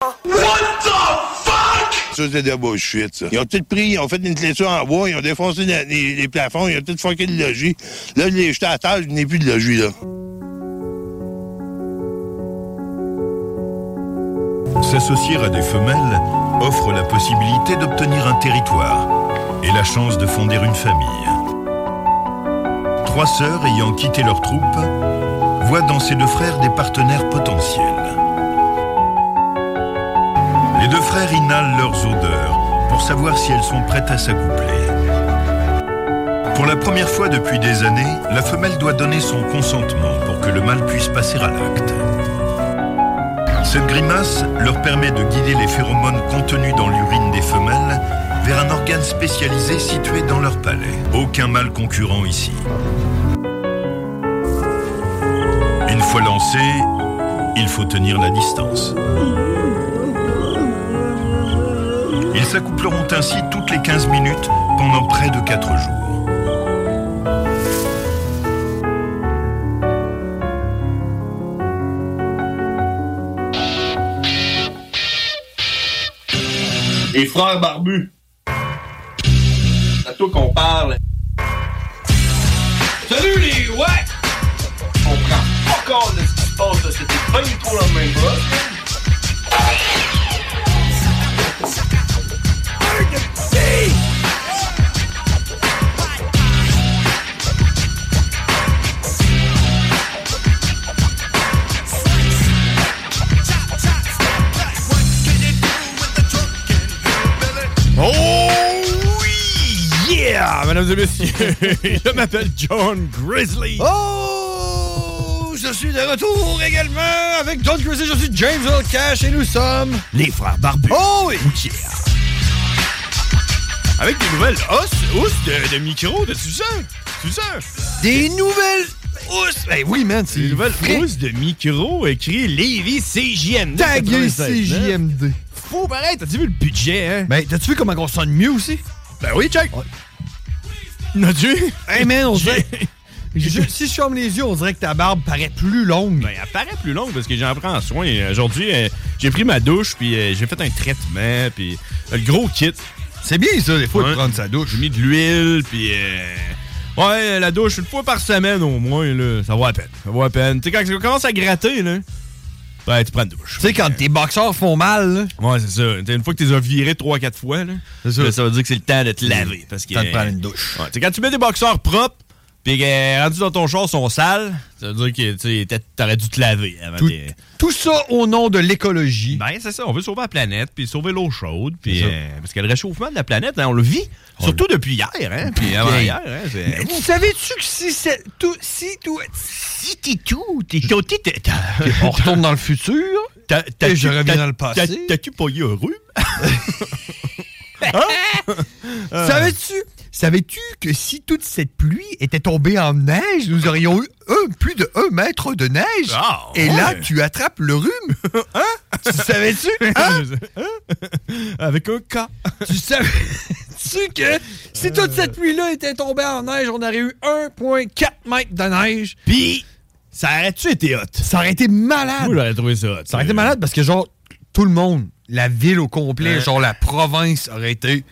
What the fuck? Ça, c'est de la bullshit. Ils ont tout pris, ils ont fait une clôture en bois, ils ont défoncé les plafonds, ils ont tout fucké le logis. Là, je l'ai jeté à terre, je n'ai plus de logis, là. S'associer à des femelles offre la possibilité d'obtenir un territoire et la chance de fonder une famille. Trois sœurs ayant quitté leur troupe voient dans ces deux frères des partenaires potentiels. Les deux frères inhalent leurs odeurs pour savoir si elles sont prêtes à s'accoupler. Pour la première fois depuis des années, la femelle doit donner son consentement pour que le mâle puisse passer à l'acte. Cette grimace leur permet de guider les phéromones contenus dans l'urine des femelles vers un organe spécialisé situé dans leur palais. Aucun mâle concurrent ici. Une fois lancé, il faut tenir la distance. Ils s'accoupleront ainsi toutes les 15 minutes pendant près de 4 jours. Les frères barbus. C'est à toi qu'on parle. Salut les ouais! On prend pas compte de ce qui se passe. C'était pas du tout la même chose. Mesdames et messieurs, je m'appelle John Grizzly. Oh! Je suis de retour également avec John Grizzly, je suis James Earl Cash et nous sommes... Les frères barbus. Oh oui! Yeah. Avec des nouvelles os, os de, de micro, de tu sais? Tu sais? Des nouvelles housses! Ben oui, man, c'est Des nouvelles housses de micro écrit Lévis CJMD. Tagué 96.9. CJMD. Fou pareil, t'as-tu vu le budget, hein? Ben, t'as-tu vu comment on sonne mieux aussi? Ben oui, check. N'as-tu? Hey man, on dirait... Je- si je ferme les yeux, on dirait que ta barbe paraît plus longue. Ben, elle paraît plus longue parce que j'en prends soin. Aujourd'hui, euh, j'ai pris ma douche, puis euh, j'ai fait un traitement, puis euh, le gros kit. C'est bien ça, des fois, de prendre sa douche. J'ai mis de l'huile, puis... ouais, la douche une fois par semaine au moins, là, ça vaut la peine. Ça vaut la peine. Tu sais, quand ça commence à gratter, là, ben, tu prends une douche. Tu sais, quand tes boxeurs font mal, là, Ouais, c'est ça. Une fois que tu les as virés 3-4 fois, là, C'est ça. ça veut dire que c'est le temps de te laver. Parce que, Temps de prendre une douche. Ouais, quand tu mets des boxeurs propres, puis que rendus dans ton char sont sales, ça veut dire que tu t'aurais dû te laver avant Tout, tout ça au nom de l'écologie. Ben, c'est ça. On veut sauver la planète, puis sauver l'eau chaude, puis euh, parce que le réchauffement de la planète, hein, on le vit. Surtout depuis hier, hein, puis avant hier, hein. Mais tu savais-tu que si c'est tout, si tout, Si t'es tout, t'es tout, on retourne dans le futur, t'as- et je reviens dans le passé. t'as- T'as-tu pas eu un rhume? Savais-tu, savais-tu que si toute cette pluie était tombée en neige, nous aurions eu un, plus de un mètre de neige? Ah, et là, tu attrapes le rhume. Hein? Tu savais-tu? Hein? Avec un K. tu savais-tu que si toute cette pluie-là était tombée en neige, on aurait eu 1,4 mètres de neige? Puis, ça aurait-tu été hot? Ça aurait été malade. Moi, j'aurais trouvé ça hot. Ça aurait été malade parce que, genre, tout le monde, la ville au complet, Ouais. genre la province aurait été.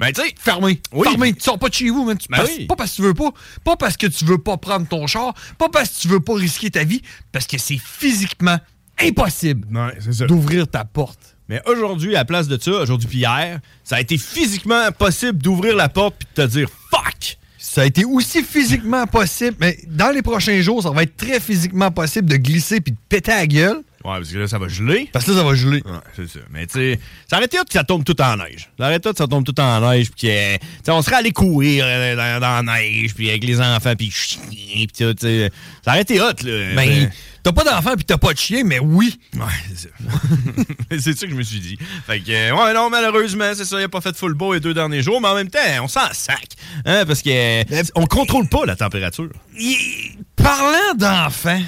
Ben, tu sais, fermé. Oui. Fermé. Tu sors pas de chez vous, man. Tu- Ben oui. Pas parce que tu veux pas. Pas parce que tu veux pas prendre ton char. Pas parce que tu veux pas risquer ta vie. Parce que c'est physiquement impossible Ouais, d'ouvrir ta porte. Mais aujourd'hui, à la place de ça, aujourd'hui puis hier, ça a été physiquement possible d'ouvrir la porte puis de te dire fuck! Ça a été aussi physiquement possible, mais dans les prochains jours, ça va être très physiquement possible de glisser puis de péter la gueule. Ouais, parce que là, ça va geler. Parce que là, ça va geler. Ouais, c'est ça. Mais tu sais, ça aurait été que ça tombe tout en neige. Ça aurait été que ça tombe tout en neige, puis que, tu sais, on serait allé courir euh, dans, dans la neige, puis avec les enfants, puis chien, puis tout, tu sais. Ça aurait été hot, là. Ben, t'as pas d'enfant puis t'as pas de chien, mais oui. Ouais, c'est ça. que je me suis dit. Fait que, euh, ouais, non, malheureusement, c'est ça, il a pas fait full beau les deux derniers jours, mais en même temps, on s'en sac. Hein, parce que on contrôle pas la température. Parlant d'enfants,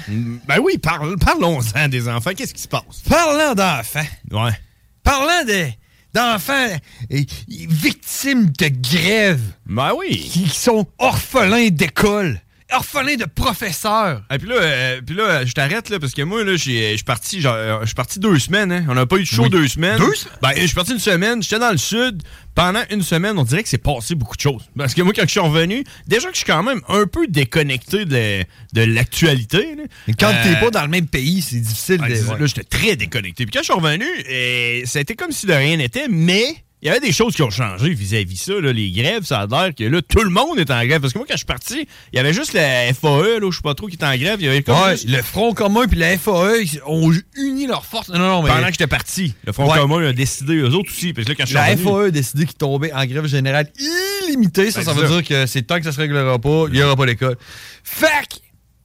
Ben oui, parle- parlons-en des enfants. Qu'est-ce qui se passe? parlant d'enfants, Ouais. parlant de d'enfants euh, victimes de grève Ben oui. qui sont orphelins d'école, orphelins de professeurs. Et puis là, euh, puis là, je t'arrête là parce que moi là, je suis parti, genre, euh, je suis parti deux semaines. Hein. On n'a pas eu de show Oui. deux semaines. Deux semaines? Ben, je suis parti une semaine. J'étais dans le sud. Pendant une semaine, on dirait que c'est passé beaucoup de choses. Parce que moi, quand je suis revenu, déjà que je suis quand même un peu déconnecté de, de l'actualité. quand Euh, t'es pas dans le même pays, c'est difficile Ouais, de. Là, j'étais très déconnecté. Puis quand je suis revenu, euh, ça a été comme si de rien n'était, mais il y avait des choses qui ont changé vis-à-vis ça. Là, les grèves, ça a l'air que là, tout le monde est en grève. Parce que moi, quand je suis parti, il y avait juste la FAE, là, je sais pas trop, qui était en grève. Il y avait comme Ouais, juste- le Front commun puis la FAE ils ont uni leurs forces. Non, non, mais Pendant que j'étais parti, le Front Ouais. commun a décidé, eux autres aussi. Parce que là, quand je suis la revenu- FAE a décidé qu'ils tombaient en grève générale illimitée. Ça, Ben, ça veut ça. dire que c'est tant que ça se réglera pas, il n'y aura pas d'école. Fac!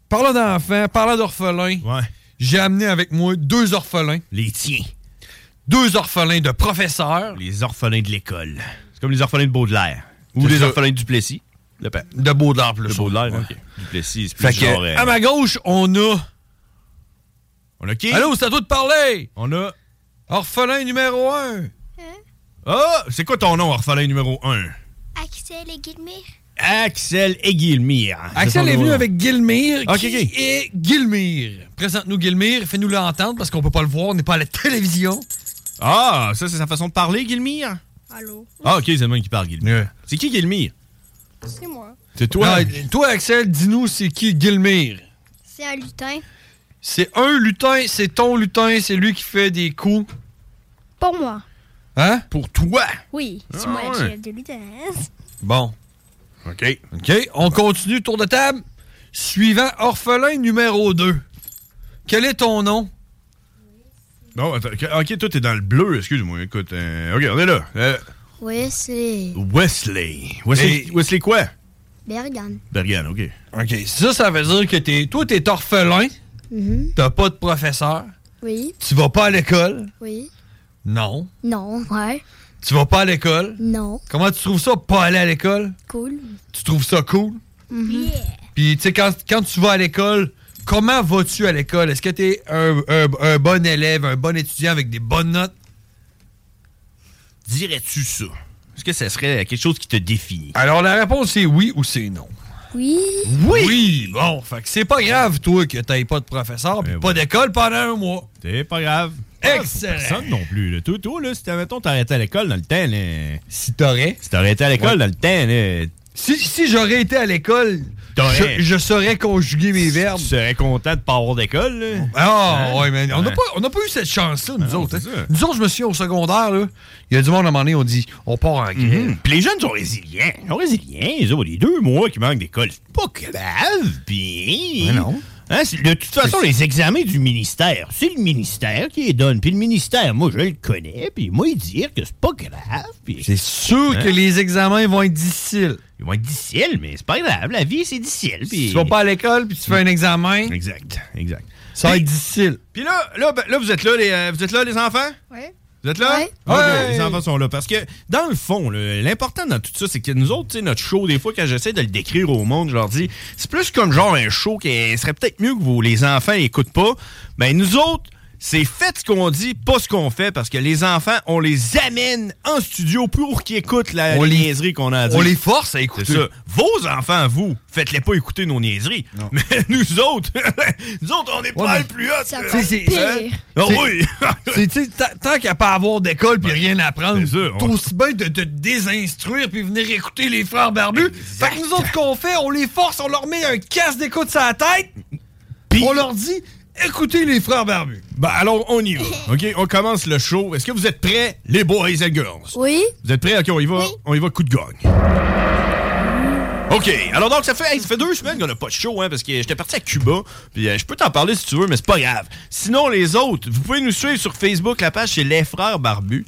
Parlant d'enfants, parlant d'orphelins, Ouais. j'ai amené avec moi deux orphelins. Les tiens. Deux orphelins de professeurs Les orphelins de l'école. C'est comme les orphelins de Baudelaire. Ou les ça. orphelins de Duplessis. Le père. de Baudelaire plus. De Baudelaire, Ouais. ok. Duplessis, c'est plus Fait que, euh, à ma gauche, on a. On a qui? Allô, c'est à toi de parler! On a... Orphelin numéro un. Ah! c'est quoi ton nom, orphelin numéro 1? Axel et Guilmire. Axel Egilmire. Axel est venu avec Gilmire. Ok, qui ok. est Gilmire. Présente-nous Gilmire, fais-nous l'entendre parce qu'on peut pas le voir, on n'est pas à la télévision. Ah, ça, c'est sa façon de parler, Gilmire? Allô? Ah, ok, c'est le même qui parle, Gilmire. C'est qui, Gilmire? C'est moi. C'est toi? Non, toi, Axel, dis-nous, c'est qui Gilmire? C'est un lutin. C'est un lutin, c'est ton lutin, c'est lui qui fait des coups. Pour moi. Hein? Pour toi? Oui, c'est Ah moi le ouais. chef de lutin. Bon. OK. OK, on continue, tour de table. Suivant, orphelin numéro 2. Quel est ton nom? Bon, attends, ok, toi, t'es dans le bleu, excuse-moi. Écoute, euh, ok, on est là. Euh, Wesley. Wesley, Et- Wesley quoi? Bergan. Bergen, ok. OK, ça, ça veut dire que t'es, toi, t'es orphelin, Mhm. t'as pas de professeur, Oui, tu vas pas à l'école. oui. Non. Non, ouais. Tu vas pas à l'école. Non. Comment tu trouves ça, pas aller à l'école? Cool. Tu trouves ça cool? Mhm. Puis, tu sais, quand, quand tu vas à l'école, comment vas-tu à l'école? Est-ce que tu es un, un- un bon élève, un bon étudiant avec des bonnes notes? Dirais-tu ça? Est-ce que ça serait quelque chose qui te définit? Alors, la réponse, c'est oui ou c'est non. Oui. Oui! bon, fait que c'est pas grave, toi, que t'aies pas de professeur puis Ben pas oui. d'école pendant un mois. C'est pas grave. Excellent. Personne non plus. Là. Toi, toi, là, si mettons, t'arrêtais à l'école dans le temps, là, Si t'aurais. si t'arrêtais à l'école dans le temps, là, Si, si j'aurais été à l'école, T'aurais. Je, je saurais conjuguer mes verbes. tu serais content de pas avoir d'école. là. Ah, Hein? ouais, mais on n'a Ouais. pas, pas eu cette chance-là, nous non, autres. hein. Nous autres, je me souviens au secondaire, là, il y a du monde à un moment donné, on dit, on part en grève. Mhm. Puis les jeunes sont résilients. Ils sont résilients. Ils ont les deux mois qui manquent d'école. C'est pas grave. Puis. Mais non. Hein, de toute façon, les examens du ministère, c'est le ministère qui les donne. Puis le ministère, moi, je le connais. Puis moi, il dit que c'est pas grave. C'est sûr Hein? que les examens vont être difficiles. Ils vont être difficiles, mais c'est pas grave. La vie, c'est difficile. Puis... Si tu vas pas à l'école puis tu fais un examen, Exact, exact. ça va être difficile. Puis là, là, ben, là, vous êtes là, les, euh, vous êtes là, les enfants? Ouais. Vous êtes là? Ouais. Les enfants sont là. Parce que, dans le fond, l'important dans tout ça, c'est que nous autres, tu sais, notre show, des fois, quand j'essaie de le décrire au monde, je leur dis, c'est plus comme genre un show qui serait peut-être mieux que vous, les enfants, écoutent pas. Ben, nous autres, c'est fait ce qu'on dit, pas ce qu'on fait, parce que les enfants, on les amène en studio pour qu'ils écoutent la On niaiserie qu'on a à dire. On les force à écouter. ça. Vos enfants, vous, faites-les pas écouter nos niaiseries. Mais nous autres, nous autres, on est pas le plus hot. Ça C'est- pire. Ah C'est- oui! C'est, tant- qu'à pas avoir d'école puis rien apprendre, c'est sûr, t'as on- aussi bien de te désinstruire puis venir écouter les frères barbus. Fait que nous autres, ce qu'on fait, on les force, on leur met un casque d'écoute sur la tête, Puis- on leur dit écouter les frères barbus. Ben alors, on y va. OK, on commence le show. Est-ce que vous êtes prêts, les boys and girls? Oui. Vous êtes prêts? OK, on y va. On y va, coup de gagne. OK. Alors donc, ça fait, hey, ça fait deux semaines qu'on n'a pas de show, hein, parce que j'étais parti à Cuba. Puis euh, je peux t'en parler si tu veux, mais c'est pas grave. Sinon, les autres, vous pouvez nous suivre sur Facebook. La page, c'est Les Frères Barbus.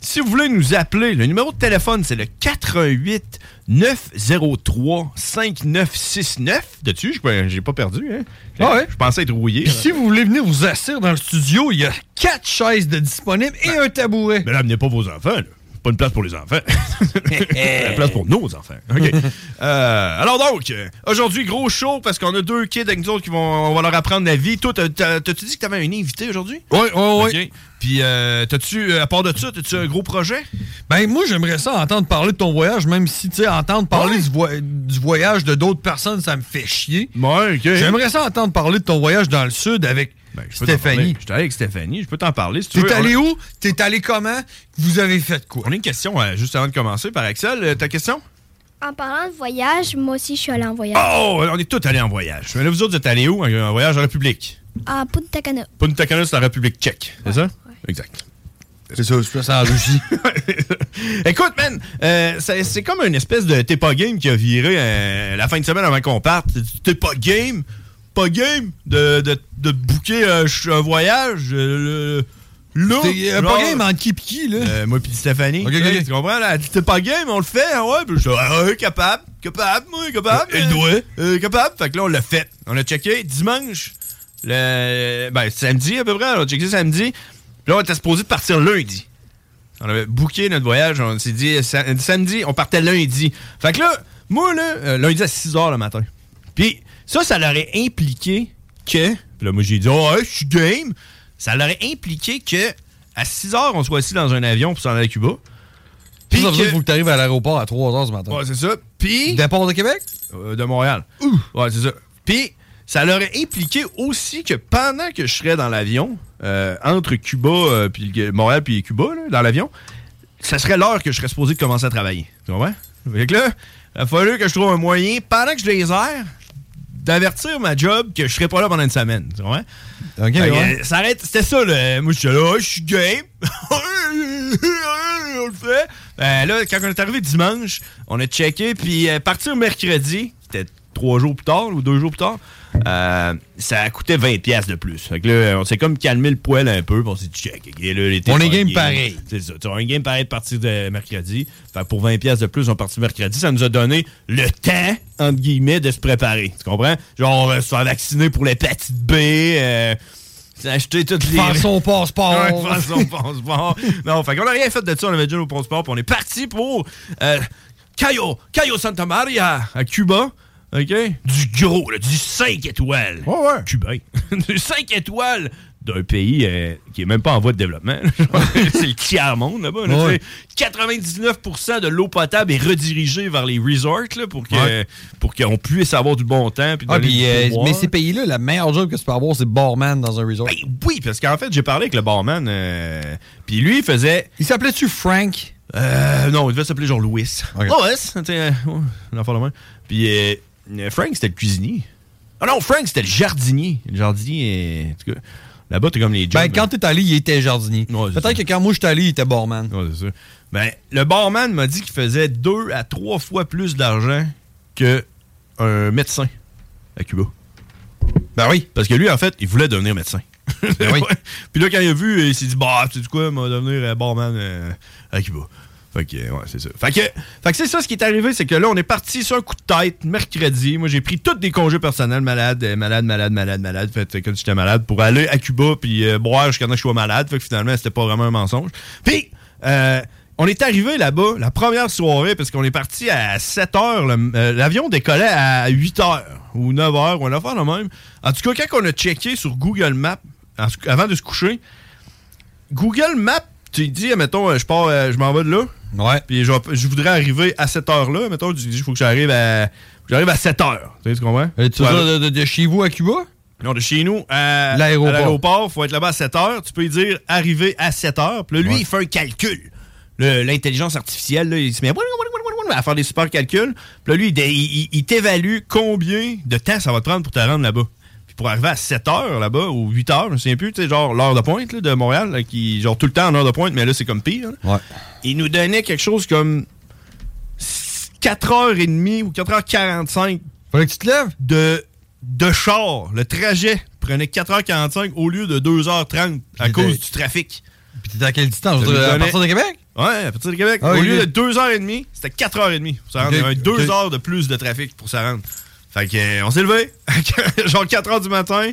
Si vous voulez nous appeler, le numéro de téléphone, c'est le 88 903 5969. Dessus, j'ai pas perdu, hein? Ah ouais? Je pensais être rouillé. Si vous voulez venir vous asseoir dans le studio, il y a quatre chaises de disponibles et un tabouret. Mais là, amenez pas vos enfants, là. Pas une place pour les enfants. C'est une place pour nos enfants. OK. Euh, alors donc, aujourd'hui, gros show parce qu'on a deux kids avec nous autres qui vont on va leur apprendre la vie. Toi, t'as- t'as- t'as-tu dit que t'avais un invité aujourd'hui? Oui, oui, oui. Puis, euh, t'as-tu, euh, à part de ça, t'as-tu un gros projet? Ben, moi, j'aimerais ça entendre parler de ton voyage, même si, tu sais, entendre parler du, vo- du voyage de d'autres personnes, ça me fait chier. Ouais, OK. J'aimerais ça entendre parler de ton voyage dans le sud avec Ben, je. Stéphanie. Je suis allé avec Stéphanie. Je peux t'en parler si tu veux. T'es allé où? T'es allé comment? Vous avez fait quoi? On a une question euh, juste avant de commencer par Axel. Euh, ta question? En parlant de voyage, moi aussi, je suis allée en voyage. Oh, on est tous allés en voyage. Mais là, vous autres, vous êtes allés où? Un voyage en République? À Punta Cana. Punta Cana, c'est la République tchèque. C'est ça? Exact. C'est ça, je ça en Russie. Écoute, man, euh, c'est c'est comme une espèce de t'es pas game qui a viré euh, la fin de semaine avant qu'on parte. T'es pas game, pas game de, de, de booker un, voyage. euh, le- là. T'es euh, pas game entre qui qui, là? euh, moi pis Stéphanie. Tu comprends, là? T'es pas game, on le fait, hein, ouais. Puis je ah, ouais, capable, capable, moi, capable. Euh, le doigt. Euh, capable. Fait que là, on l'a fait. On a checké dimanche, le, ben, samedi à peu près. On a checké samedi. Puis là, on était supposé de partir lundi. On avait booké notre voyage. On s'est dit, sa- samedi, on partait lundi. Fait que là, moi, là, lundi à 6 h le matin. Puis ça, ça l'aurait impliqué que. Puis là, moi, j'ai dit, oh, ouais, je suis game. Ça l'aurait impliqué que à 6 h, on soit assis dans un avion pour s'en aller à Cuba. Puis ça veut dire qu'il faut que t'arrives à l'aéroport à 3h ce matin. Ouais, c'est ça. Puis. Départ de Québec? Euh, de Montréal. Ouais, c'est ça. Puis, ça l'aurait impliqué aussi que pendant que je serais dans l'avion, euh, entre Cuba, euh, puis Montréal puis Cuba, là, dans l'avion, ça serait l'heure que je serais supposé de commencer à travailler. Tu comprends? Fait que là, il a fallu que je trouve un moyen, pendant que je les aire, d'avertir ma job que je serais pas là pendant une semaine. Tu comprends? Ok, Fait ouais. euh, ça arrête- C'était ça, là. Moi, je suis là, je suis game. on le fait. Ben, là, quand on est arrivé dimanche, on a checké, puis euh, partir mercredi, c'était trois jours plus tard ou deux jours plus tard, euh, ça coûtait 20$ piastres de plus. Fait que là, on s'est comme calmé le poil un peu, on s'est dit, check, ok, là, On est game pareil. C'est ça. Tu on est game pareil de partir de mercredi. Fait que pour 20$ piastres de plus, on est parti mercredi. Ça nous a donné le temps, entre guillemets, de se préparer. Tu comprends? Genre, euh, se faire vacciner pour l'hépatite B, euh, acheter toutes les... Faire son passeport. Ouais, faire son passeport. non, fait qu'on a rien fait de ça. On avait déjà nos passeports. Puis on est parti pour euh, Cayo, Cayo Santa Maria à Cuba. OK? Du gros, là, du 5 étoiles. Ouais, ouais. Cubain. du 5 étoiles d'un pays euh, qui est même pas en voie de développement. c'est le tiers-monde là-bas. là, Ouais. tu sais. 99% de l'eau potable est redirigée vers les resorts là, pour que Ouais. pour qu'on puisse avoir du bon temps. Puis Ah, euh, mais ces pays-là, la meilleure job que tu peux avoir, c'est barman dans un resort. Ben oui, parce qu'en fait, j'ai parlé avec le barman. euh, puis lui, il faisait. Il s'appelait-tu Frank? Euh, non, il devait s'appeler genre Louis. Ok. Louis, ouais, une affaire de. Puis Frank, c'était le cuisinier. Ah non, Frank, c'était le jardinier. Le jardinier, euh, en tout cas, là-bas, t'es comme les jobs. Ben, quand t'es allé, il était jardinier. Ouais, Peut-être que quand moi j'étais allé, il était barman. Ouais, c'est ça. Ben, le barman m'a dit qu'il faisait deux à trois fois plus d'argent que un médecin à Cuba. Ben oui. Parce que lui, en fait, il voulait devenir médecin. Ben oui. Puis là, quand il a vu, il s'est dit, bah, tu sais quoi, il va devenir euh, barman euh, à Cuba. Fait que, ouais, c'est ça. Fait que, fait que c'est ça ce qui est arrivé, c'est que là, on est parti sur un coup de tête mercredi. Moi, j'ai pris tous des congés personnels, malade, euh, malade, malade, malade, malade. Fait que quand j'étais malade, pour aller à Cuba puis euh, boire jusqu'à que je sois malade. Fait que finalement, c'était pas vraiment un mensonge. Puis, euh, on est arrivé là-bas la première soirée parce qu'on est parti à 7 heures. le- euh, L'avion décollait à 8 heures ou 9 heures ou une affaire de même. En tout cas, quand on a checké sur Google Maps avant de se coucher, Google Maps, tu dis, mettons, je pars, je m'en vais de là. Ouais. Puis je, je voudrais arriver à cette heure-là. Mettons, tu dis, il faut que j'arrive à, j'arrive à 7 heures. Tu sais, tu comprends? Euh, tu Ouais. dire de, chez vous à Cuba? Non, de chez nous à L'aéroport. l'aéroport, faut être là-bas à 7 heures. Tu peux lui dire arriver à 7 heures. Puis là, lui, Ouais. il fait un calcul. L'intelligence artificielle, là, il se met à faire des super calculs. Puis là, lui, il, il- il t'évalue combien de temps ça va te prendre pour te rendre là-bas. Puis pour arriver à 7 heures là-bas, ou 8 heures, je me souviens plus, tu sais, genre l'heure de pointe là, de Montréal, là, qui, genre tout le temps en heure de pointe, mais là, c'est comme pire. Ouais. Il nous donnait quelque chose comme 4h30 ou 4h45 Fallait que tu te lèves? de, de char. Le trajet prenait 4h45 au lieu de 2h30 à cause du trafic. Puis t'étais à quelle distance? Ça À donnait- partir de Québec? Ouais, à partir de Québec. Ah, au lieu de 2h30, c'était 4h30 pour se rendre. Ok, Il y avait 2 ok. heures de plus de trafic pour rendre. Fait que, euh, on s'est levé, genre 4h du matin,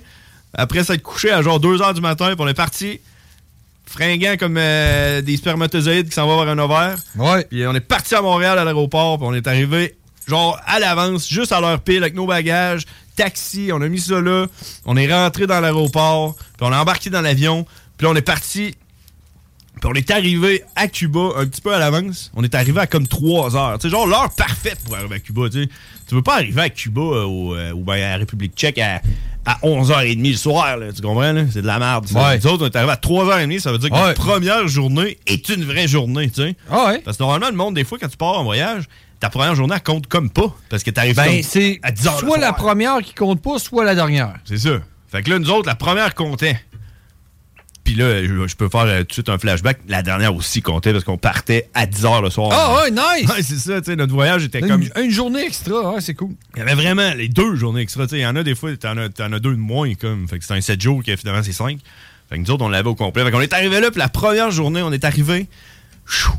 après s'être couché à genre 2h du matin, puis on est parti, fringant comme euh, des spermatozoïdes qui s'en vont vers un ovaire. Ouais. Puis on est parti à Montréal à l'aéroport, puis on est arrivé genre à l'avance, juste à l'heure pile avec nos bagages, taxi, on a mis ça là, on est rentré dans l'aéroport, puis on a embarqué dans l'avion, puis là, on est parti, puis on est arrivé à Cuba un petit peu à l'avance. On est arrivé à comme 3 heures, sais, genre l'heure parfaite pour arriver à Cuba, tu sais. Tu veux pas arriver à Cuba euh, ou, euh, ou ben, à la République tchèque à, à 11h30 le soir, là, tu comprends? C'est de la merde. Ouais. Nous autres, on est arrivé à 3h30, ça veut dire que Ouais. la première journée est une vraie journée, tu sais. Ah ouais. Parce que normalement, le monde, des fois, quand tu pars en voyage, ta première journée, elle compte comme pas. Parce que t'arrives Ben, c'est à 10 heures. le soit la première qui compte pas, soit la dernière. C'est ça. Fait que là, nous autres, la première comptait. Puis là, je, je peux faire euh, tout de suite un flashback. La dernière aussi comptait parce qu'on partait à 10 heures le soir. Ah ouais, nice! Ouais, c'est ça, tu sais, notre voyage était Une, comme. une journée extra, ouais, c'est cool. Il y avait vraiment les deux journées extra. tu sais. Il y en a des fois, t'en as, as deux de moins, comme. Fait que c'est un 7 jours qui finalement c'est 5. Fait que nous autres, on l'avait au complet. Fait qu'on est arrivé là, puis la première journée, on est arrivé. chou,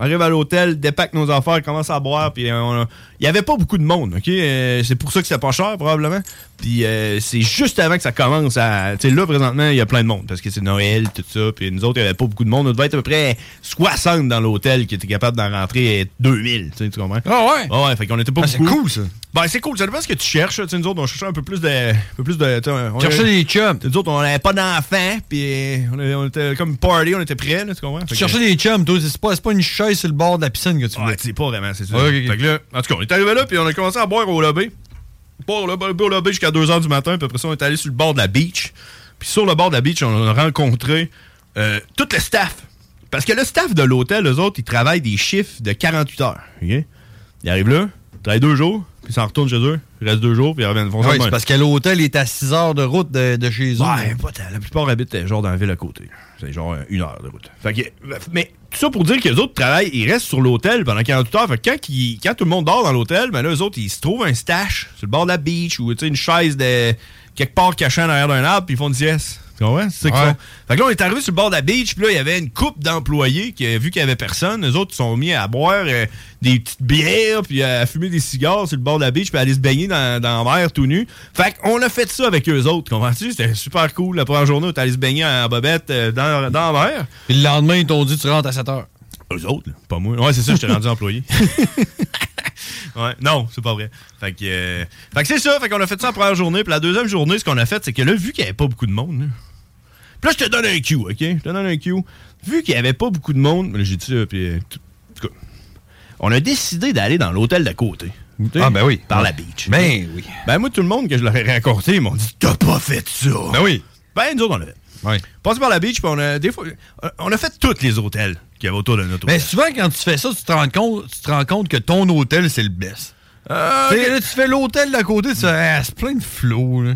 Arrive à l'hôtel, dépaque nos affaires, commence à boire, puis on a- il y avait pas beaucoup de monde, ok? Euh, c'est pour ça que c'est pas cher, probablement. Puis euh, c'est juste avant que ça commence à. Tu sais, là, présentement, il y a plein de monde, parce que c'est Noël, tout ça, puis nous autres, il y avait pas beaucoup de monde. On devait être à peu près 60 dans l'hôtel qui était capable d'en rentrer 2000, tu sais, tu comprends? Ah ouais? Ah ouais, fait qu'on était pas Ah, c'est beaucoup. cool, ça. Ben, c'est cool. Ça dépend ce que tu cherches. Tu sais, nous autres, on cherchait un peu plus de. Un peu plus de on- Chercher des chums. Nous autres, on n'avait pas d'enfants, puis on, était comme party, on était prêts, là, tu comprends? Tu cherchais des chums, toi. C'est pas, c'est pas une chaise sur le bord de la piscine que tu Ouais, voulais. c'est pas vraiment, c'est ça. Ouais, ok, ok. Fait que là, en tout cas, on est arrivé là, puis on a commencé à boire au lobby. Boire au lobby, au lobby jusqu'à 2h du matin, puis après ça, on est allé sur le bord de la beach. Puis sur le bord de la beach, on a rencontré euh, tout le staff. Parce que le staff de l'hôtel, eux autres, ils travaillent des chiffres de 48 heures. Ils arrivent là, ils travaillent deux jours, puis ils s'en retournent chez eux, ils restent deux jours, puis ils reviennent. de c'est parce que l'hôtel est à 6 heures de route de, de chez eux. Ouais, pas. La plupart habitent euh, genre dans la ville à côté. C'est genre euh, une heure de route. Fait que, euh, mais tout ça pour dire que les autres travaillent, ils restent sur l'hôtel pendant 48 heures. Fait que quand, ils- quand tout le monde dort dans l'hôtel, ben là, eux autres, ils se trouvent un stash sur le bord de la beach ou une chaise de quelque part cachée en arrière d'un arbre, puis ils font une sieste. Tu comprends? C'est Ouais. Fait que là, on est arrivé sur le bord de la beach, puis là, il y avait une coupe d'employés qui, vu qu'il y avait personne, eux autres, ils sont mis à boire euh, des petites bières, puis à fumer des cigares sur le bord de la beach, puis à aller se baigner dans, dans la mer tout nu. Fait qu'on a fait ça avec eux autres, comprends-tu? C'était super cool. La première journée, on est allé se baigner en bobette euh, dans, dans la mer. Puis le lendemain, ils t'ont dit tu rentres à 7 heures. Eux autres, là, pas moi. Ouais, c'est ça, j'étais rendu employé. ouais, non, c'est pas vrai. Fait que, euh, fait que c'est ça, fait qu'on a fait ça la première journée. Puis la deuxième journée, ce qu'on a fait, c'est que là, vu qu'il n'y avait pas beaucoup de monde, là, puis là, je te donne un cue, OK? Je te donne un cue. Vu qu'il n'y avait pas beaucoup de monde, là, j'ai dit ça, puis euh, tout- en tout cas, on a décidé d'aller dans l'hôtel d'à côté. Ah, ben oui. Par la beach. Ben oui. Ben moi, tout le monde que je leur ai raconté, ils m'ont dit T'as pas fait ça. Ben oui. Ben, nous autres, on l'a fait. Ouais. Passé par la beach, puis on a des fois. On a fait tous les hôtels qu'il y avait autour de notre Mais souvent, quand tu fais ça, tu te rends compte, tu te rends compte que ton hôtel, c'est le best. Ah, là, tu fais l'hôtel d'à côté, tu fais, c'est plein de flots, là.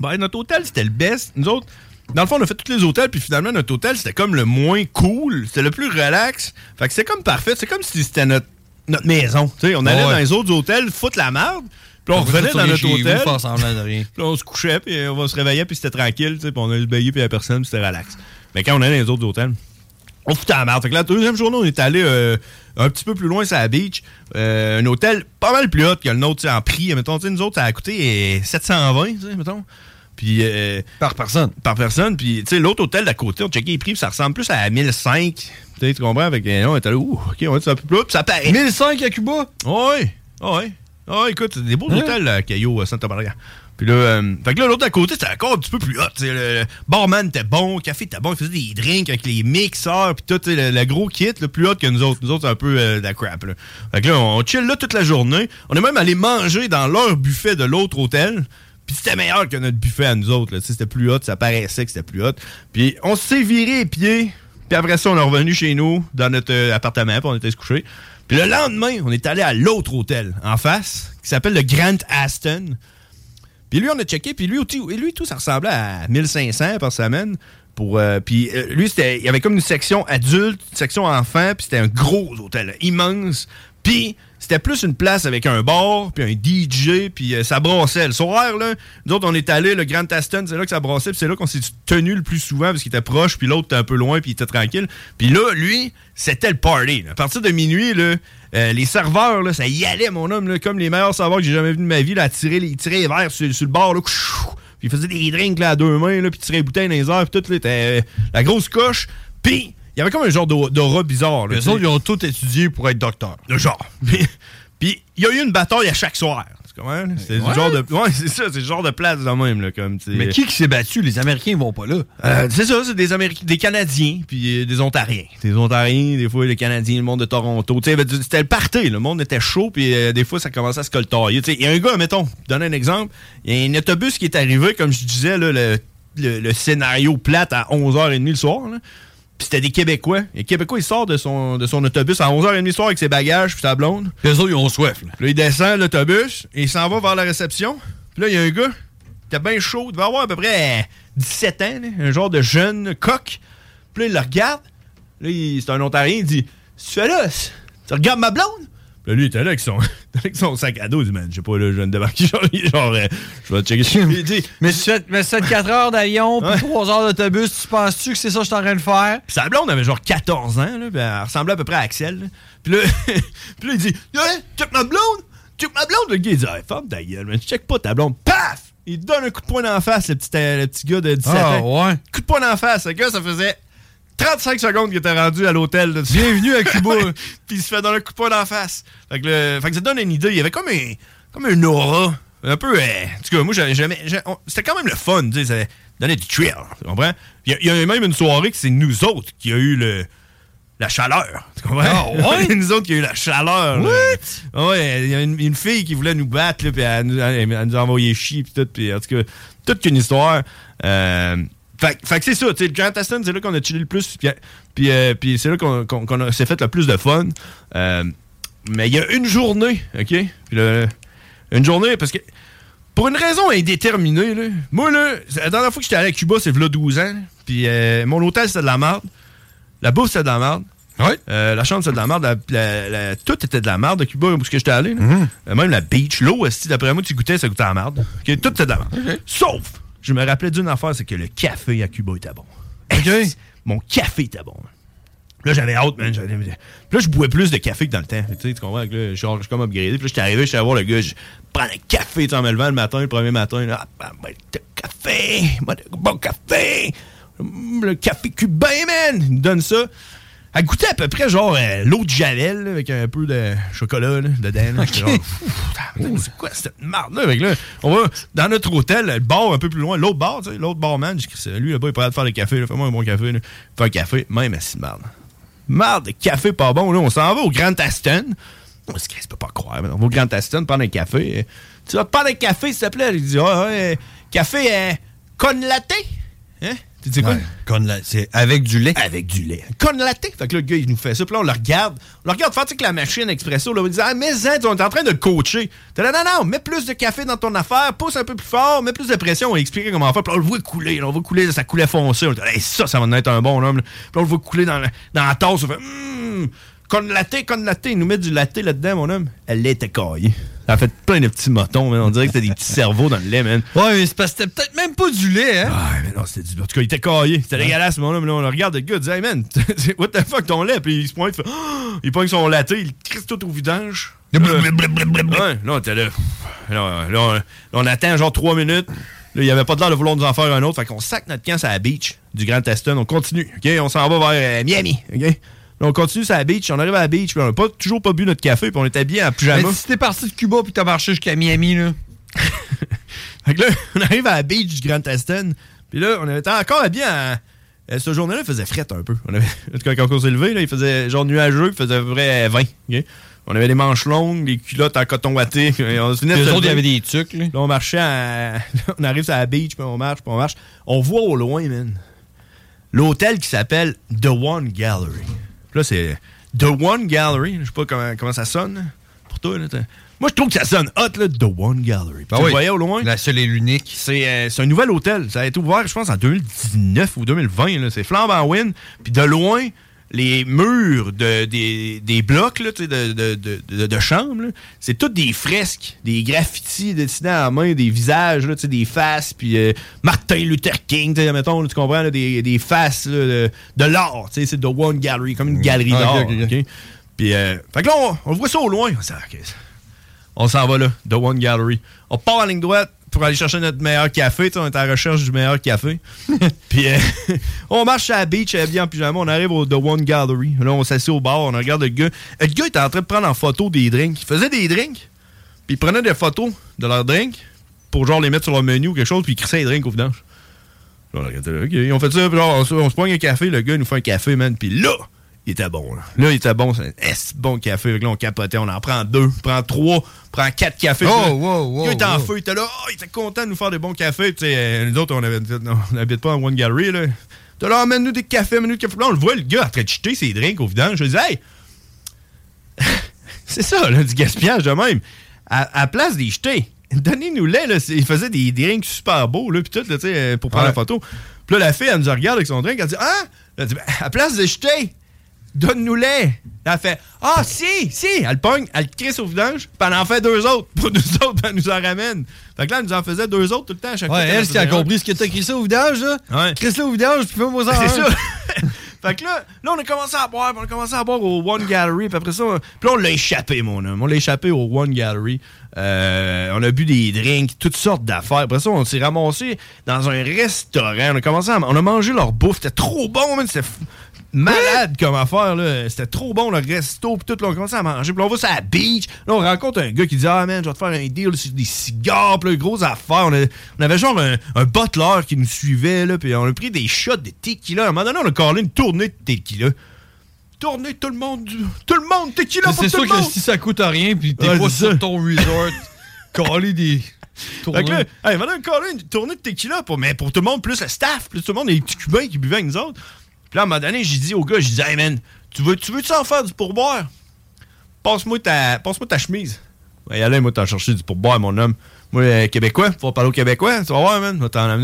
Ben, notre hôtel, c'était le best. Nous autres, dans le fond, on a fait tous les hôtels, puis finalement, notre hôtel, c'était comme le moins cool. C'était le plus relax. Fait que c'était comme parfait. C'est comme si c'était notre, notre maison. On allait Ouais. dans les autres hôtels, foutre la merde. Puis on revenait dans notre vous, hôtel. de rien. Puis on se couchait, puis on va se réveiller, puis c'était tranquille, puis on allait se baigner, puis avait personne, puis c'était relax. Mais quand on allait dans les autres hôtels, on foutait la merde. Fait que la deuxième journée, on est allé euh, un petit peu plus loin sur la beach. Euh, un hôtel pas mal plus haut que le nôtre, en prix. Mettons, nous autres, ça a coûté euh, 720, tu sais, mettons. Puis, euh, Par personne. par personne. Puis, tu sais, l'autre hôtel d'à côté, on checkait les prix, puis ça ressemble plus à 1005. Tu comprends? Fait que, euh, on était là, ouh, OK, on va être un peu plus haut, puis ça paraît. 1005 à Cuba? Oui, oui. Ah, écoute, c'est des beaux Hein? hôtels à Caillou, à Santa Maria. Puis là, euh, fait que là, l'autre à côté, c'était encore un petit peu plus hot. Le, barman était bon, le café était bon, il faisait des drinks avec les mixeurs, puis tout, le, le gros kit, le plus hot que nous autres. Nous autres, c'est un peu euh, de la crap. Là. Fait que là, on chill là toute la journée. On est même allé manger dans leur buffet de l'autre hôtel. Puis c'était meilleur que notre buffet à nous autres. C'était plus hot, ça paraissait que c'était plus hot. Puis on s'est viré les pieds. Puis après ça, on est revenu chez nous, dans notre euh, appartement, puis on était se coucher. Puis le lendemain, on est allé à l'autre hôtel, en face, qui s'appelle le Grand Aston. Puis lui, on a checké, puis lui, lui, tout, ça ressemblait à 1500 par semaine. Pour, euh, puis euh, lui, il y avait comme une section adulte, une section enfant, puis c'était un gros hôtel, immense. Puis c'était plus une place avec un bar, puis un DJ, puis euh, ça brassait. Le soir, là, nous autres, on est allé, le Grand Aston, c'est là que ça brassait, puis c'est là qu'on s'est tenu le plus souvent, parce qu'il était proche, puis l'autre était un peu loin, puis il était tranquille. Puis là, lui, c'était le party. À partir de minuit, là, euh, les serveurs, là, ça y allait, mon homme, là, comme les meilleurs serveurs que j'ai jamais vus de ma vie, là, tirer les, tirer les verres sur, sur le bar, là, puis il faisait des drinks là, à deux mains, là, puis tirait les bouteilles dans les airs, puis tout, là, euh, la grosse coche. Puis, il y avait comme un genre d'aura bizarre. Là, Les autres, ils ont tout étudié pour être docteur. Le genre. Puis il y a eu une bataille à chaque soir. C'est Ouais. genre de. Ouais, c'est ça, c'est le genre de place de même, là, comme. Mais qui qui s'est battu? Les Américains ils vont pas là. Euh, c'est ça, c'est des Américains, des Canadiens, puis euh, des Ontariens. Des Ontariens, des fois les Canadiens, le monde de Toronto. C'était le party, le monde était chaud, puis euh, des fois ça commençait à se coltailler. Il y a un gars, mettons, donne un exemple, il y a un autobus qui est arrivé, comme je disais, là, le, le- le scénario plate à 11h30 le soir. là. Puis c'était des Québécois. Et le Québécois, il sort de son, de son autobus à 11h30 le soir avec ses bagages puis sa blonde. Les autres, ils ont soif. Là. Là, il descend de l'autobus et il s'en va vers la réception. Puis là, il y a un gars qui était bien chaud. Il devait avoir à peu près euh, 17 ans, là, un genre de jeune coq. Puis là, il le regarde. Là, c'est un Ontarien. Il dit Tu fais là? Tu regardes ma blonde? Là, lui, il était là avec son, avec son sac à dos. Il dit Man, je sais pas, là, je viens de débarquer. Genre, genre euh, je vais checker. Il dit Mais si tu fais, mais si tu fais 4 heures d'avion puis 3 heures d'autobus, tu penses-tu que c'est ça que je suis en train de faire? Puis sa blonde avait genre 14 ans, là, puis elle ressemblait à peu près à Axel. Puis là, puis là, il dit Ouais, check ma blonde Check ma blonde Le gars, il dit Hey, ferme ta gueule, man, check pas ta blonde. Paf Il donne un coup de poing dans la face, le petit, euh, le petit gars de 17 Ah, ans. ouais. Coup de poing dans la face. Le gars, ça faisait 35 secondes qu'il était rendu à l'hôtel. là. Bienvenue à Cuba. Puis il se fait donner un coup de poing dans la face. Fait que, le- fait que ça donne une idée. Il y avait comme un, comme un aura. Un peu. euh, en tout cas, moi, j'avais jamais. on- C'était quand même le fun. tu sais, Ça donnait du thrill. Tu comprends? Il y, y a même une soirée que c'est nous autres qui a eu le. La chaleur. Tu comprends? Ah, ouais? nous autres qui a eu la chaleur. là. Ouais, il y a une, une fille qui voulait nous battre, puis elle, nous- elle- elle nous a envoyé chier, puis tout. Puis en tout cas, toute qu'une histoire. Euh, fait, fait que c'est ça, tu sais, le Grand Aston, c'est là qu'on a chillé le plus, puis, puis, euh, puis c'est là qu'on s'est fait le plus de fun. Euh, mais il y a une journée, OK? Puis une journée, parce que pour une raison indéterminée, là, moi, là, c'est la dernière fois que j'étais allé à Cuba, c'est là 12 ans, puis euh, mon hôtel, c'était de la merde. La bouffe, c'était de la merde. Euh, la chambre, c'était de la merde. La- la- la- tout était de la merde à Cuba, où j'étais allé. là. Euh, même la beach, l'eau, d'après moi, tu goûtais, ça goûtait la merde. Tout était de la merde. Sauf, je me rappelais d'une affaire, c'est que le café à Cuba était bon. Mon café était bon. Là, j'avais hâte, man. Puis là, je bois plus de café que dans le temps. Tu sais, tu comprends? que Là, genre, je suis comme upgradé. Puis là, j'étais arrivé, j'étais à voir le gars. Je prends un café, en me levant le matin, le premier matin. Là, ah, ben, ben, de café, moi, de bon café. Hum, Le café cubain, man. Il me donne ça. Elle goûtait à peu près genre euh, l'eau de Javel là, avec un peu de chocolat là, dedans. c'est quoi cette marde là? On va dans notre hôtel, le bar un peu plus loin, l'autre bar, tu sais, l'autre barman, lui là-bas, il pourrait faire le café, fais-moi un bon café. Fais un café, même assis marde. Marde de café pas bon, là, on s'en va au Grand Aston. On se je peux pas croire, mais on va au Grand Aston prendre un café. Euh, Tu vas te prendre un café, s'il te plaît? Il dit, ah, ouais, café euh, con latte? Hein? Tu dis quoi? Ouais, con la- c'est avec du lait. Avec du lait. Con latte. Fait que là, le gars, il nous fait ça. Puis là, on le regarde. On le regarde faire, sais, que la machine expresso, là, on dit, ah, mais zin, on est en train de coacher. T'es là, non, non, mets plus de café dans ton affaire, pousse un peu plus fort, mets plus de pression. On va expliquer comment faire. Puis là, on le voit couler. là, on voit couler, ça coulait foncé. On dit, Hey, ça, ça va être un bon homme. là. Puis là, on le voit couler dans la, dans la tasse. On fait, hum, con latte, con latte. Il nous met du latte là-dedans, mon homme. Elle l'était caillée. A fait plein de petits motons, man. On dirait que c'était des petits cerveaux dans le lait, man. Ouais, mais c'est parce que c'était peut-être même pas du lait, hein? Ah, mais non, c'était du. En tout cas, il était caillé. C'était dégueulasse, mon homme. Là, on le regarde, le gars, il dit, hey man, what the fuck ton lait? Puis il se pointe, il fait, Ah! il pogne son latte, il crisse tout au vidange. Là, ouais, là, on était là. Là, là, on, là, on attend genre trois minutes. Là, il avait pas de l'air de vouloir nous en faire un autre. Fait qu'on sac notre camp sur la beach du Grand Aston. On continue. OK? On s'en va vers euh, Miami. OK? Là, on continue sur la beach. On arrive à la beach. Puis on n'a pas, toujours pas bu notre café. Puis on était bien en pyjama. Mais si t'es parti de Cuba puis t'as marché jusqu'à Miami, là. Fait que là, on arrive à la beach du Grand Aston. Puis là, on était encore bien à. euh, Cette journée-là, il faisait fret un peu. On avait, en tout cas, quand on s'est levé, là, il faisait genre nuageux, il faisait à peu près 20. ok? On avait des manches longues, des culottes en coton watté. puis On se Les autres, il y avait des trucs, là. Là, on marchait à- On arrive sur la beach, puis on marche, puis on marche. On voit au loin, man, l'hôtel qui s'appelle The One Gallery. Là, c'est The One Gallery. Je sais pas comment, comment ça sonne pour toi. Là, Moi, je trouve que ça sonne hot, là, The One Gallery. Ben tu oui. le voyais au loin? La seule et l'unique. C'est euh, c'est un nouvel hôtel. Ça a été ouvert, je pense, en 2019 ou 2020. là. C'est flambant win. Puis de loin, les murs de, des, des blocs là, de, de, là, c'est toutes des fresques, des graffitis dessinés à la main, des visages, là, des faces, puis euh, Martin Luther King, mettons, là, tu comprends, là, des, des faces de, l'art. C'est The One Gallery, comme une galerie Ah, d'art. Puis, euh, fait que là, on, on voit ça au loin. On s'en ok, on s'en va là, The One Gallery. On part en ligne droite pour aller chercher notre meilleur café. On est à la recherche du meilleur café. Puis euh, on marche à la beach, habillé en pyjama. On arrive au The One Gallery. Là, on s'assied au bar. On regarde le gars. Le gars était en train de prendre en photo des drinks. Il faisait des drinks. Puis il prenait des photos de leurs drinks pour genre les mettre sur leur menu ou quelque chose. Puis il crissait les drinks au vidange. Là, on regardait OK, fait ça. Puis genre, on, se- on se pogne un café. Le gars nous fait un café, man. Puis là, il était bon. Là, Là, il était bon. C'est bon café. Fait que Là, on capotait. On en prend deux, prend trois, prend quatre cafés. Oh, là, wow, gars était en wow. feu. Il était là. Oh, il était content de nous faire des bons cafés. Puis, euh, nous autres, on avait- non, on n'habite pas en One Gallery. Là. T'es là, amène-nous des cafés, amène-nous des cafés. Là, on le voit, le gars, en train de jeter ses drinks au vidange. Je lui dis, hey, c'est ça, là, du gaspillage de même. À, à la place des jeter, donnez-nous-les. là. Il faisait des drinks super beaux, là, puis tout, là, euh, pour prendre Ouais. la photo. Puis là, la fille, elle nous regarde avec son drink, elle dit, ah! Elle dit, Ben, à la place de jeter, donne-nous-les. Elle fait, ah, si, si! Elle le pogne, elle le crisse au vidange, puis elle en fait deux autres. Pour nous autres, elle nous en ramène. Fait que là, elle nous en faisait deux autres tout le temps à chaque fois. Ouais, en elle, qui a compris ce que t'as ça au vidange, là. Ouais. Chris là au vidange, puis fais-moi ça. C'est ça. fait que là, là, on a commencé à boire, puis on a commencé à boire au One Gallery, puis après ça, on- puis là, on l'a échappé, mon homme. On l'a échappé au One Gallery. Euh, on a bu des drinks, toutes sortes d'affaires. Après ça, on s'est ramassé dans un restaurant. On a commencé à, on a mangé leur bouffe. C'était trop bon, man. C'était f- malade comme affaire, là. C'était trop bon, le resto, puis tout. Là, on a commencé à manger. Puis on va sur la beach. Là, on rencontre un gars qui dit, ah, man, je vais te faire un deal sur des cigares, puis là, grosse affaire. On, a- on avait genre un, un butler qui nous suivait, là, puis on a pris des shots de tequila. À un moment donné, on a collé une tournée de tequila. Tournée, tout le monde, du- tout le monde, tequila pour C'est tout sûr le que monde. si ça coûte rien, puis t'es Ouais, pas c'est sur ça. ton resort, coller des. Fait que là, hey, maintenant, encore une tournée de tequila, pour, mais pour tout le monde, plus le staff, plus tout le monde, les petits cubains qui buvaient avec nous autres. Puis là, à un moment donné, j'ai dit au gars, j'ai dit, hey man, tu veux, tu veux-tu en faire du pourboire? Passe-moi ta, passe-moi ta chemise. Ouais, allez, moi, t'en chercher du pourboire, mon homme. Moi, euh, Québécois, faut parler au Québécois, tu vas voir, man, moi, t'en Là,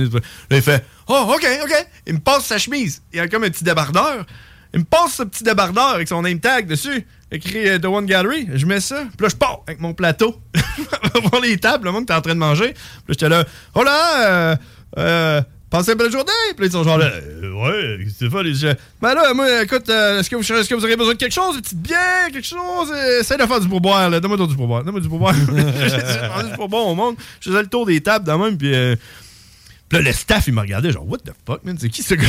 il fait, oh, ok, ok. Il me passe sa chemise. Il y a comme un petit débardeur. Il me passe ce petit débardeur avec son name tag dessus, écrit euh, The One Gallery. Je mets ça, puis là, je pars avec mon plateau. voir les tables, le monde était en train de manger. Puis là, j'étais là, oh là, euh, euh, passez une belle journée. Puis là, ils sont genre là, Euh, ouais, pas les gens. Ben là, moi, écoute, euh, est-ce que, vous, aurez besoin de quelque chose, une petite bière, quelque chose? Euh, Essaye de faire du pourboire, là. Donne-moi du pourboire. Donne-moi du pourboire. J'ai du pourboire au monde. Je faisais le tour des tables de même, puis. Là, le staff, il me regardait, genre, what the fuck, man? C'est qui ce gars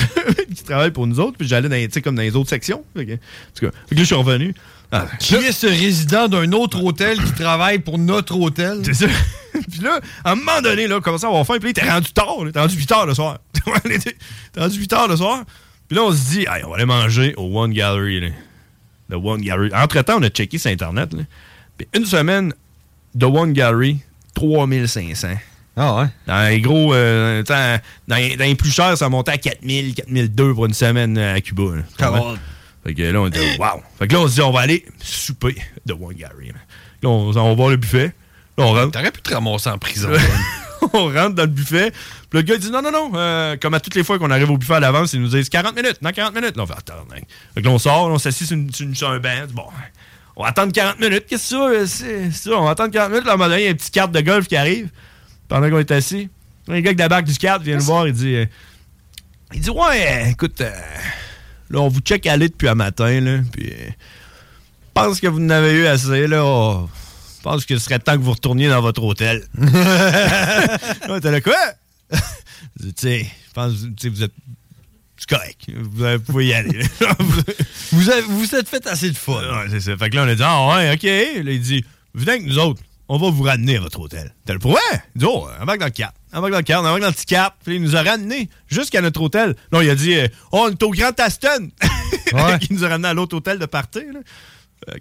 qui travaille pour nous autres? Puis j'allais dans, comme dans les autres sections. Fait que, en tout cas, fait que là, je suis revenu. Ah, Qui est ce résident d'un autre hôtel qui travaille pour notre hôtel? C'est ça. puis là, à un moment donné, là, commençait à avoir faim. Puis là, il était rendu tard. était rendu 8 heures le soir. était rendu 8 heures le soir. Puis là, on se dit, Hey, on va aller manger au One Gallery. Là. The One Gallery. Entre-temps, on a checké sur Internet. Là. Puis une semaine, The One Gallery, 3500. Ah ouais? Dans les gros, euh, dans, les- dans les plus chers, ça montait à 4000, 4002 pour une semaine euh, à Cuba. là. Fait que là, on était wow. Fait que là, on se dit, on va aller souper de One Gallery. Là, on, on va voir le buffet. Là, on rentre. T'aurais pu te ramasser en prison. on rentre dans le buffet. Puis le gars dit non, non, non. euh, comme à toutes les fois qu'on arrive au buffet à l'avance, ils nous disent 40 minutes. Dans 40 minutes. Là, on fait attends. mec. Fait que là, on sort, on s'assit sur, une- sur un banc. On dit, Bon, on va attendre 40 minutes. Qu'est-ce que c'est ça? C'est c'est ça? On va attendre 40 minutes. Là, à un moment donné, il y a une petite carte de golf qui arrive pendant qu'on est assis. Le gars avec la barque du carte vient nous voir. Il dit euh, Il dit Ouais, écoute, euh, là, on vous check aller depuis un matin. Là, puis, euh, je pense que vous en avez eu assez. Là, Oh, je pense que ce serait temps que vous retourniez dans votre hôtel. Ouais, T'es là, quoi? tu sais, je pense sais, vous êtes. C'est correct. Vous pouvez y aller. Vous avez- vous vous êtes fait assez de fun. ouais, c'est ça. Fait que là, on a dit, ah ouais, OK. Là, il dit, venez avec nous autres. On va vous ramener à votre hôtel. T'as le ouais? Il dit, oh, embarque dans le cap. Embarque dans le cap. On embarque dans le petit cap. Puis il nous a ramenés jusqu'à notre hôtel. Là, il a dit, oh, on est au Grand Aston. Ouais. il nous a ramenés à l'autre hôtel de partir.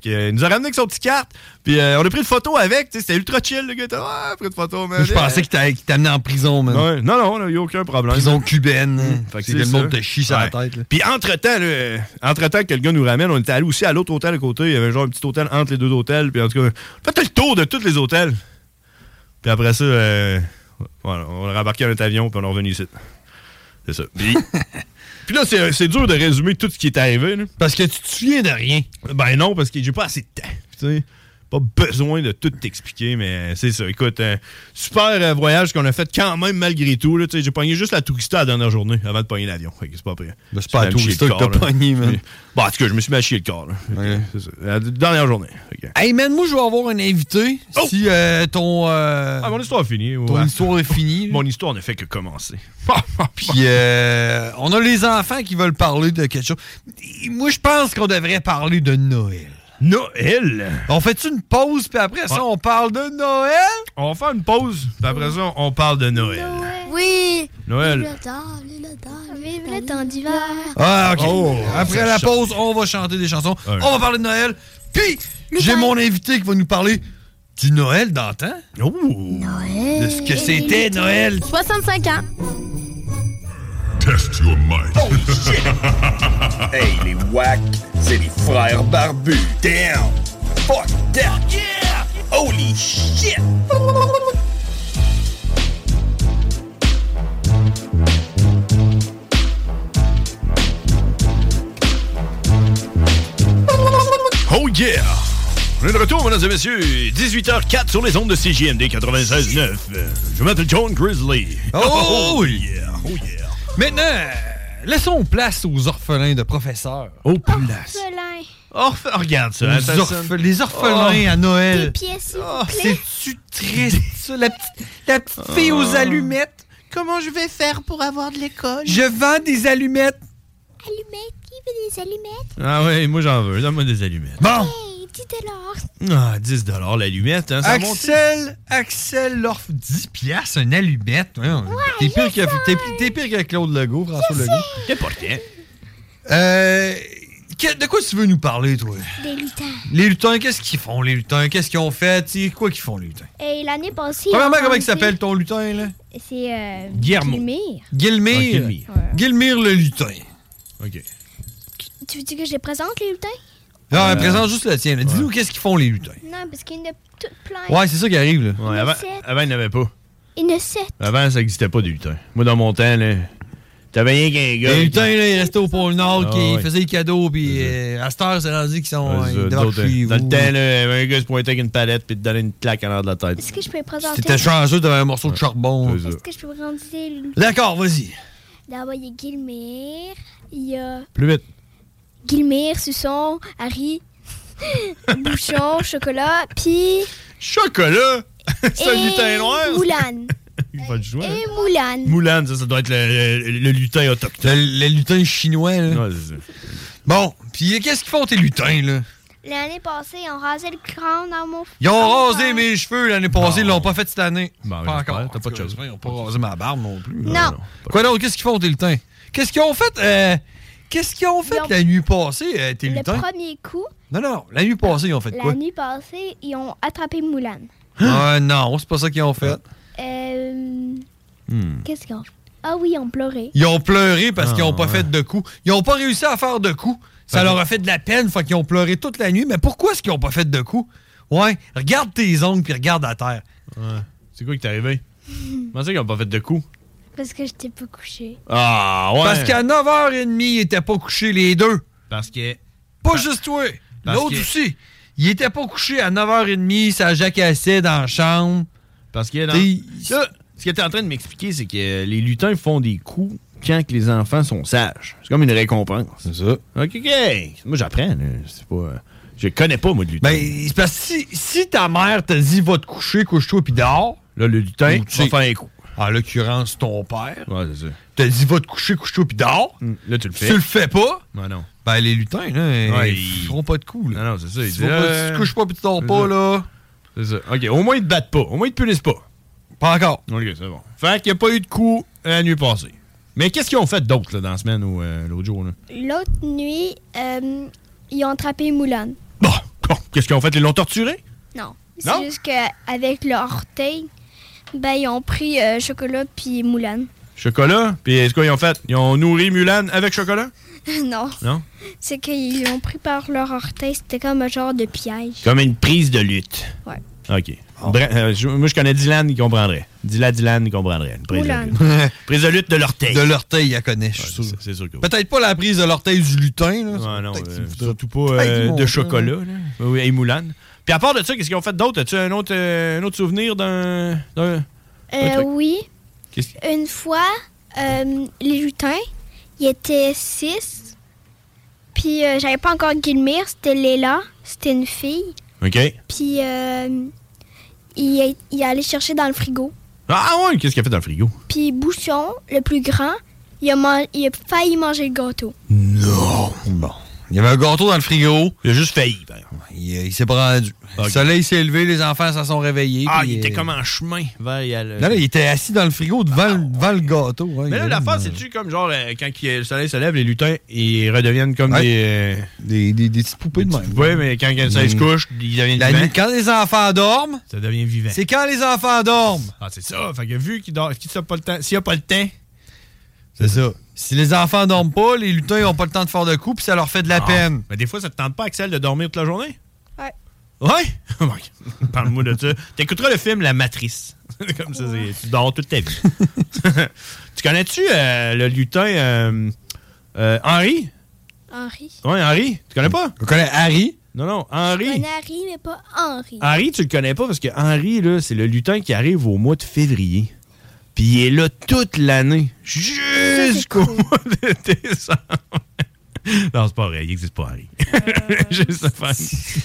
Que, euh, il nous a ramené avec son petit carte. Puis euh, on a pris une photo avec. C'était ultra chill, le gars. Ouais, pris une photo, man. Je pensais qu'il t'a- qu'il t'amenait en prison, man. Ouais, non, non, il n'y a aucun problème. Prison cubaine. Mmh. Fait que C'est le monde te chie sur la tête. là. Puis entre-temps, entre-temps que le gars nous ramène, on était allé aussi à l'autre hôtel à côté. Il y avait genre un petit hôtel entre les deux hôtels. Puis en tout cas, on fait le tour de tous les hôtels. Puis après ça, euh, voilà, on a rembarqué à notre avion puis on est revenu ici. C'est ça. Puis, puis là, c'est dur de résumer tout ce qui est arrivé. là. Parce que tu te souviens de rien. Ben non, parce que j'ai pas assez de temps. Tu sais, pas besoin de tout t'expliquer, mais c'est ça. Écoute, euh, super euh, voyage qu'on a fait quand même malgré tout. là. J'ai pogné juste la tourista la dernière journée avant de pogner l'avion. C'est pas prêt. Ben, c'est pas la tourista que t'as pogné, man. Bon, en tout cas, je me suis chier le corps. C'est ça. La dernière journée. Hey, man, moi, je vais avoir un invité. Si euh, ton. euh, Oh! Ah, mon histoire est finie. ton ouais. histoire est finie. Mon histoire ne fait que commencer. Puis euh, on a les enfants qui veulent parler de quelque chose. Moi, je pense qu'on devrait parler de Noël. Noël? On fait une pause, puis après ça, Ouais. on parle de Noël? On va faire une pause, puis après ça, on parle de Noël. Oui. Noël. Vive le temps, vive le temps, vive le temps d'hiver. Ah, OK. Oh, après la pause, on va chanter des chansons. Ouais. On va parler de Noël. Puis, j'ai mon invité qui va nous parler du Noël d'antan. Oh! De ce que c'était Noël. 65 ans. Test your might. Hey, les wack, c'est les frères barbus. Damn! Fuck that! Yeah! Holy shit! Oh yeah! On est de retour, mesdames et messieurs. 18h04 sur les ondes de CJMD 96.9. Euh, Je m'appelle John Grizzly. Oh, yeah! Oh yeah! Maintenant, laissons place aux orphelins de professeurs. Oh, place. Pelin. Oh, regarde ça. Aux orph- les orphelins à Des Noël. Oh. C'est-tu triste, ça? La petite, la petite fille aux allumettes? Comment je vais faire pour avoir de l'école? Je vends des allumettes. Allumettes, qui veut des allumettes? Ah ouais, moi j'en veux. Donne-moi des allumettes. Bon, Hey, dis-le-leur. Ah, 10 l'allumette, hein, ça. Axel, Axel l'orphe 10 piastres, une allumette. T'es pire, que, t'es, t'es pire que Claude Legault, François Legault. Important. Euh, que- de quoi tu veux nous parler, toi? Des lutins. Les lutins, qu'est-ce qu'ils font, les lutins? Qu'est-ce qu'ils ont fait? C'est quoi qu'ils font, les lutins? Et l'année passée. Premièrement, comment il dit- s'appelle ton lutin, là? C'est euh. Gilmire. Ah. Gilmire le lutin. OK. Tu veux dire que je les présente, les lutins? Non, Euh, présente juste le tien. Dis-nous qu'est-ce qu'ils font, les lutins. Non, parce qu'il y en a toutes plein. Ouais, c'est ça qui arrive, là. Ouais, avant, avant, il n'y en avait pas. Il y en a sept. Avant, ça n'existait pas des lutins. Moi, dans mon temps, là, t'avais rien qu'un gars. Les lutins, là, ils restaient au pôle Nord, Ah, qui ouais. faisaient des cadeaux, puis euh, à cette heure, c'est rendu qu'ils sont. Ouais, euh, D'autres, chez Dans vous. le temps, là, il y avait un gars qui se pointait avec une palette puis te donnait une claque en l'air de la tête. Est-ce que je peux présenter? T'étais chanceux d'avoir un morceau de charbon. Est-ce que je peux présenter? D'accord, vas-y. D'abord, il y a Gilmire. Il y a Plus vite. Gilmire, Suçon, Harry, Bouchon, Chocolat, puis. Chocolat! C'est un et lutin noir? Moulane. Jouer. Et Moulane. Moulane, ça, ça doit être le, le- le lutin autochtone. Le, le lutin chinois, là. Ouais, c'est ça. Bon, puis qu'est-ce qu'ils font, tes lutins, là? L'année passée, ils ont rasé le crâne dans mon Ils ont rasé mes cheveux l'année passée, ils l'ont pas fait cette année. Bon, pas encore. t'as pas de chose. Ils ont pas rasé ma barbe non plus. Non. Quoi d'autre? Qu'est-ce qu'ils font, tes lutins? Qu'est-ce qu'ils ont fait, euh, Qu'est-ce qu'ils ont fait? Ont- la nuit passée, euh, tes Le premier coup, Non, non, la nuit passée, ils ont fait la quoi? nuit passée, ils ont attrapé Moulane. Ah non, c'est pas ça qu'ils ont fait. Euh, Hmm. Qu'est-ce qu'ils ont fait? Ah oui, ils ont pleuré. Ils ont pleuré parce Ah, qu'ils ont pas ouais. fait de coups. Ils ont pas réussi à faire de coups. Ça leur a fait de la peine, fait qu'ils ont pleuré toute la nuit. Mais pourquoi est-ce qu'ils ont pas fait de coups? Ouais, regarde tes ongles puis regarde à terre. Ouais. C'est quoi qui t'est arrivé? Comment ça qu'ils n'ont pas fait de coup? Parce que je t'ai pas couché. Ah, ouais. Parce qu'à 9h30, ils étaient pas couchés les deux. Parce que. Pas juste toi. L'autre que- aussi. Ils étaient pas couchés à 9h30, ça jacassait dans la chambre. Parce que dans... Là, ce que tu es en train de m'expliquer, c'est que les lutins font des coups quand que les enfants sont sages. C'est comme une récompense. C'est ça. OK, OK. Moi, j'apprends. C'est pas... Je connais pas, moi, de lutin. Ben, c'est parce que si, si ta mère t'a dit va te coucher, couche-toi puis dors, là, le lutin, tu vas faire un coup. En l'occurrence ton père, Ouais, c'est ça. t'a dit va te coucher, couche-toi puis dors, Hmm. Là, tu le si fais. tu le fais pas, Ouais, non. ben les lutins, là, Ouais, ils ils- feront pas de coups. Là. Non, non, c'est ça. Il Si pas- euh, si tu couches pas puis tu dors pas, ça. là, C'est ça. OK, au moins, ils te battent pas. Au moins, ils te punissent pas. pas encore. OK, c'est bon. Fait qu'il n'y a pas eu de coup la nuit passée. Mais qu'est-ce qu'ils ont fait d'autre là, dans la semaine ou euh, l'autre jour? Là? L'autre nuit, euh, ils ont attrapé Moulane. Bon, Bon, qu'est-ce qu'ils ont fait? Ils l'ont torturé? Non. Non? C'est juste qu'avec leur orteil, ben, ils ont pris euh, chocolat puis moulane. Chocolat? Puis est-ce qu'ils ont fait? Ils ont nourri Mulan avec chocolat? non. Non? C'est qu'ils l'ont pris par leur orteil. C'était comme un genre de piège. Comme une prise de lutte. Ouais. OK. Bra- euh, je- moi, je connais Dylan, il comprendrait. Dylan, Dylan, il comprendrait. Une prise, de lutte. prise de lutte de l'orteil. De l'orteil, il la connaît, je suis sûr. C'est sûr que oui. Peut-être pas la prise de l'orteil du lutin. Là. Ouais, non, Peut-être euh, surtout pas euh, de chocolat. là. Là. Oui, et Moulin. Puis à part de ça, qu'est-ce qu'ils ont fait d'autre? As-tu un autre, euh, un autre souvenir d'un... d'un- un Euh, oui. Qu'est-ce- Une fois, euh, les lutins, ils étaient six. Puis euh, j'avais pas encore Gilmire, c'était Léla, c'était une fille. OK. Puis euh, il, il allait chercher dans le frigo. Ah ouais, qu'est-ce qu'il a fait dans le frigo? Puis Bouchon, le plus grand, il a, man- il a failli manger le gâteau. Non. Bon. Il y avait un gâteau dans le frigo. Il a juste failli. ben. Il, il s'est pas rendu. Le soleil s'est levé, les enfants s'en sont réveillés. Ah, il était euh, comme en chemin vers... a le- Non, là, il était assis dans le frigo devant, le- devant le gâteau. ouais, Mais là, l'affaire, c'est-tu comme genre, euh, quand le soleil se lève, les lutins, ils redeviennent comme Ouais. des... euh, des, des, des petites poupées de même. Oui, mais quand le soleil se Mm. couche, ils deviennent La vivants. nuit, quand les enfants dorment, Ça devient vivant. c'est quand les enfants dorment. Ah, c'est ça. Fait que vu qu'il dort, qu'il n'a pas le temps, s'il n'a pas le temps, C'est ça. Si les enfants dorment pas, les lutins n'ont pas le temps de faire de coups, puis ça leur fait de la Ah. peine. Mais des fois, ça te tente pas, Axel, de dormir toute la journée? Ouais. Ouais? Ok. Parle-moi de ça. T'écouteras le film La Matrice. Comme ça, c'est- tu dors toute ta vie. tu connais-tu euh, le lutin euh, euh, Henri? Henri. Ouais, Henri. Tu connais pas? On connaît Harry. Non, non, Je Henri. connais Harry, mais pas Henri. Henri, tu le connais pas parce que Henri, là, c'est le lutin qui arrive au mois de février. Puis il est là toute l'année. Jusqu'au mois de décembre. Non, c'est pas vrai, il n'existe pas, Henri. Juste faire.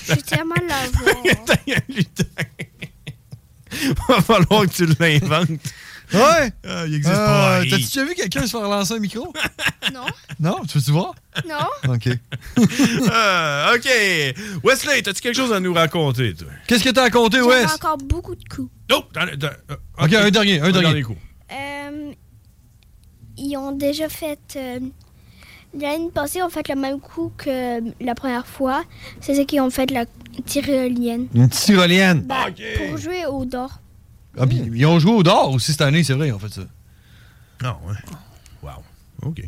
J'ai tellement l'avoir. Il y a un lutin. Va falloir que tu l'inventes. Ouais. Ah, il existe pas, Euh. T'as-tu déjà vu quelqu'un se faire lancer un micro? non. Non? Tu veux-tu voir? Non. OK. Ah, OK. Wesley, as-tu quelque chose à nous raconter, toi? Qu'est-ce que t'as raconté, Wes? encore beaucoup de coups. Non, dans- euh, OK, un dernier, un dernier. coup. Euh, ils ont déjà fait. euh, L'année passée, ils ont fait le même coup que la première fois. C'est ça qu'ils ont fait la tyrolienne. Une tyrolienne. Ben, Pour jouer au dor. Ah, puis ils ont joué au dehors aussi cette année, c'est vrai, ils ont fait ça. Non, ouais. Wow. OK.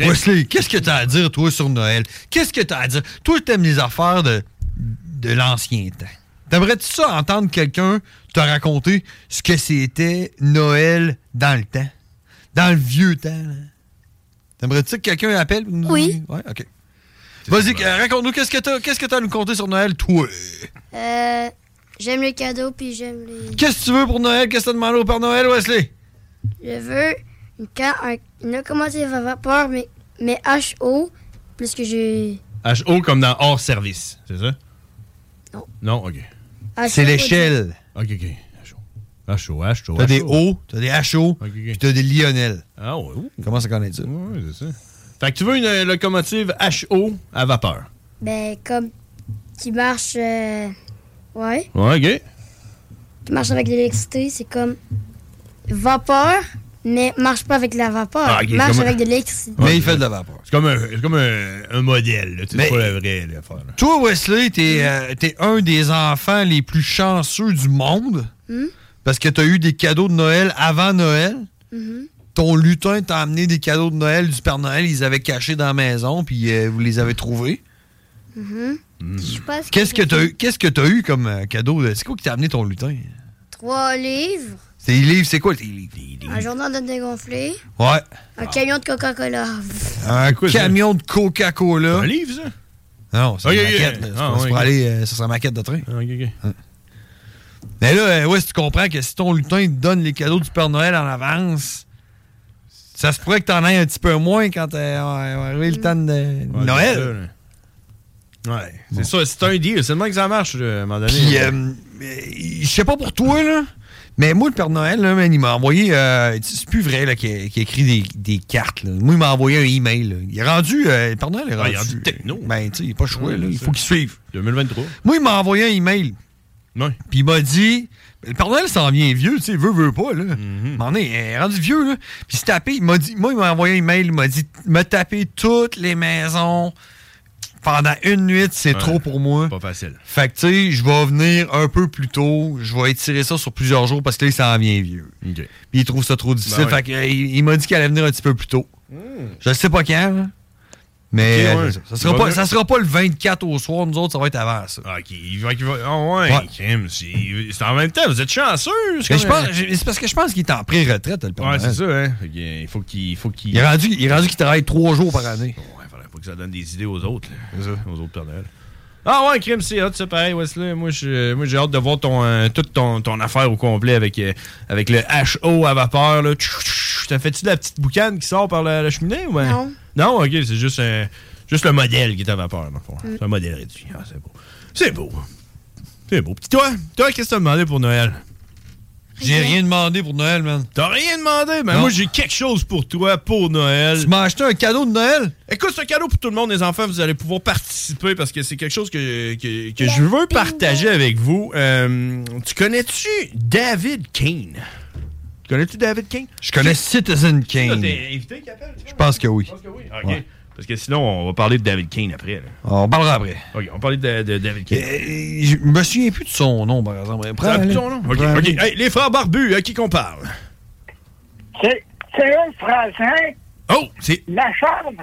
Wesley, qu'est-ce que t'as à dire, toi, sur Noël? Qu'est-ce que t'as à dire? Toi, t'aimes les affaires de, de l'ancien temps. T'aimerais-tu ça entendre quelqu'un te raconter ce que c'était Noël dans le temps? Dans le vieux temps, là? T'aimerais-tu que quelqu'un appelle? nous- Oui. Ouais, OK. Vas-y, euh, raconte-nous, qu'est-ce que t'as qu'est-ce que t'as à nous conter sur Noël, toi? Euh, j'aime les cadeaux, puis j'aime les... Qu'est-ce que tu veux pour Noël? Qu'est-ce que t'as demandé au Père Noël, Wesley? Je veux une, ca- un- une locomotive à vapeur, mais, mais HO, plus que j'ai... HO comme dans hors service, c'est ça? Non. Non, OK. C'est l'échelle. OK, OK. HO, HO, HO. T'as des HO. O, t'as des HO, OK, OK. puis t'as des Lionel. Ah, ouais. ouh. Comment ça connaît ça? Ouais, c'est ça. Fait que tu veux une euh, locomotive HO à vapeur? Ben, comme... Qui marche... euh, ouais. Ouais, OK. Qui marche avec de l'électricité, c'est comme... Vapeur, mais marche pas avec la vapeur. Ah, marche comme- avec de l'électricité. Mais il fait de la vapeur. C'est comme un, c'est comme un, un modèle, là. Mais- C'est pas la vraie affaire. Toi, Wesley, t'es euh, t'es un des enfants les plus chanceux du monde Hmm? parce que t'as eu des cadeaux de Noël avant Noël. Mhm. Ton lutin t'a amené des cadeaux de Noël du Père Noël, ils les avaient cachés dans la maison, puis euh, vous les avez trouvés. Mhm. Je pense Qu'est-ce que t'as eu, qu'est-ce que t'as eu comme euh, cadeau? C'est quoi qui t'a amené ton lutin? Trois livres, Tes livres, c'est quoi tes livres? un journal de dégonflé, Ouais. un camion de Coca-Cola. Un quoi, ça? camion de Coca-Cola. Un livre, ça? Non, c'est Ok, une maquette. C'est Ah, c'est ouais, ok. aller euh, sur sa maquette de train. Ah, OK, OK. Mais là, euh, ouais, si tu comprends que si ton lutin te donne les cadeaux du Père Noël en avance, ça se pourrait que t'en aies un petit peu moins quand euh, va arriver le temps de Ouais, Noël. C'est ça. Ouais, c'est ça, c'est un deal. C'est le même que ça marche, là, à un moment donné. Puis, euh, euh, je sais pas pour toi, là, mais moi, le Père Noël, là, man, il m'a envoyé. euh, c'est plus vrai qu'il a, écrit des, des cartes. là. Moi, il m'a envoyé un email. là. Il est rendu. euh, le Père Noël est Ah, rendu. il est rendu techno. Ben, tu sais, il est pas choix, là. Ouais, Il faut qu'il suive. 2023. Moi, il m'a envoyé un email. Ouais. Puis il m'a dit. Le Père Noël s'en vient vieux, tu sais, veut, veut pas, là. Mm-hmm. M'en est, il est rendu vieux, là. Puis il tapé, il m'a dit, moi, il m'a envoyé un email, il m'a dit, me taper toutes les maisons pendant une nuit, c'est Ouais. trop pour moi. Pas facile. Fait que, tu sais, je vais venir un peu plus tôt. Je vais étirer ça sur plusieurs jours parce que là, il s'en vient vieux. OK. Puis il trouve ça trop difficile. Ben ouais. Fait que, euh, il, il m'a dit qu'elle allait venir un petit peu plus tôt. Je sais pas quand, là. Mais ouais. euh, ça, sera pas, venir- ça sera pas le 24 au soir, nous autres, ça va être avant ça. OK. Il va, il va- ah ouais, c'est en même temps, vous êtes chanceux. c'est parce que je pense qu'il est en pré-retraite, le Père Ouais, c'est ça, hein. Il faut qu'il. faut qu'il. Il est rendu, il est rendu qu'il travaille trois jours par année. Que ça donne des idées aux autres, là. aux autres Père Noël. Ah ouais, crime, c'est hot, c'est pareil, Wesley. Moi, j'ai hâte de voir ton, euh, toute ton, ton affaire au complet avec, euh, avec le HO à vapeur. Là. T'as fait-tu de la petite boucane qui sort par la, la cheminée? ou ben? Non. Non, ok, c'est juste, un- juste le modèle qui est à vapeur, dans le fond. Mm. C'est un modèle réduit. Ah, c'est beau. C'est beau. C'est beau. Puis toi, toi, qu'est-ce que t'as demandé pour Noël? J'ai rien demandé pour Noël, man. T'as rien demandé? Ben Non. moi, j'ai quelque chose pour toi pour Noël. Tu m'as acheté un cadeau de Noël? Écoute, c'est un cadeau pour tout le monde, les enfants. Vous allez pouvoir participer parce que c'est quelque chose que, que, que je veux partager avec vous. Euh, tu connais-tu David Kane? Tu connais-tu David Kane? Je connais Citizen Kane. t'es invité qui appelle? Je pense que oui. OK. Ouais. Parce que sinon, on va parler de David Kane après. là. On parlera après. OK, on va parler de, de David Kane. Euh, Je me souviens plus de son nom, par exemple. Ça a plus son nom? OK, Prends-le. OK. Hey, les frères barbus, à qui qu'on parle? C'est c'est un Français. Oh, c'est... La charge.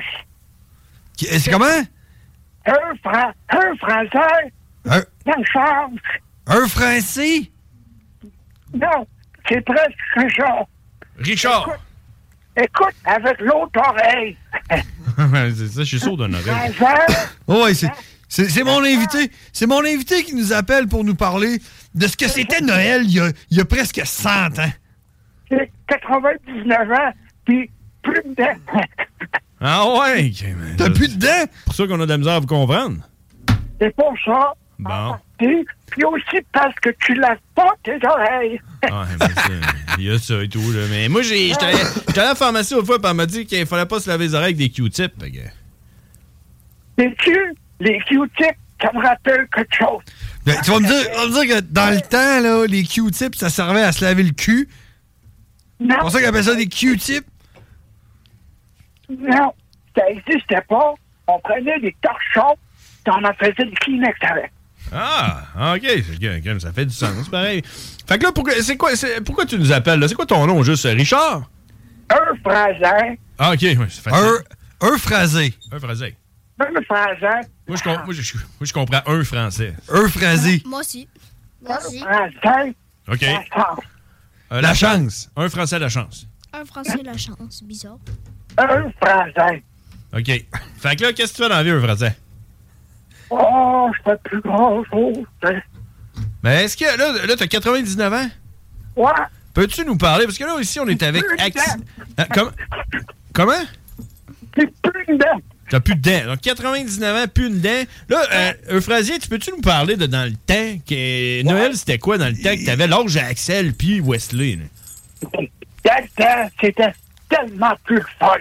Qui- C'est comment? Un, Fra un Français. Un, La charge. un Français? Non, c'est presque Richard. Richard. Écoute avec l'autre oreille. c'est ça, je suis sourd d'un oreille. Français. Oh, ouais, c'est, c'est, c'est mon invité. C'est mon invité qui nous appelle pour nous parler de ce que c'était Noël il y a, il y a presque 100 ans. C'est 99 ans, puis plus de dents. Ah ouais? ok, mais T'as plus de dents? C'est pour ça qu'on a de la misère à vous comprendre. C'est pour ça. Bon. Puis, puis aussi parce que tu laves pas tes oreilles. Ouais, mais ça, il y a ça et tout, là. Mais moi, j'ai, j'étais allé j'étais allé à la pharmacie l'autre fois, puis elle m'a dit qu'il fallait pas se laver les oreilles avec des Q-tips. Les Q, les Q-tips, ça me rappelle quelque chose. Ben, tu vas me dire, tu vas me dire que dans le temps, là, les Q-tips, ça servait à se laver le cul? Non. C'est pour ça qu'ils appellent ça des Q-tips? Non, ça n'existait pas. On prenait des torchons, puis on en faisait des Kleenex avec. Ah, ok, c'est- ok, ça fait du sens, c'est pareil. Fait que là, pourquoi, c'est quoi, c'est- pourquoi tu nous appelles, là? C'est quoi ton nom, juste? Richard? Un Français, Ah, ok, ouais, c'est facile. Un, un phrasé. Un français. un Français, Moi, je, com- moi, je, moi, je comprends un français. Un phrasé. Moi aussi. un Français, OK. la chance. Euh, La chance. Un français, la chance. Un français, la chance. Bizarre. Un Français. OK. Fait que là, qu'est-ce que tu fais dans la vie, un français? Oh, je fais plus grand-chose. Mais est-ce que, là, là t'as 99 ans? Ouais, Peux-tu nous parler? Parce que là, ici, on est avec... Acc- Ah, comment? Comment? c'est plus de dents. T'as plus de dents. Donc, 99 ans, plus de dents. Là, euh, Euphrasier, tu peux-tu nous parler de dans le temps? Que Noël, c'était quoi dans le temps que t'avais l'âge à Axel puis Wesley? là? Dans le temps, c'était tellement plus fun.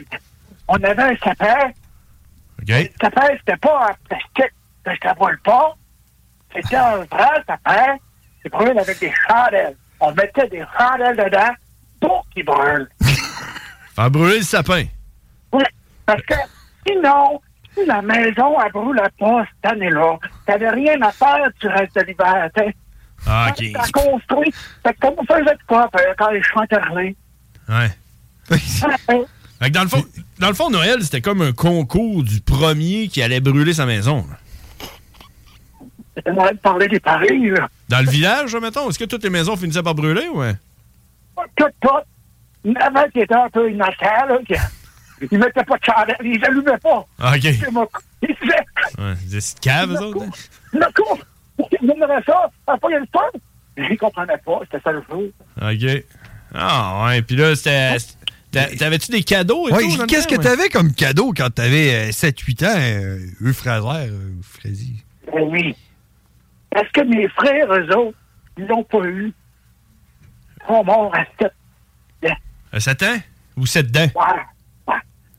On avait un sapin. OK? Le sapin, c'était pas un plastique, parce que ça brûle pas. C'était un vrai sapin qui brûle avec des chandelles. On mettait des chandelles dedans pour qu'ils brûlent. Faire brûler le sapin. Oui, parce que sinon, si la maison, elle brûle pas cette année-là, t'avais rien à faire du reste de l'hiver, t'sais. Ah, OK. T'as construit. Fait que comme on faisait de quoi euh, quand les champs terlés? Ouais. Fait que dans le fond, dans le fond, Noël, c'était comme un concours du premier qui allait brûler sa maison. là. C'était de parler des paris, là. Dans le village, mettons, est-ce que toutes les maisons finissaient par brûler, ouais? Tout, tout. Il y en avait qui étaient un peu innocents, là, qui, ils mettaient pas de chandelle, ils allumaient pas. Ah, OK. Moi. Ils disaient, Ouais, des caves, eux autres? le coup, ils donnerait ça, après il y a le fun. Ils comprenaient pas, c'était ça le feu. OK. Ah, ouais. Puis là, c'était. t'a- T'avais-tu des cadeaux et Ouais, tout? Qu'est-ce temps, que t'avais comme cadeau quand t'avais 7-8 ans, euh, Euphrasère, euh, Euphraisie? Ben oui. Parce que mes frères, eux autres, ils l'ont pas eu. Ils sont morts à sept. À 7 ans? Ou 7 dents? Ouais, ouais.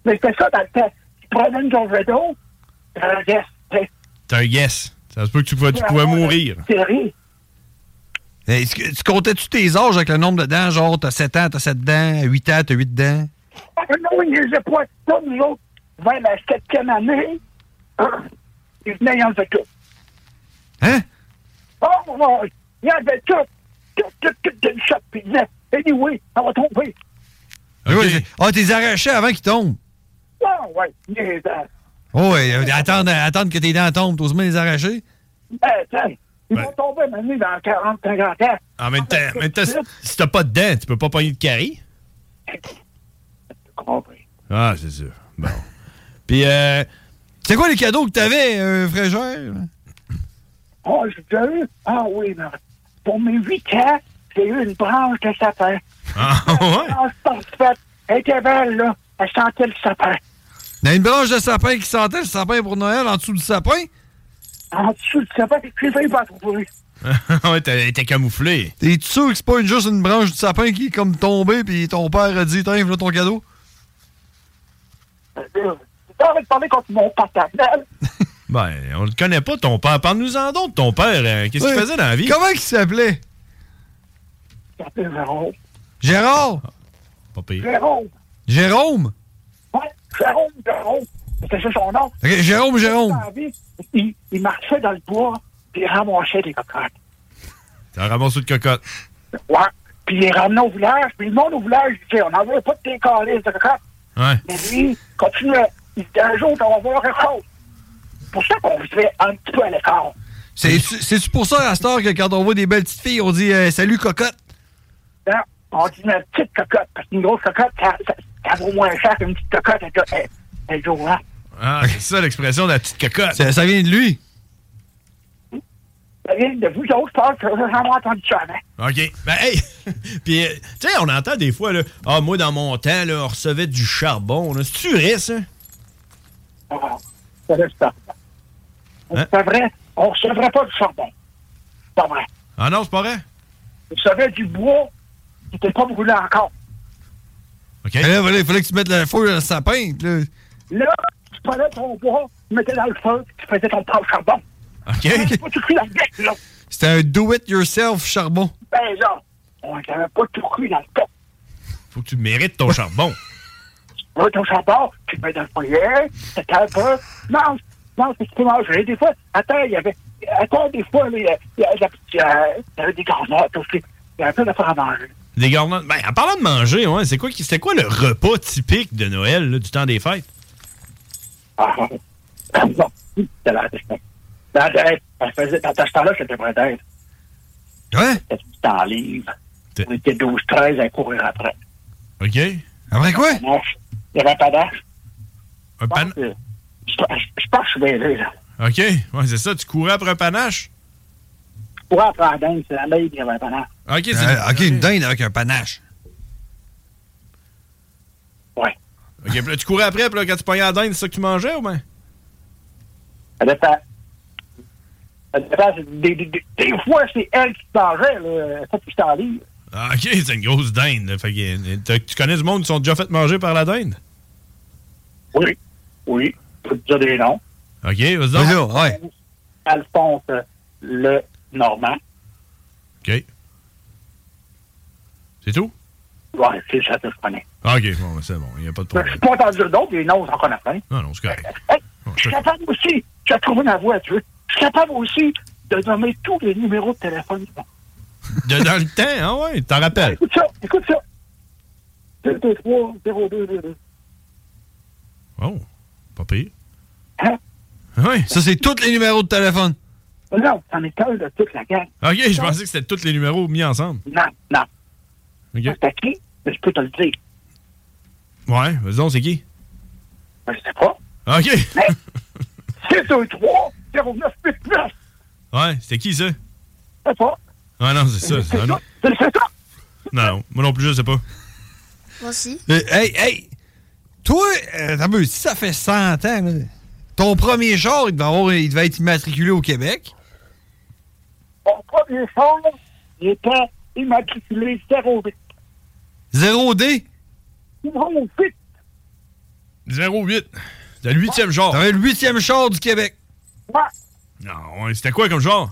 Mais c'était ça dans le temps. Tu prenais une gorgée d'eau, t'as un t'sais. T'as un guess. Ça se peut que tu pouvais, tu pouvais mourir. Série. Est-ce que tu comptais-tu tes âges avec le nombre de dents? Genre, t'as 7 ans, t'as 7 dents, 8 ans, t'as 8 dents? Ah, non, ils les pas. Là, nous autres, vers la septième année, il venait, il enlevait tout. Hein? Oh, tout d'une shot, puis il disait, anyway, ça va tomber. Ouais, c'est- Ah, t'es arraché avant qu'il tombe. Ah, ouais, niaisage. Oh, ouais, euh, attendre, attendre que tes dents tombent, t'oses même les arracher? Ben, tiens, ils vont tomber maintenant dans 40, 50 ans. En même temps, en même temps, si- t'as pas de dents, tu peux pas pogner de carie. compris. Ah, c'est sûr. Bon. Puis, euh. C'est quoi les cadeaux que t'avais, euh, frère? Oh, déjà eu. Ah oui, mais pour mes 8 ans, j'ai eu une branche de sapin. Ah, ouais? Ah, c'est parfait. Elle était belle, là. Elle sentait le sapin. Il y a une branche de sapin qui sentait le sapin pour Noël en dessous du sapin? En dessous du sapin, j'ai failli pas trouver. ouais, t'as- t'es camouflé. T'es sûr que c'est pas une- juste une branche du sapin qui est comme tombée puis ton père a dit, tiens, voilà ton cadeau? J'ai envie de parler contre mon paternel. Ben, on le connaît pas, ton père. Parle-nous-en donc de ton père. euh, Qu'est-ce qu'il faisait dans la vie? Comment il s'appelait? Il s'appelait Jérôme. Gérard? Pas pire. Jérôme. Jérôme? Ouais, Jérôme, Jérôme. C'était ça son nom. Ok, Jérôme, Jérôme. Dans la vie, Il, il marchait dans le bois, puis il ramassait des cocottes. T'as ramassé de cocotte. Ouais. Puis il les ramenait au village, puis le monde au village, il disait, on n'en veut pas de tes calices de cocottes. Ouais. Mais lui, continuait. Il disait, un jour, on va voir quelque chose. C'est pour ça qu'on vivait un petit peu à l'écart. C'est- C'est-tu pour ça, heure, que quand on voit des belles petites filles, on dit euh, Salut, cocotte? Hein? On dit une petite cocotte, parce qu'une grosse cocotte, ça, ça, ça vaut moins cher qu'une petite cocotte. Elle, elle, elle joue, hein? Ah, c'est ça l'expression de la petite cocotte. Ça, ça vient de lui. Ça vient de vous autres, je pense que j'ai jamais entendu ça avant. OK. Ben, hey! Puis, euh, tu sais, on entend des fois, là, ah, moi, dans mon temps, là, on recevait du charbon. là. C'est-tu vrai, ça? Ah, ça reste pas. Hein? C'est vrai, on ne recevrait pas du charbon. C'est pas vrai. Ah non, c'est pas vrai? On recevait du bois qui n'était pas brûlé encore. OK. Mais là, voilà, il fallait que tu mettes la feuille dans le sapin. Là, Là, tu prenais ton bois, tu mettais dans le feu, tu faisais ton propre charbon. OK. Tu pas tout cuit dans le bec, là. C'était un do-it-yourself charbon. Ben là, on n'avait pas tout cuit dans le bec. Faut que tu mérites ton charbon. Tu mets ton charbon, tu le mets dans le foyer, c'était un peu. Mange, mange ce peux manger. Des fois, attends, il y avait. Attends, des fois, il y avait des garnottes aussi. Il y avait un peu d'affaires à manger. Des garnottes. Ben, en parlant de manger, ouais, c'est quoi, qui- c'était quoi le repas typique de Noël, là, du temps des fêtes? Ah, bon, c'était la elle faisait, dans ce temps-là, c'était vrai d'être. Ouais? C'était du temps livre. On était 12-13 à courir après. OK. Après quoi? Panache. Il y avait un panache. Un pan... Je pense que je suis mêlé, là. OK. Ouais, c'est ça, tu courais après un panache? Je courais après la dingue, c'est la il y avait un panache. OK, c'est Euh, ok, une dinde avec un panache. Ouais. OK, puis là, tu courais après, puis là, quand tu pognais la dinde, c'est ça que tu mangeais ou ben? Ça dépend. Ça dépend. c'est- Des, des, des, des fois, c'est elle qui mangeait, là. Ça, tu t'en. Ah, OK, c'est une grosse dinde. là. Fait que, euh, tu connais du monde qui sont déjà fait manger par la dinde? Oui. Oui. Je peux te dire des noms. OK, vas-y ouais. Alphonse euh, Le Normand. OK. C'est tout? Ouais, c'est ça que je connais. Ah, OK, bon, ben, c'est bon, il n'y a pas de Je problème. suis pas entendu d'autres, des noms, j'en connais plein. Non, non, c'est correct. Hey, je suis capable aussi, j'ai trouvé ma voix, tu veux. Je suis capable aussi de nommer tous les numéros de téléphone. De, dans le temps, ah ouais, t'en rappelles? Écoute ça, écoute ça. 223 0222. Oh, pas pire. Hein? Oui. Ça, c'est tous les numéros de téléphone. Non, c'en est un de toute la gang. OK, je pensais que c'était tous les numéros mis ensemble. Non, non. OK. C'est qui? Mais je peux te le dire. Ouais, vas-y donc, c'est qui? Ben, je sais pas. OK. Mais 623 0989. Ouais, c'était qui ça? Je sais pas. Ah non, c'est ça. c'est ça. Non, non, moi non plus, je sais pas. Moi aussi. Euh, hey, hey! Toi, euh, t'as vu, si ça fait 100 ans, là, ton premier char, il devait, avoir- il devait être immatriculé au Québec? Mon premier char, il était immatriculé 08. 0D? 08. 08. C'était le huitième genre. T'avais le huitième char du Québec. Ouais. Non, c'était quoi comme genre?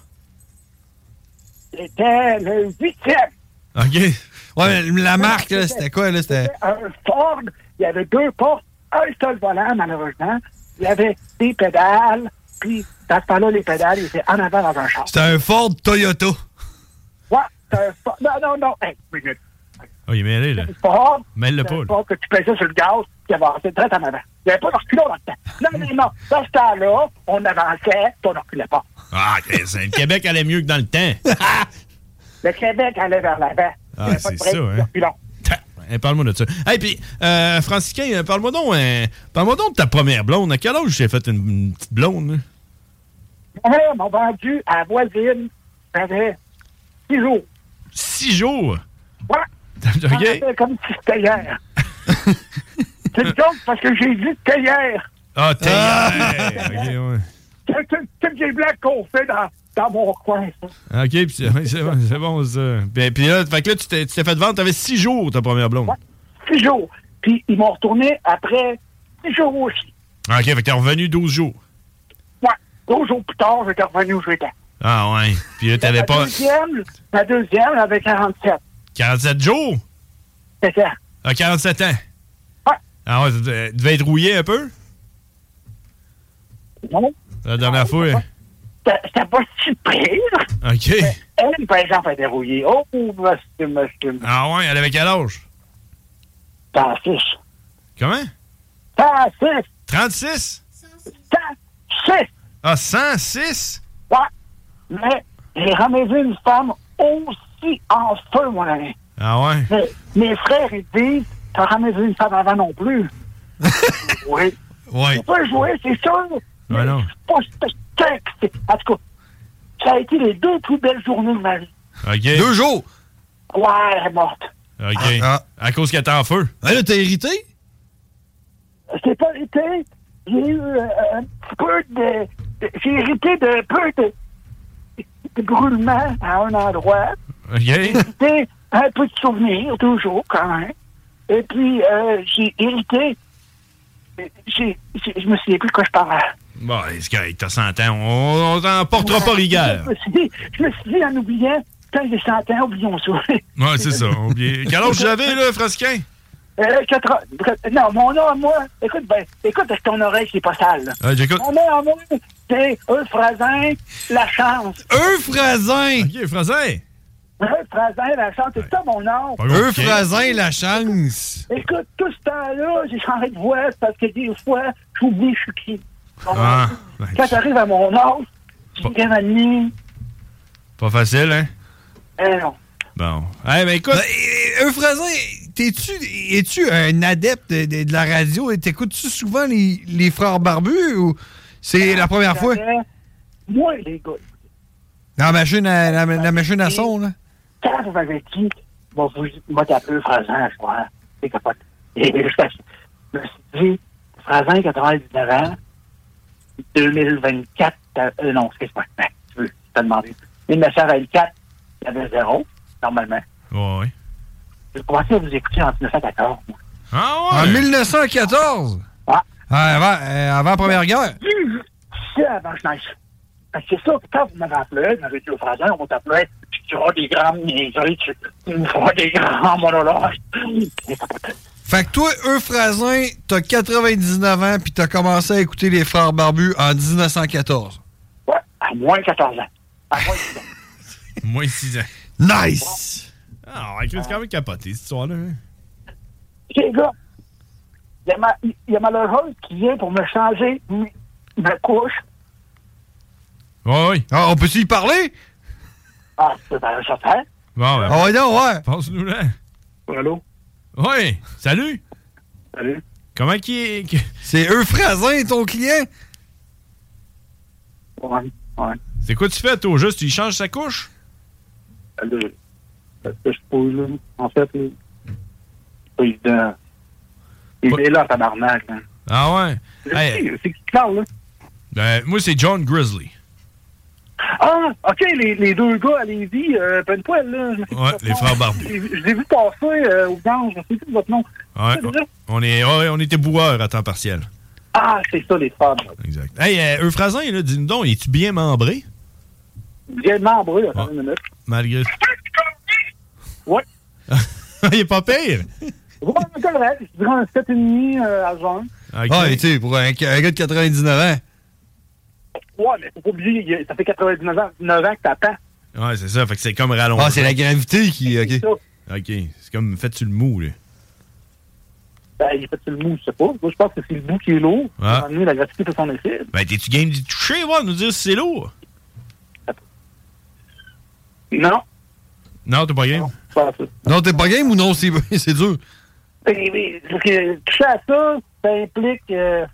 C'était le huitième. OK. Ouais, mais la marque, là, c'était quoi, là? C'était. un Ford, il y avait deux portes, un seul volant, malheureusement. Il y avait des pédales, puis dans ce temps-là, les pédales étaient en avant dans un char. C'était un Ford Toyota. Ouais, c'était un Ford. Non, non, non. Hey, minute. Oh, il est mêlé, là. Ford. Mêle-le pas. Ford que tu pesais sur le gaz, qui avançait très en avant. Il n'y avait pas de reculon dans le temps. Non, non, non. Dans ce temps-là, on avançait, puis on ne reculait pas. Ah, le Québec allait mieux que dans le temps. Le Québec allait vers l'avant. Ah, c'est ça, hein. Hey, parle-moi de ça. Hey, puis, euh, Franciscain, euh, parle-moi donc, euh, parle-moi donc de ta première blonde. À quel âge j'ai fait une, une petite blonde? là? Ouais, m'ont vendu à la voisine. J'avais six jours. Six jours? Ouais. OK. Ça fait comme si c'était hier. C'est une joke parce que j'ai dit c'était hier. Ah, t'es Ok, ouais. C'est toutes les blagues qu'on fait dans, dans mon coin. OK, puis c'est bon, c'est bon, ça. Puis, puis là, fait que là, tu t'es tu t'es fait vendre, t'avais six jours, ta première blonde. Six jours. Puis ils m'ont retourné après six jours aussi. Ah, OK, fait que t'es revenu 12 jours. Ouais. Deux jours plus tard, j'étais revenu où j'étais. Ah, ouais. Puis là, t'avais La pas deuxième, la deuxième, elle avait 47. 47 jours? C'est ça. Ah, 47 ans? Ouais. Ah, ouais, tu devais- tu devais être rouillé un peu? Non. La dernière fois? C'était pas si pire. OK. Elle, par exemple, elle était rouillée. Oh, monsieur, monsieur. Ah, ouais, elle avait quel âge? T'as six. Comment? T'as six. 36? T'as six? Ah, 106? Ouais. Mais j'ai jamais vu une femme aussi en feu, mon ami. Ah, ouais? Mais mes frères, ils disent, t'as jamais vu une femme avant non plus. oui. Ouais. Tu peux jouer, c'est sûr. Ouais, non. Pas En tout cas, ça a été les deux plus belles journées de ma vie. Deux jours? Ouais, elle est morte. OK. Ah. À cause qu'elle était en feu? Ah, là, t'as hérité? C'est pas été. J'ai eu euh, un petit peu de. de- J'ai hérité de peu de, de brûlement à un endroit. OK. J'ai hérité un peu de souvenirs, toujours, quand même. Et puis, euh, j'ai hérité. j'ai- j'ai- Je me souviens plus de quoi je parlais. Bon, c'est correct, t'as 100 ans. On, on t'en portera pas rigueur. Je me suis dit, je me suis dit en oubliant, quand j'ai 100 ans, oublions ça. Ouais, c'est ça. on oublie. Quel âge j'avais, là, Frasquin? Euh, quatre- non, mon nom à moi, écoute, ben, écoute avec ton oreille qui est pas sale. là. Ah, j'écoute. Mon nom à moi, c'est Euphrasin, la chance. Euphrasin! OK, Frasin. Euphrasin, la chance, c'est ça mon nom. Euphrasin, la chance. Écoute, tout ce temps-là, j'ai changé de voix parce que des fois, j'oublie je suis qui. Bon, Ah, Quand t'arrives à mon âge, j'ai une année, pas facile, hein? eh non. Bon. Eh, ben, écoute. Ben, Euphrasin, t'es-tu, es-tu un adepte de, de- de la radio? Et t'écoutes-tu souvent les, les frères barbus ou c'est la première fois? Moi, les gars, La machine à, la, la machine à son, là? quand vous m'avez dit, bon, vous m'a appelé Frasin, je crois, c'est capote. Et je me suis dit, Frasin, 99 ans, 2024, euh, euh, non, excuse-moi, ben, tu veux, tu t'as demandé. 1924, il y avait zéro, normalement. Ouais, ouais. J'ai commencé à vous écouter en 1914, moi. Ah, En 1914? Ah. avant, euh, avant la Première Guerre? C'est avant Schneich. Parce que c'est ça, quand vous m'avez appelé, vous m'avez dit au Frasin, on t'appelait, tu feras des grands niaiseries, tu tu feras des grands monologues. Ça Fait que toi, Euphrasin, t'as 99 ans puis t'as commencé à écouter les frères barbus en 1914. Ouais, à moins 14 ans. À moins 10 ans. Moins 6 ans. Nice! Ah, ouais, c'est quand même capoté, cette histoire-là. hein. Les gars, il y, a ma, y a qui vient pour me changer ma couche. Ouais, ouais. Ah, on peut-tu y parler? Ah, c'est bien certain. Bon, ben. Ah ouais, non, ouais. Passe-nous là. Allô? Ouais. Salut. Salut. Comment qui est. C'est Euphrasin, ton client? Ouais, ouais. C'est quoi tu fais, toi, juste? Tu y changes sa couche? Allô? Parce que je pose, là. En fait, là. C'est pas évident. Il est là, tabarnak. Hein. Ah ouais? C'est Hey, qui- c'est qui qui parle, là? ben, moi, c'est John Grizzly. Ah, OK, les, les deux gars à Lévis, euh, peine poil, là. Ouais, les frères barbus. Je je les ai vus passer euh, au gange, je sais plus votre nom. Ouais, on, est, ouais, on était boueurs à temps partiel. Ah, c'est ça, les frères barbus. Exact. Hey, euh, Euphrasin, là, dis-nous donc, es-tu bien membré? Bien membré, attends une minute. Malgré. Ouais. Il est pas pire. Ouais, correct. Je dirais un 7,5 euh, à juin. Ok. Ah, et tu sais, pour un, un gars de 99 ans. Ouais, mais faut pas oublier, ça fait 99 ans, 9 ans que t'attends. Ouais, c'est ça. Fait que c'est comme rallongé. Ah, c'est la gravité qui. OK. OK. C'est comme fais-tu le mou, là? Ben, il fait le mou, je sais pas. Moi, je pense que c'est le bout qui est lourd. Ah. Donné, la gravité fait son effet. Ben, t'es-tu game d'y toucher, voir, nous dire si c'est lourd? Non. Non, t'es pas game? Non, t'es pas game ou non? C'est c'est dur? Mais, mais, parce que toucher à ça, ça implique euh,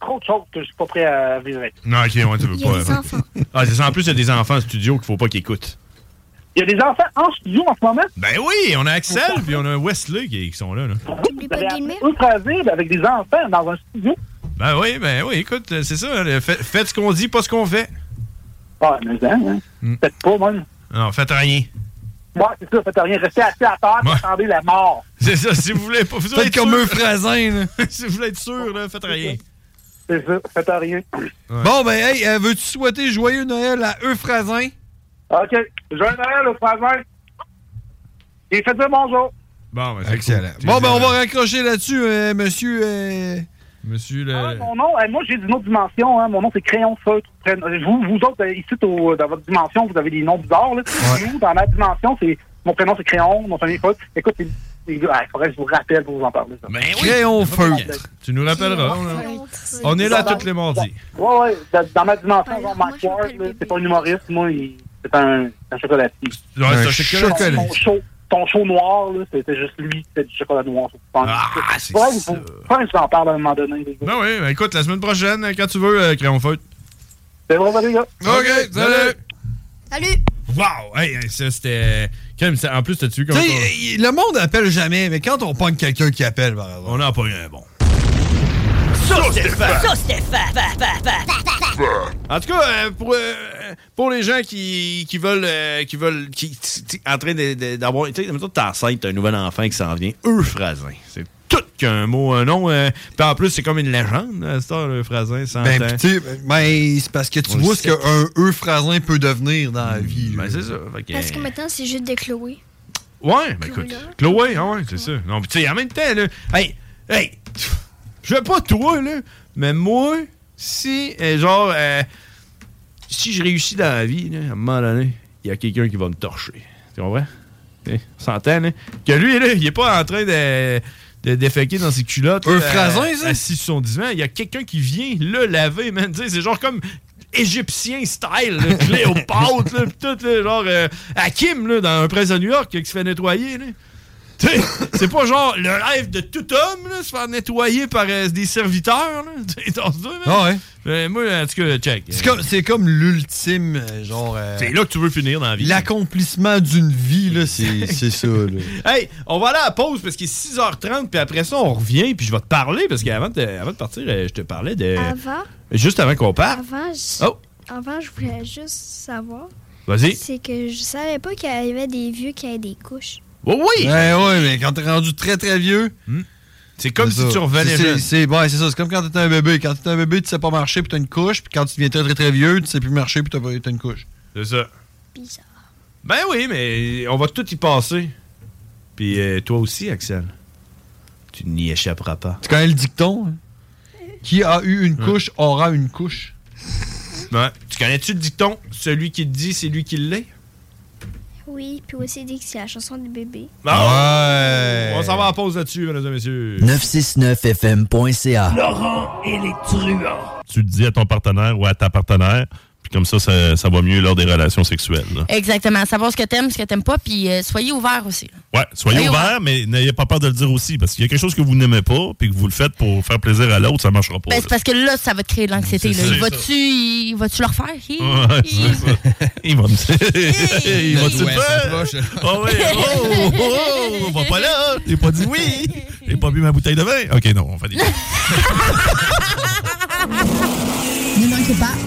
trop de choses que je suis pas prêt à vivre avec. Non, OK, ouais, tu veux Il y a pas. des enfants. Ah, c'est ça. En plus, il y a des enfants en studio qu'il faut pas qu'ils écoutent. Il y a des enfants en studio en ce moment. Ben oui, on a Axel, puis on a Wesley qui, qui sont là, là. Vous avez ultra avec des enfants dans un studio. Ben oui, ben oui, écoute, c'est ça. fait- Faites ce qu'on dit, pas ce qu'on fait. Ah, mais hein, hein. Faites pas, même. Non, faites rien. Ouais, c'est ça, faites rien. Restez assis à terre et attendez la mort. C'est ça, si vous voulez pas. Vous Faites comme un frasin, si vous voulez être sûr, là, faites rien. C'est ça, faites rien. Bon, ben, hey, euh, veux-tu souhaiter joyeux Noël à Euphrasin? OK. Joyeux Noël, frère. Et faites un bonjour. Bon, ben, c'est Excellent. cool. Bon, ben, on va raccrocher là-dessus, euh, monsieur. euh, Monsieur le. Ah, mon nom, euh, moi j'ai d'une autre dimension. Hein. Mon nom c'est Crayon Feutre. Vous, vous autres, ici au- dans votre dimension, vous avez des noms bizarres. Là. Nous, dans ma dimension, c'est mon prénom c'est Crayon, mon famille Feutre. Écoute, c'est- il faudrait que je vous rappelle pour vous en parler. ça. Ben Crayon feutre. Tu nous rappelleras. on, on est là tous les mardis. Ouais, ouais. Dans, dans ma dimension, Mike Ward, c'est pas un humoriste. Moi, c'est un, un chocolatier. Ouais, c'est un chocolatier. Ton show, noir, là, c'était juste lui qui fait du chocolat noir. Ah, c'est ouais, ça. Faudrait que je vous en parle à un moment donné. les gars. Ben oui, ben écoute, la semaine prochaine, quand tu veux, euh, crayon feutre. C'est bon, les gars. OK, salut! Salut! Wow! Hey, ça, c'était. En plus, t'as-tu vu comme. sais, y- le monde appelle jamais, mais quand on pogne quelqu'un qui appelle, par exemple. On n'a pas eu un bon. En tout cas, euh, pour, euh, pour les gens qui, qui veulent, euh, qui veulent, qui, en train d'avoir, tu sais, t'es enceinte, t'as un nouvel enfant qui s'en vient, Euphrasin. C'est tout qu'un mot, un nom. euh, Puis en plus, c'est comme une légende, à cette heure, Euphrasin. 100 Ben, tu sais, ben, c'est parce que tu On vois ce qu'un Euphrasin peut devenir dans la vie. Ben, c'est ça. Fait que- Parce que maintenant, c'est juste de Chloé. Ouais, ben écoute. Chloé, ah ouais, c'est ça. Non, tu sais, en même temps, là, hey, hey, je veux pas toi, là, mais moi, si, euh, genre, euh, si je réussis dans la vie, là, à un moment donné, il y a quelqu'un qui va me torcher. Tu comprends? Eh, On s'entend, là? Que lui, là, il est pas en train de, de déféquer dans ses culottes. Un frasin, à- ça? Son divan. Il y a quelqu'un qui vient le laver, man. C'est genre comme égyptien style, là, Cléopâtre, là, pis tout, là, genre euh, Hakim, là, dans Un prince de New York, qui se fait nettoyer, là. C'est pas genre le rêve de tout homme, là, se faire nettoyer par euh, des serviteurs, là. Dans ce dos, man. Ah ouais. Euh, moi, en tout cas, check. C'est comme, c'est comme l'ultime, euh, genre. euh, C'est là que tu veux finir dans la vie. L'accomplissement d'une vie, là, c'est c'est ça, là. Hey, on va aller à la pause parce qu'il est 6h30, puis après ça, on revient, puis je vais te parler, parce qu'avant de, avant de partir, je te parlais de. Avant, Juste avant qu'on parte. avant, je, Oh. avant, je voulais juste savoir. Vas-y. C'est que je savais pas qu'il y avait des vieux qui avaient des couches. Oh oui! Ouais, ouais, mais quand t'es rendu très, très vieux. C'est comme si ça. tu revenais C'est- jeune. C'est ouais, ça. C'est comme quand t'étais un bébé. Quand t'étais un bébé, tu sais pas marcher puis t'as une couche. Puis quand tu deviens très, très, très vieux, tu sais plus marcher puis t'as une couche. C'est ça. Bizarre. Ben oui, mais on va tout y passer. Puis euh, toi aussi, Axel. Tu n'y échapperas pas. Tu connais le dicton? hein? Qui a eu une couche aura une couche. Ouais. Tu connais-tu le dicton? Celui qui le dit, c'est lui qui l'est? Oui, puis aussi dit que c'est la chanson du bébé. Ouais! On s'en va en pause là-dessus, mesdames et messieurs. 969fm.ca. Laurent et les truands. Tu le dis à ton partenaire ou à ta partenaire, puis comme ça, ça, ça va mieux lors des relations sexuelles. là. Exactement. Savoir ce que t'aimes, ce que t'aimes pas, puis euh, soyez ouverts aussi. là. Ouais, soyez Soyez ouverts, mais n'ayez pas peur de le dire aussi, parce qu'il y a quelque chose que vous n'aimez pas, puis que vous le faites pour faire plaisir à l'autre, ça marchera pas. Ben, c'est parce que là, ça va te créer de l'anxiété. Il Va-tu il va-tu le refaire? Ouais, ça. Il va me dire. Il va Ouais, ça faire. Oh, oui. oh, oh, oh, va pas là. J'ai pas dit oui. J'ai pas bu ma bouteille de vin. Ok, non, on fait des.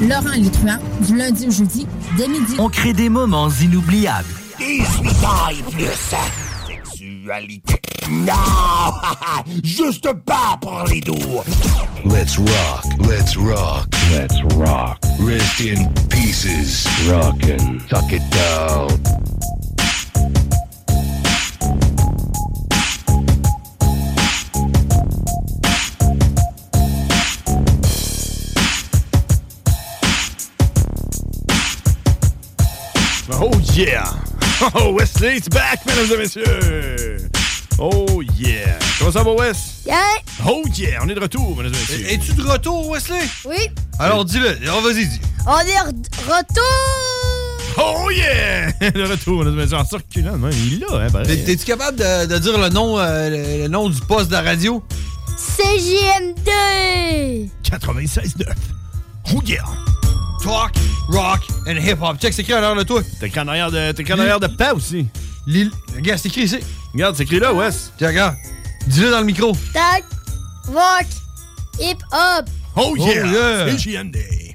Laurent truands du lundi au jeudi dès midi. On crée des moments inoubliables. 18 ans et plus. Sexualité. Non! Juste pas pour les doux. Let's rock, let's rock, let's rock. Rest in pieces. Rockin', tuck it down. Yeah! Oh, Wesley, it's back, mesdames et messieurs! Oh yeah! Comment ça va, Wes? Yeah! Oh yeah! On est de retour, mesdames et messieurs. Es-tu de retour, Wesley? Oui. Alors dis-le. Oh, vas-y, dis. On est re- retour! Oh yeah! De retour, mesdames et messieurs, en circulant, même. Il est là, hein, pareil. T'es- T'es-tu capable de, de dire le nom, euh, le, le nom du poste de la radio? CJM2! 96.9. Oh yeah! Talk, rock and hip-hop. Check, c'est écrit à l'heure de toi. T'es écrit en arrière de, t'es écrit en arrière de pas aussi. Lille. Regarde, c'est écrit ici. Regarde, c'est écrit là, Wes. Tiens, regarde. Dis-le dans le micro. Tac! Rock! Hip-hop! Oh yeah! Oh yeah.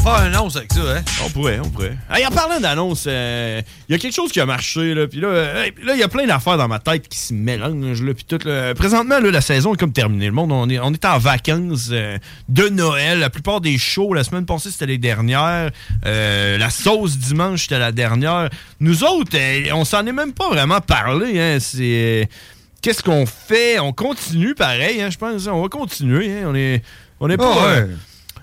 CJMD. Pas un annonce avec ça, hein? On pourrait, on pourrait. Hey, en parlant d'annonce, il y a quelque chose qui a marché, là. Puis là, euh, il y a plein d'affaires dans ma tête qui se mélangent, là. Puis tout, là. Présentement, là, la saison est comme terminée. Le monde, on est, on est en vacances euh, de Noël. La plupart des shows, la semaine passée, c'était les dernières. Euh, la sauce dimanche, c'était la dernière. Nous autres, euh, on s'en est même pas vraiment parlé, hein. C'est. Qu'est-ce qu'on fait? On continue pareil, hein, je pense. On va continuer, hein. On est. On est pas. Ouais.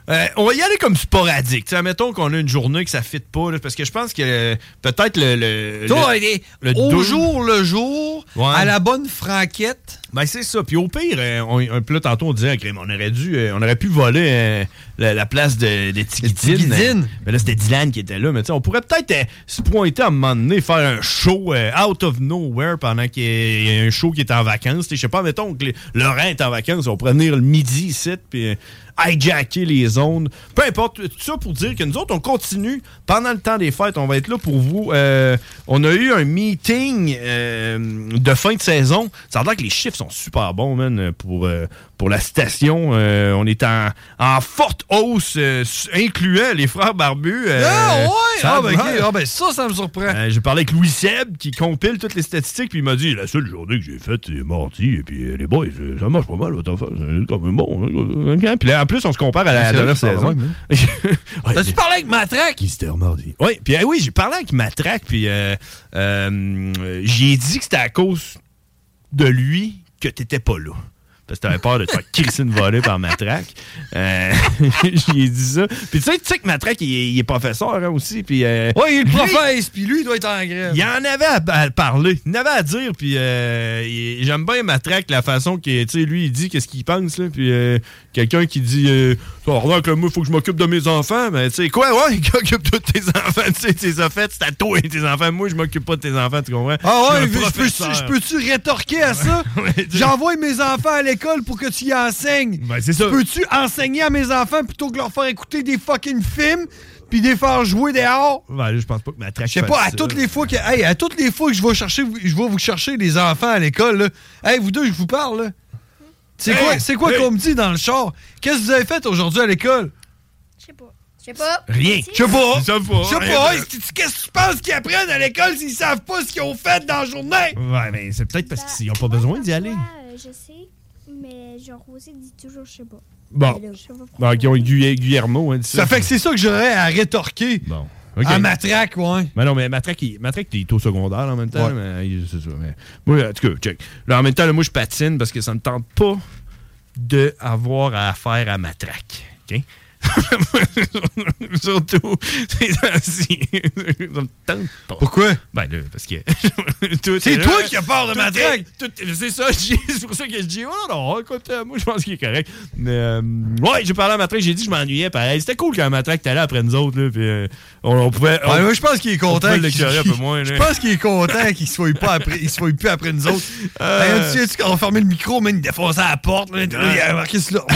Euh, on va y aller comme sporadique. T'sais, mettons qu'on a une journée que ça ne fit pas, là, parce que je pense que euh, peut-être le. le, Toi, le- au jour le jour, Ouais. à la bonne franquette. Ben, c'est ça. Puis au pire, euh, on, un peu là, tantôt, on disait, on aurait dû, euh, on aurait pu voler euh, la, la place de, de Tigidine. Mais là, c'était Dylan qui était là. Mais tu on pourrait peut-être euh, se pointer à un moment donné, faire un show euh, out of nowhere pendant qu'il y a un show qui est en vacances. Je sais pas, mettons que les- Laurent est en vacances, on pourrait venir le midi ici, puis hijacker les zones. Peu importe, tout ça pour dire que nous autres, on continue. Pendant le temps des fêtes, on va être là pour vous. On a eu un meeting de fin de saison. Ça a l'air que les chiffres sont super bons, man, pour, euh, pour la station. Euh, on est en, en forte hausse, euh, incluant les frères barbus. Euh, ah ouais! Ah ben, l'air. Ah, ben, ça, ça me surprend. J'ai parlé avec Louis Seb qui compile toutes les statistiques puis il m'a dit la seule journée que j'ai faite c'est mardi et puis les boys ça marche pas mal votre affaire c'est quand même bon hein. Ok. puis là en plus on se compare à la C'est dernière saison T'as-tu parlé avec Matraque? qui c'était mardi? Oui puis oui j'ai parlé avec Matraque puis j'ai dit que c'était à cause de lui que t'étais pas là parce que t'avais peur de te faire crisser une volée par Matraque. Euh, J'y ai dit ça. Puis tu sais, tu sais que Matraque, il est, il est professeur hein, aussi. Puis, euh, Ouais, il est le professe, puis lui, il doit être en grève. il en avait à, à parler. Il en avait à dire. Puis euh, il- j'aime bien Matraque, la façon que, tu sais, lui, il dit qu'est-ce qu'il pense. Là, puis quelqu'un qui dit l'air que moi, il faut que je m'occupe de mes enfants. Mais tu sais, quoi, ouais, occupe de tes enfants. Tu sais, tes affaires, c'est à toi et tes enfants. Moi, je m'occupe pas de tes enfants, tu comprends? Ah ouais, Je peux-tu peux-tu rétorquer à ça? J'envoie mes enfants à l'école pour que tu y enseignes. Ben, c'est ça. Peux-tu enseigner à mes enfants plutôt que leur faire écouter des fucking films puis les faire jouer dehors? Ben, là, je pense pas que Je sais pas, à ça. toutes les fois que hey, à toutes les fois que je vais chercher je vais vous chercher des enfants à l'école là. Hey, vous deux, je vous parle là. C'est Hey, quoi c'est quoi hey. qu'on me dit dans le char? Qu'est-ce que vous avez fait aujourd'hui à l'école? Je sais pas. Je sais pas. Rien. Je sais pas. Ils savent pas. Je sais pas. Qu'est-ce que tu penses qu'ils apprennent à l'école s'ils savent pas ce qu'ils ont fait dans la journée? Ouais, mais c'est peut-être parce qu'ils n'ont pas besoin d'y aller. Je sais, mais genre aussi dit toujours je sais pas. Bon. Je sais pas pourquoi. Guillermo. Hein, dit Ça fait que c'est ça que j'aurais à rétorquer. Bon. OK. À matraque, ouais. Mais non, mais Matraque, il, Matraque, il est au secondaire en même temps. Ouais. mais c'est ça. Mais, moi, en tout cas, check. Là, en même temps, là, moi, je patine parce que ça me tente pas d'avoir à affaire à Matraque. OK? Surtout, ces temps-ci. Ça me tente pas. Pourquoi? Ben là, parce que. C'est est toi qui as peur de est- tout- C'est ça, c'est pour ça que je dis, oh non, écoute, euh, moi, je pense qu'il est correct. Mais, euh, ouais, j'ai parlé à Matraque, j'ai dit, je m'ennuyais, pareil. C'était cool quand Matraque était là après nous autres, là, puis euh, on, on pouvait. on- Ouais, moi, je pense qu'il est on content. l'écœurer un peu moins, Je pense qu'il est content qu'il soit pas après, il soit plus après nous autres. Euh. Hey, tu sais, quand on fermait le micro, man, il défonçait la porte, là, il a marqué sur l'ordi,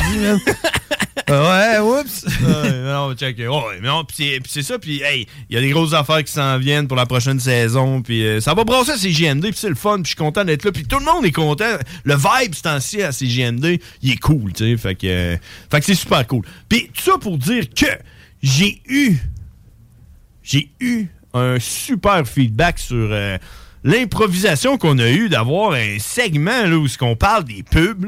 ouais, oups. Ouais, non, check. Ouais, mais non, puis c'est- ça, puis hey, il y a des grosses affaires qui s'en viennent pour la prochaine saison, puis euh, ça va brasser à CGMD, puis c'est le fun, puis je suis content d'être là, puis tout le monde est content. Le vibe, c'est ainsi à CGMD, il est cool, tu sais, fait que, euh, que c'est super cool. Puis tout ça pour dire que j'ai eu, j'ai eu un super feedback sur euh, l'improvisation qu'on a eu d'avoir un segment là, où qu'on parle des pubs,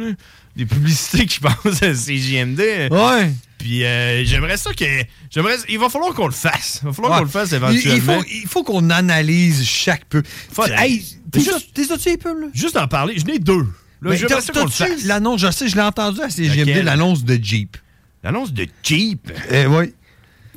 des publicités qui passent à CGMD. Ouais. Puis euh, j'aimerais ça que. J'aimerais, il va falloir qu'on le fasse. Il va falloir Ouais. qu'on le fasse éventuellement. il faut, il faut qu'on analyse chaque peu. Faut- hey, t'es juste- t'es là? Juste en parler, je n'ai deux. Là, l'annonce, je sais, je l'ai entendu à CGMD, l'annonce de Jeep. L'annonce de Jeep. Eh oui.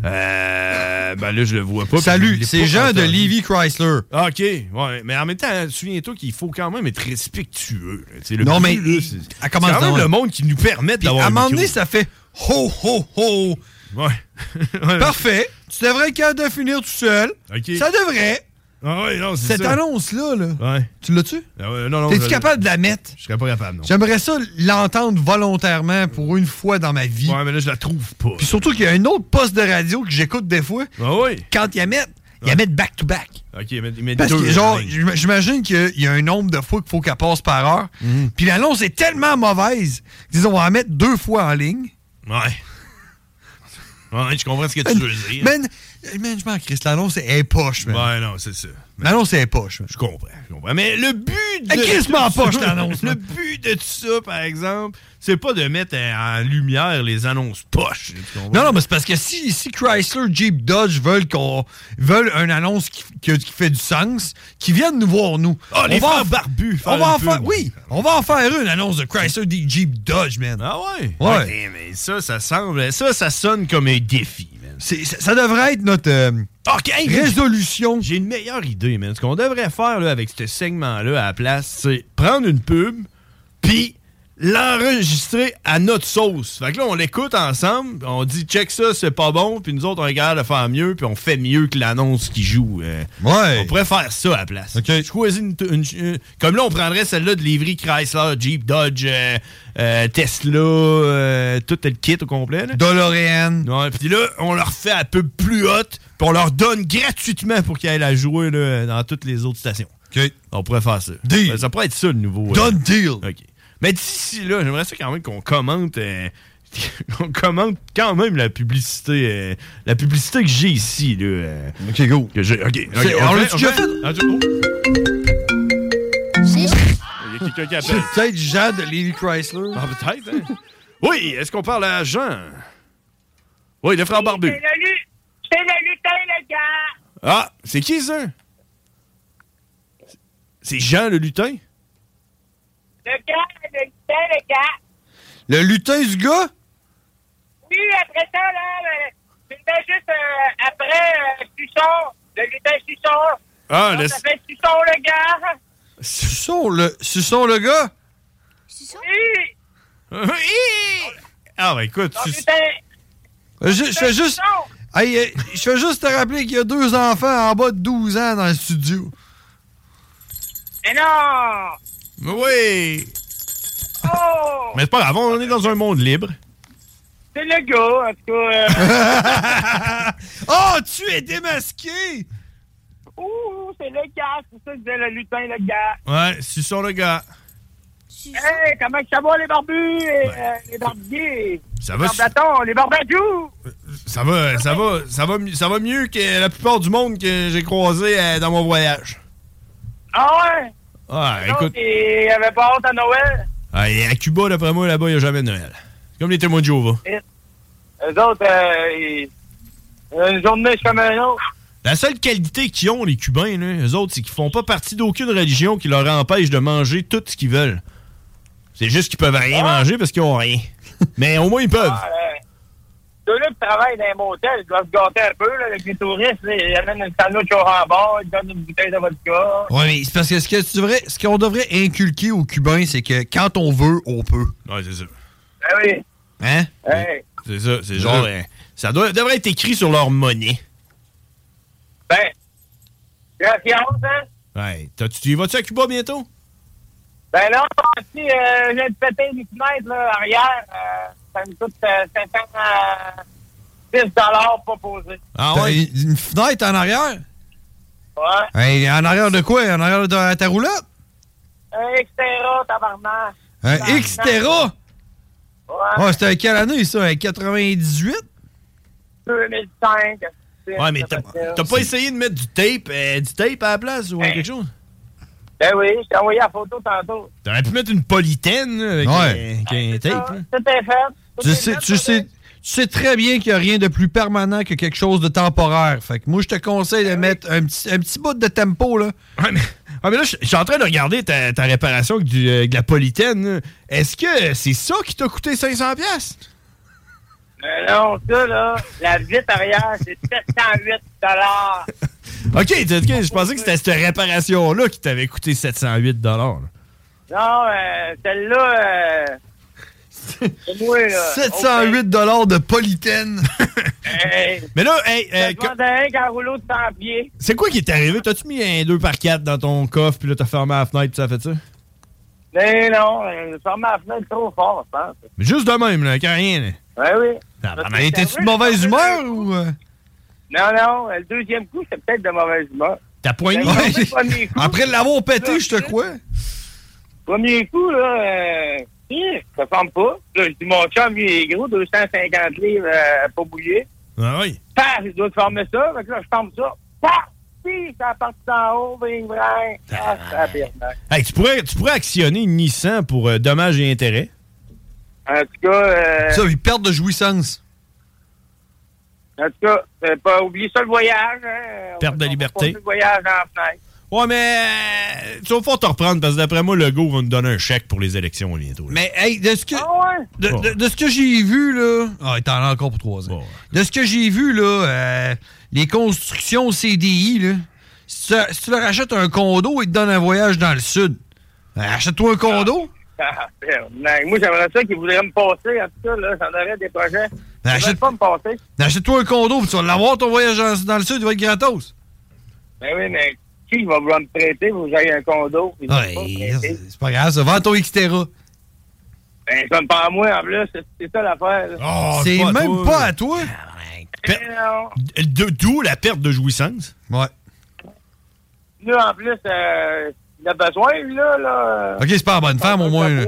Euh, ben là, je le vois pas. Salut, c'est Jean de. Levy Chrysler. OK, ouais. Mais en même temps, souviens-toi qu'il faut quand même être respectueux. le Non, mais c'est- quand même le monde qui nous permet d'avoir à un moment donné, ça fait ho, ho, ho. Ouais. Parfait. Tu devrais être capable de finir tout seul. OK. Ça devrait. Ah ouais, non, c'est Cette ça. annonce-là, là, Ouais. tu l'as-tu? Ah ouais, non, non. T'es-tu je- capable de la mettre? Je serais pas capable, non. J'aimerais ça l'entendre volontairement pour une fois dans ma vie. Ouais, mais là, je la trouve pas. Puis surtout qu'il y a un autre poste de radio que j'écoute des fois. Ah oui? Quand ils la mettent, ils la mettent back-to-back. OK, mais, mais Parce deux, que, genre, j'im- j'imagine qu'il y a un nombre de fois qu'il faut qu'elle passe par heure. Mhm. Puis l'annonce est tellement mauvaise qu'ils on va la mettre deux fois en ligne. Ouais. Ouais, je comprends ce que tu veux dire. Man, man, je m'en crisse. L'annonce est poche, man. Ouais, non, c'est ça. L'annonce est poche. man. Je comprends, je comprends. Mais le but de. Elle crisse m'en poche, l'annonce, Le but de tout ça, par exemple, c'est pas de mettre en lumière les annonces poches. Non, non, mais c'est parce que si, si Chrysler, Jeep, Dodge veulent qu'on veulent une annonce qui, qui- qui fait du sens, qu'ils viennent nous voir, nous. Ah, les On va frères en- barbus. On va en faire oui, on va en faire une annonce de Chrysler, Jeep, Dodge, man. Ah ouais? Ouais. Ok, mais ça, ça semble. Ça, ça sonne comme un défi, ça, ça devrait être notre euh, résolution. J'ai une meilleure idée, man. Ce qu'on devrait faire là, avec ce segment-là à la place, c'est prendre une pub, puis l'enregistrer à notre sauce. Fait que là, on l'écoute ensemble, on dit check ça, c'est pas bon, puis nous autres, on regarde de faire mieux, puis on fait mieux que l'annonce qui joue. euh. Ouais. On pourrait faire ça à la place. Je choisis une, une- une- Comme là, on prendrait celle-là de livry Chrysler, Jeep, Dodge, euh, euh, Tesla, euh, tout le kit au complet. là. DeLorean. Ouais, puis là, on leur fait un peu plus haute, puis on leur donne gratuitement pour qu'ils aillent la jouer là, dans toutes les autres stations. OK. On pourrait faire ça. Deal. Ben, ça pourrait être ça, le nouveau. euh, Done deal. OK. Mais d'ici là, j'aimerais ça quand même qu'on commente. euh, qu'on commente quand même la publicité. euh, la publicité que j'ai ici, là. euh, OK, go. que j'ai- OK. ok, C'est- on on le l'a déjà fait? Il y a quelqu'un qui C'est appelle. peut-être Jean de Levy Chrysler. Ah, peut-être, hein? Oui, est-ce qu'on parle à Jean? Oui, le frère Barbu. C'est le, c'est le lutin, le gars. Ah, c'est qui ça? C'est Jean le lutin? Le gars, le lutin, le gars. Le lutin du gars? Oui, après ça, là, euh, le mets juste euh, après euh, Suçon, le lutin Suçon. Ah, Donc, le- Ça fait Suçon, le gars. Suçon, le, Suçon, le gars? Oui. Ah, ben écoute, tu- lutin. Euh, Je, je fais juste. Hey, je fais juste te rappeler qu'il y a deux enfants en bas de 12 ans dans le studio. Mais non. Oui! Oh. Mais c'est pas grave, on est dans un monde libre. C'est le gars, en tout cas. euh, Oh, tu es démasqué! Ouh, c'est le gars, c'est ça que disait le lutin, le gars. Ouais, c'est sur le gars. Hey, comment ça va, les barbus, et, euh, les barbiers? Ça Les va, barbatons, les barbajous? ça va, ça va, ça va, ça va mieux que la plupart du monde que j'ai croisé euh, dans mon voyage. Ah ouais? Ah, autres, écoute, Ils avaient pas honte à Noël. ah, et à Cuba, d'après moi, là-bas, il n'y a jamais de Noël. C'est comme les témoins de Jéhovah. Eux autres, euh, ils- une journée, c'est comme un autre. La seule qualité qu'ils ont, les Cubains, là, eux autres, c'est qu'ils font pas partie d'aucune religion qui leur empêche de manger tout ce qu'ils veulent. C'est juste qu'ils peuvent rien manger parce qu'ils ont rien. Mais au moins, ils peuvent. Ah, euh, Ceux-là qui travaillent dans un motel, ils doivent se gâter un peu, là, avec les touristes. là, ils amènent une sandwich au rembord, ils donnent une bouteille de vodka. Ouais, mais c'est parce que ce que tu devrais- ce qu'on devrait inculquer aux Cubains, c'est que quand on veut, on peut. Ouais, c'est ça. Ben oui. Hein? Hey. C'est ça, c'est genre. euh, ça doit, devrait être écrit sur leur monnaie. Ben, confiance, hein? Ouais. T'as- Tu y vas-tu à Cuba bientôt? Ben là, si euh, je viens de péter les fenêtres là, arrière, euh, ça me coûte euh, 506 pas posé. Ah ouais? Une, fenêtre en arrière? Ouais. Hey, en arrière de quoi? En arrière de ta roulotte? Un Xterra, tabarnak. Un. Xterra? Ouais. Ouais, c'était à quelle année, ça? Un 98? 2005. Ouais, mais t'as t'as pas essayé de mettre du tape, euh, du tape à la place ou quelque chose? Ben oui, je t'ai envoyé la photo tantôt. T'aurais pu mettre une polythène là, avec, Ouais. euh, avec un tape. là. Tout est fait. Tu sais, tu, sais, tu sais très bien qu'il n'y a rien de plus permanent que quelque chose de temporaire. Fait que moi, je te conseille de mettre un petit, un petit bout de tempo, là. Ouais, mais, ouais, mais là, je je suis en train de regarder ta, ta réparation avec, du, euh, de la polythène. là. Est-ce que c'est ça qui t'a coûté 500$? piastres? Euh, non, ça, là, la vitre arrière, c'est 708 dollars. OK, t'as- OK, je pensais que c'était cette réparation-là qui t'avait coûté 708 là. Non, euh, celle-là, euh, moi, là. 708 dollars de polythène. Hey, Mais là, hey, euh, ça demande un qu'un rouleau de 100 pieds. c'est quoi qui est arrivé? T'as-tu mis un 2x4 dans ton coffre, puis là, t'as fermé la fenêtre, puis ça a fait ça? Mais non, euh, fermé la fenêtre trop fort, je pense. Mais juste de même, là, qu'à rien. là. Ouais, oui. Ah, Mais que étais-tu c'est de mauvaise humeur ou. euh? Non, non, le deuxième coup, c'est peut-être de mauvaise humeur. T'as poigné? Mais le premier coup, Après l'avoir pété, je te crois. Premier coup, là, euh, hi, ça forme pas. Là, je dis, mon chum, lui, il est gros, 250 livres, euh, pas bouillé. Ah oui. Paf, il doit te former ça. Fait que là, je forme ça. Paf, ça part d'en haut, bing, bring. Ah, ça pire. Hey, tu, pourrais, tu pourrais actionner une Nissan pour euh, dommages et intérêts? En tout cas, euh, Ça, ils perdent de jouissance. en tout cas, euh, pas oublier ça le voyage. Hein. Perte de liberté. le voyage en fenêtre. Ouais, mais tu vas pouvoir te reprendre parce que d'après moi, le go va nous donner un chèque pour les élections bientôt. là. Mais, hey, de ce que. Ah De, de- de ce que j'ai vu, là. Ah, t'en as encore pour trois ans. De ce que j'ai vu, là, euh, les constructions CDI, là. Si tu, si tu leur achètes un condo, ils te donnent un voyage dans le sud. Ben, Achète-toi un condo. Ah, merde. Moi, j'aimerais ça qu'ils voudraient me passer. En tout cas, là, j'en aurais des projets. Ils achète- pas me passer. Ben, Achète-toi un condo, puis tu vas l'avoir ton voyage dans, dans le sud, il va être gratos. Ben oui, mais qui va vouloir me prêter pour que j'aille un condo? Ouais, c'est pas grave, ça. Vends ton Xterra. Ben, ça me parle à moi, en plus. C'est- ça l'affaire. Oh, c'est même toi. pas à toi. Ben non. De- D'où la perte de jouissance? Ouais. Là, en plus, euh, il a besoin, lui, là. là. Ok, c'est pas la bonne femme, au moins. Euh,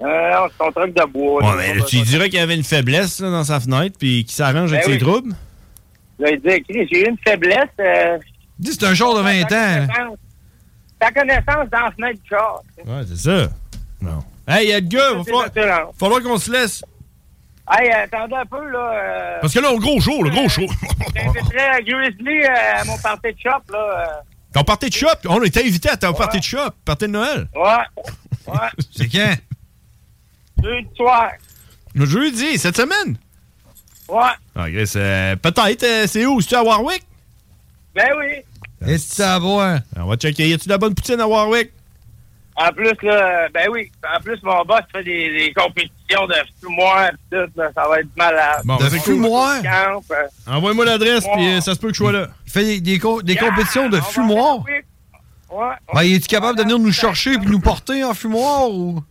c'est ton truc de bois. Ouais, là. mais là, tu dirais qu'il y avait une faiblesse là, dans sa fenêtre puis qu'il s'arrange avec Ben ses oui. troubles? Là, il dit, Chris, j'ai eu une faiblesse. Euh, Dis, c'est un genre de 20 ans. Ta connaissance dans la fenêtre du char. Ouais, c'est ça. Non. Hey, Edgar, va falloir, falloir... falloir qu'on se laisse. Hey, attendez un peu, là. Euh, Parce que là, le gros show, le gros show. J'inviterais à Grizzly euh, à mon party de shop, là. euh. Ton party de shop, on a été invité à ton party de shop, party de Noël. Ouais. Ouais. C'est quand? Jeudi soir. Le jeudi, cette semaine? Ouais. Ah, euh, peut-être, euh, c'est où? C'est-tu à Warwick? Ben oui. Est-ce que ça va? On va checker. Y a-tu de la bonne poutine à Warwick? En plus, là, ben oui. En plus, mon boss fait des, des compétitions de fumoir tout, là, ça va être malade. Bon, De cool. fumoir? Euh, Envoie-moi l'adresse, puis euh, ça se peut que je sois là. Il fait des, des co- des Yeah, compétitions de fumoir? Ouais. Ben, es-tu capable de venir nous chercher puis nous porter en fumoir ou?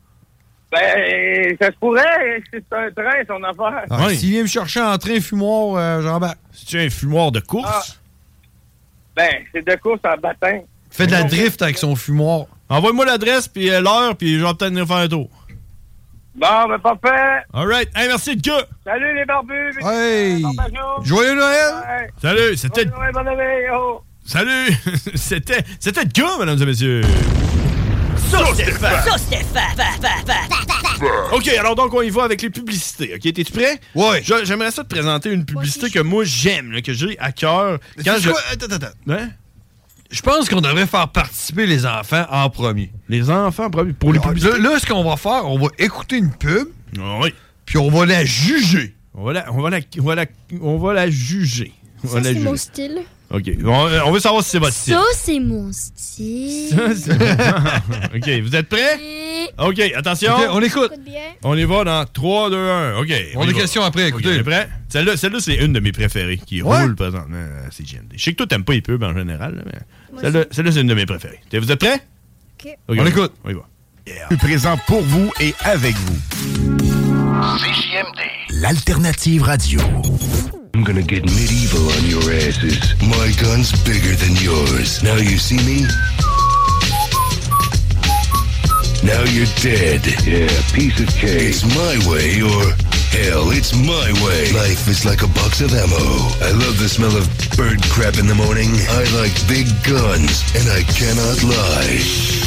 Ben, ça se pourrait, c'est un train, son affaire. Ah, S'il vient me chercher en train fumoir, euh, j'embarque. C'est-tu un fumoir de course? Ben, c'est de course en baptême. Il fait de la drift avec son fumoir. Envoie-moi l'adresse, puis euh, l'heure, puis je vais peut-être venir faire un tour. Bon, ben, pas fait. Alright. Hey, merci, le gars. Salut, les barbus. Hey! Bon. Joyeux Noël! Ouais. Salut, c'était... Bonne Noël, yo. Salut! c'était... C'était le gars, mesdames et messieurs. Sauce Stéphane. Sauce Stéphane. OK, alors donc on y va avec les publicités. OK, t'es-tu prêt? Ouais. Je- J'aimerais ça te présenter une publicité que moi j'aime, que j'ai à cœur. Quand je... quoi? Attends, attends, attends. Hein? Je pense qu'on devrait faire participer les enfants en premier. Les enfants en premier? Pour les publicités? là, ce qu'on va faire, on va écouter une pub, Ah oui. puis on va la juger. On va la, on va la, on va la, on va la juger. Ça, c'est mon style. OK. On, on veut savoir si c'est votre style. Ça, c'est mon style. Ça, c'est- OK, vous êtes prêts? OK, attention. Ok, on écoute. On y va dans 3, 2, 1. OK. On a des questions après, écoutez. on est prêt? Celle-là, celle-là, c'est une de mes préférées qui Ouais. roule présentement à CGMD. Je sais que toi, t'aimes pas les pubs en général, là, mais celle-là, celle-là, c'est une de mes préférées. Vous êtes prêts? OK. On écoute. On y va. Plus présent pour vous et avec vous. L'alternative radio. I'm gonna get medieval on your asses. My gun's bigger than yours. Now you see me? Now you're dead. Yeah, piece of cake. It's my way or hell, it's my way. Life is like a box of ammo. I love the smell of bird crap in the morning. I like big guns, and I cannot lie.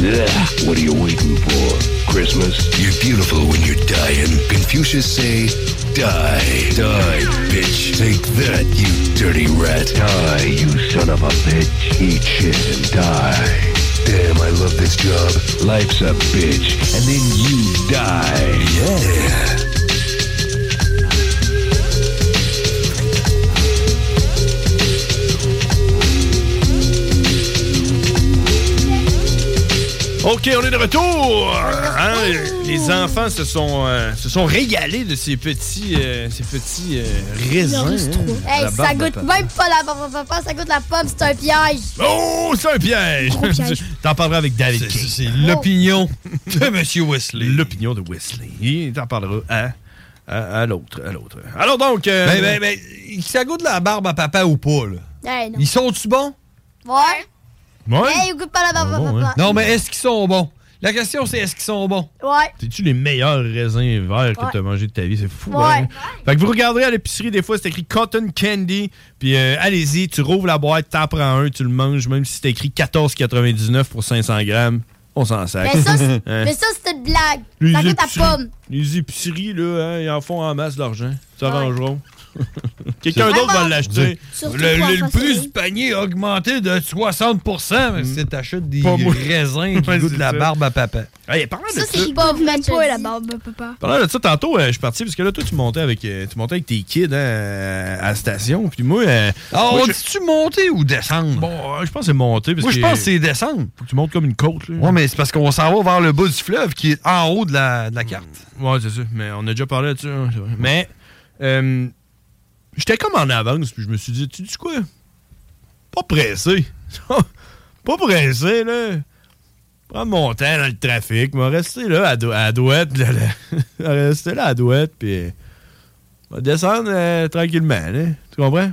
Ugh. What are you waiting for? Christmas? You're beautiful when you're dying. Confucius say, die. Die, bitch. Take that, you dirty rat. Die, you son of a bitch. Eat shit and die. Damn, I love this job. Life's a bitch. And then you die. Yeah. OK, on est de retour! Hein, les enfants se sont, euh, se sont régalés de ces petits, euh, ces petits euh, raisins. hein, Hey, ça goûte papa. même pas la barbe à papa, ça goûte la pomme, c'est un piège. Oh, c'est un piège! T'en parleras avec David. C'est l'opinion de M. Wesley. L'opinion de Wesley. Il t'en parlera à, à, à l'autre. À l'autre. Alors donc... euh, Ben, ben, ben, ça goûte la barbe à papa ou pas, là? Hey, non. Ils sont-tu bons? Ouais. Ouais. Hey, goûte pas la barbe à papa. Non, mais est-ce qu'ils sont bons? La question, c'est est-ce qu'ils sont bons? Ouais. C'est-tu les meilleurs raisins verts que Ouais. tu as mangé de ta vie? C'est fou. Ouais. hein? Fait que vous regarderez à l'épicerie, des fois, c'est écrit Cotton Candy. Puis euh, allez-y, tu rouvres la boîte, t'en prends un, tu le manges, même si c'est écrit 14,99 pour 500 grammes. On s'en sac. Mais ça, c'est- Hein? mais ça, c'était une blague. Les épiceries- pomme. Les épiceries, là, hein, ils en font en masse d'argent. Ça Ouais. Quelqu'un d'autre va l'acheter. Le, le- prix du panier a augmenté de 60 mais c'est t'achètes des raisins qui Ouais, goûtent la barbe à papa. Hey, parlant de Ça, c'est pas même pas la barbe à papa. parlant de ça, tantôt, euh, je suis parti parce que là, toi, tu montais avec, euh, tu montais avec tes kids hein, à la station. Puis moi. euh, Ah, moi, on je- dit-tu monter ou descendre? Bon, euh, je pense que c'est monter. Parce Moi, je pense que c'est descendre. Faut que tu montes comme une côte. Là. Ouais, mais c'est parce qu'on s'en va vers le bas du fleuve qui est en haut de la, de la carte. Ouais, c'est ça. Mais on a déjà parlé là-dessus. hein. Mais euh, j'étais comme en avance, puis je me suis dit, tu dis quoi? Pas pressé. pas pressé, là. Prends mon temps dans le trafic. M'a resté là à, à douette. Là, là. rester là à douette, puis va descendre euh, tranquillement, là. Tu comprends?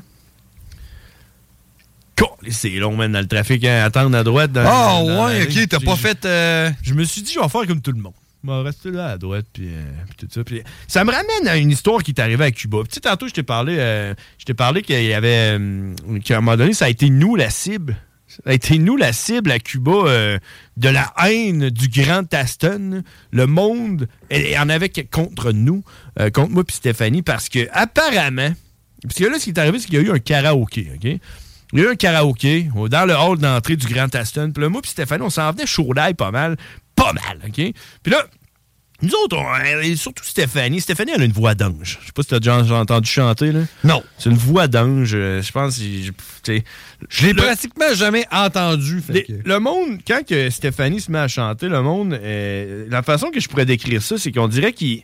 C'est long, même, dans le trafic, hein, attendre à droite. dans- Ah, dans la ouais, ok, t'as pas fait. euh, je me suis dit, je vais faire comme tout le monde. Vais rester là à droite, puis, euh, puis tout ça. Puis ça me ramène à une histoire qui est arrivée à Cuba. Puis, tantôt, je t'ai parlé, euh, je t'ai parlé qu'il y avait. euh, qu'à un moment donné, ça a été nous la cible. Ça a été nous la cible à Cuba de la haine du Grand Aston. Le monde il y en avait contre nous, contre moi puis Stéphanie, parce que apparemment, parce que là, ce qui est arrivé, c'est qu'il y a eu un karaoké, OK? Il y a eu un karaoké dans le hall d'entrée du Grand Aston. Puis là, moi puis Stéphanie, on s'en venait chaud d'ail pas mal. Pas mal, OK? Puis là, nous autres, on- et surtout Stéphanie. Stéphanie, elle a une voix d'ange. Je sais pas si t'as déjà entendu chanter, là. Non. C'est une voix d'ange. euh, Je pense... Je, Je l'ai pratiquement jamais entendu. fait les- que- Le monde, quand que Stéphanie se met à chanter, le monde, euh, la façon que je pourrais décrire ça, c'est qu'on dirait qu'il...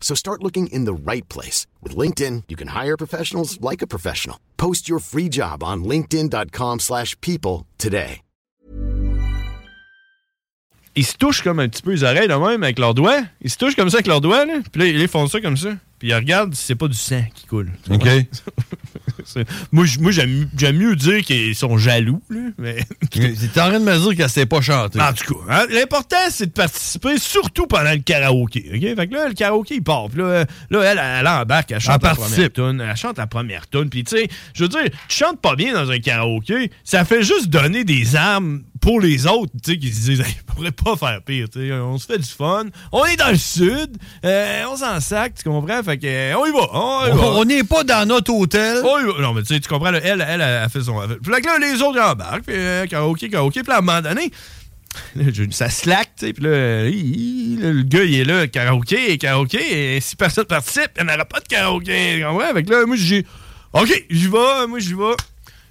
So start looking in the right place. With LinkedIn, you can hire professionals like a professional. Post your free job on linkedin.com/people slash people today. Ils se touchent comme un petit peu les oreilles de même avec leurs doigts. Ils se touchent comme ça avec leurs doigts, là. Puis là, ils font ça comme ça. Puis ils regardent si c'est pas du sang qui coule. OK. Moi, j'aime mieux dire qu'ils sont jaloux, là. Mais... T'es en train de me dire qu'elle sait pas chanter. En tout cas, hein, l'important, c'est de participer, surtout pendant le karaoké. OK? Fait que là, le karaoké, il part. Puis là, là, elle, elle embarque, elle chante Elle la participe. première tune. Elle chante la première tune. Puis, tu sais, je veux dire, tu chantes pas bien dans un karaoké, ça fait juste donner des armes pour les autres, tu sais, qui se disent, hey, on pourrait pas faire pire, tu sais. On se fait du fun. On est dans le sud. euh, on s'en sac, tu comprends? Fait que, euh, on y va. On y va. On n'est pas dans notre hôtel. Oh, oui, non, mais tu sais, tu comprends, elle, elle, elle, a fait son. Puis là, les autres, ils embarquent, puis euh, karaoké, karaoké, puis là, à un moment donné, ça slack, tu sais, puis là, le gars, il est là, karaoké, karaoké, et si personne participe, il n'y en aura pas de karaoké, comprends? Fait que là, moi, j'ai. OK, j'y vais, moi, j'y vais.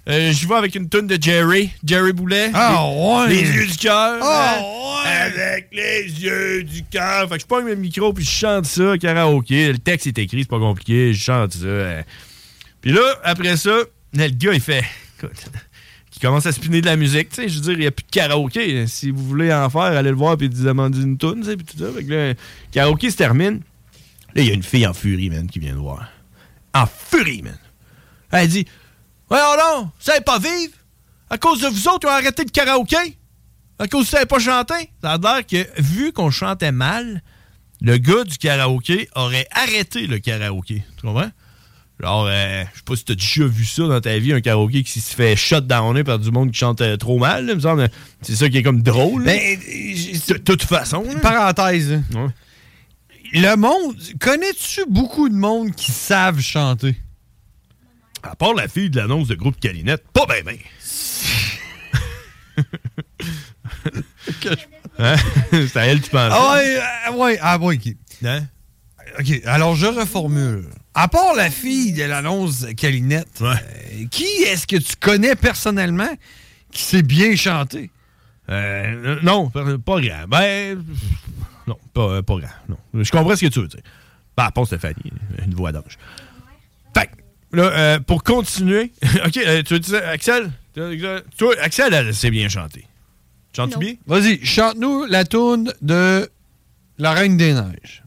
Euh, j'y vais avec une tonne de Jerry, Jerry Boulet. Ah, les, ouais. Les yeux du cœur. Ah, hein? Avec les yeux du cœur. Fait que je prends le micro, puis je chante ça, karaoké. Le texte est écrit, c'est pas compliqué, je chante ça. euh. Puis là, après ça, là, le gars, il fait. écoute, qui commence à spinner de la musique, tu sais, je veux dire, il n'y a plus de karaoké. Si vous voulez en faire, allez le voir puis demander une toune, tu sais, puis tout ça. Fait que là, le karaoké se termine. Là, il y a une fille en furie, man, qui vient de voir. en furie, man. Elle dit Voyons non, vous savez pas vivre À cause de vous autres, ils ont arrêté le karaoké À cause que vous savez pas chanter Ça a l'air que, vu qu'on chantait mal, le gars du karaoké aurait arrêté le karaoké. Tu comprends? Genre, euh, je sais pas si t'as déjà vu ça dans ta vie, un karaoké qui se fait shutdowner par du monde qui chante euh, trop mal. là, me semble. C'est ça qui est comme drôle. là. Ben, de toute façon. là. Parenthèse. Le monde, connais-tu beaucoup de monde qui savent chanter? À part la fille de l'annonce de groupe Calinette, pas ben ben. Hein? C'est à elle que tu penses. Ah ouais, euh, ouais, ah ouais, ok. Hein? Ok, alors je reformule. À part la fille de l'annonce Calinette, euh, qui est-ce que tu connais personnellement qui sait bien chanter? Euh, non, pas pas grand. Ben, non, pas, pas grand. Non. Je comprends ce que tu veux dire. Ben, à part Stéphanie, une voix d'ange. Fait là, euh, pour continuer, ok, euh, tu veux dire, Axel? Toi, Axel, elle sait bien chanter. Chantes-tu bien? Vas-y, chante-nous la tourne de La Reine des Neiges.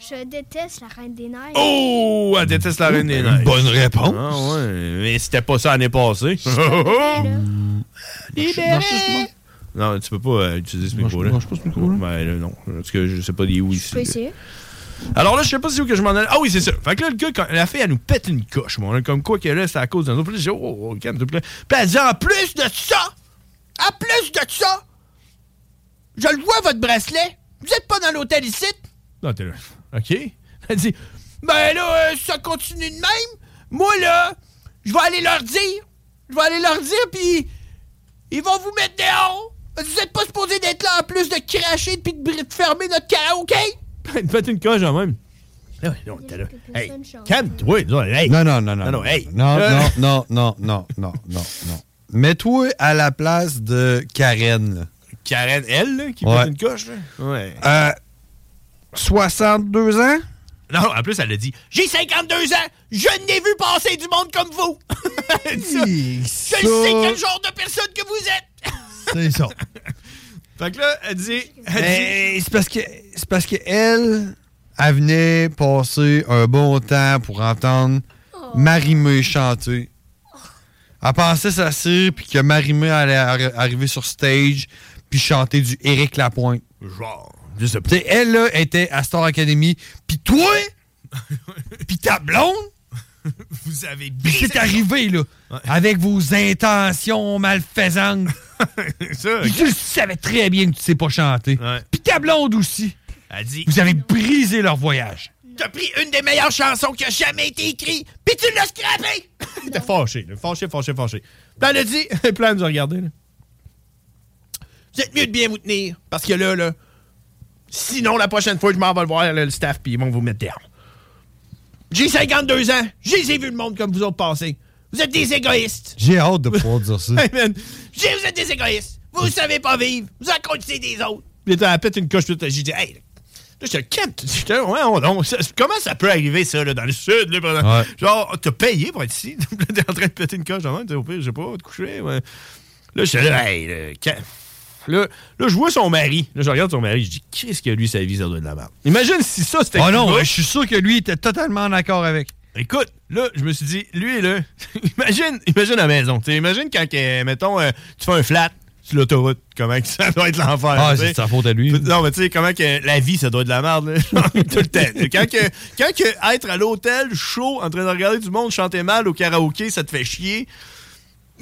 Je déteste la Reine des Neiges. Oh, elle déteste la Reine des Neiges. Bonne réponse. Ah ouais, mais c'était pas ça l'année passée. Libéré. Non, tu peux pas euh, utiliser ce micro-là. Mange pas ce micro-là? Ben, là, non. Parce que je sais pas des où Je peux essayer. Alors là, je sais pas si où que je m'en allais. Ah oui, c'est ça. Fait que là, le gars, quand la fille, elle nous pète une coche. Là, comme quoi que là, c'est à cause d'un autre. Puis dit, oh, oh, calme-toi. Puis là, puis elle dit, en plus de ça, en plus de ça, je le vois, votre bracelet. Vous êtes pas dans l'hôtel ici? Non, t'es là. OK. Elle dit, ben là, euh, ça continue de même. Moi, là, je vais aller leur dire. Je vais aller leur dire, puis ils vont vous mettre dehors. Vous êtes pas supposé d'être là en plus de cracher puis de fermer notre karaoké? Elle me fait une coche en même. Non, non, t'es là. Hey, calme-toi. Non, non, non, non. Non, non, hey. Non, Euh, non, non, non, non, non, non, non. Mets-toi à la place de Karen. là. Karen, elle, là, qui Ouais. fait une coche, là? Ouais. Euh, 62 ans? Non, en plus, elle a dit J'ai 52 ans, je n'ai vu passer du monde comme vous. Elle dit ça. Je ça- sais quel genre de personne que vous êtes. C'est ça. fait que là, elle dit. Elle Mais dit c'est parce que c'est parce que elle, venait passer un bon temps pour entendre Marimé chanter. Elle pensait s'asseoir puis que Marimé allait arri- arriver sur stage puis chanter du Éric Lapointe. Genre, je sais pas. Tu sais, elle là était à Star Academy puis toi? Puis ta blonde? Vous avez puis c'est arrivé là avec vos intentions malfaisantes. ça. Puis tu le savais très bien que tu sais pas chanter. Puis ta blonde aussi. Elle dit Vous avez brisé leur voyage. T'as pris une des meilleures chansons qui a jamais été écrite, puis tu l'as scrappée. T'es fâché, là. fâché, fâché, fâché. Puis elle a dit, puis là, elle nous a regardé, là. Vous êtes mieux de bien vous tenir, parce que là, là, sinon, la prochaine fois, je m'en vais le voir, là, le staff, puis ils vont vous mettre dehors. J'ai 52 ans, j'ai vu le monde comme vous autres passer. Vous êtes des égoïstes. J'ai hâte de pouvoir dire ça. Hey, man, j'ai- vous êtes des égoïstes. Vous savez pas vivre. Vous en des autres. Puis là, elle pète une coche, j'ai dit, hey, là, je te calme. J'étais, ouais, on, comment ça peut arriver, ça, là, dans le sud, là, pendant- Ouais. Genre, t'as payé pour être ici. T'es en train de péter une coche, genre, t'es au pire, je sais pas, te coucher. Ouais. Là, j'étais là, hey, là, calme. Là, là, je vois son mari. Là, je regarde son mari. Je dis, qu'est-ce que lui, sa vie, ça doit de la merde. Imagine si ça, c'était. Oh non, je suis sûr que lui était totalement en accord avec. Écoute, là, je me suis dit, lui, là, imagine, imagine la maison. Imagine quand, mettons, euh, tu fais un flat l'autoroute, comment que ça doit être l'enfer. Ah, c'est sa faute à lui. Non, mais tu sais, comment que la vie, ça doit être de la merde, là. tout le temps. Quand, que, quand que être à l'hôtel, chaud, en train de regarder du monde chanter mal au karaoké, ça te fait chier.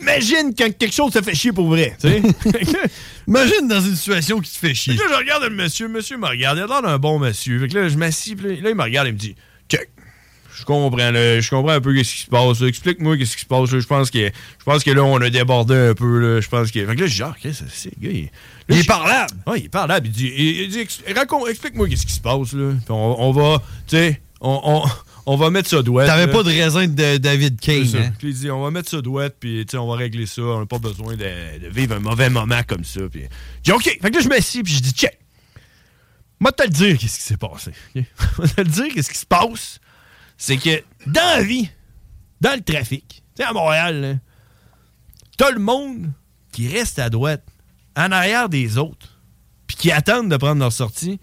Imagine quand quelque chose te fait chier pour vrai, tu sais? Imagine dans une situation qui te fait Fait chier. que là, je regarde le monsieur, le monsieur me regarde, il a l'air d'un bon monsieur. Fait que là, je m'assis, là, il me regarde, il me dit, check. Je comprends, là, je comprends un peu ce qui se passe. Explique-moi qu'est-ce qui se passe. là. Je pense que, je pense que là, on a débordé un peu. Là. Je pense que. Fait que là, je dis, ah, qu'est-ce que c'est, le gars? Il, Il est je- parlable. Ouais, il est parlable. Il dit, il, explique-moi qu'est-ce qui se passe, là. Puis on, on va, tu sais, on, on, on va mettre ça douette. T'avais pas de raisin de David Kane, ça. hein? Il dit, on va mettre ça douette, puis on va régler ça. On n'a pas besoin de, de vivre un mauvais moment comme ça. Puis j'ai dit, OK. Fait que là, je m'assis, puis je dis, check. Moi, te le dire, qu'est-ce qui s'est passé. ok? Moi, te le dire, qu'est-ce qui se passe. C'est que dans la vie, dans le trafic, tu sais, à Montréal, t'as le monde qui reste à droite, en arrière des autres, puis qui attendent de prendre leur sortie.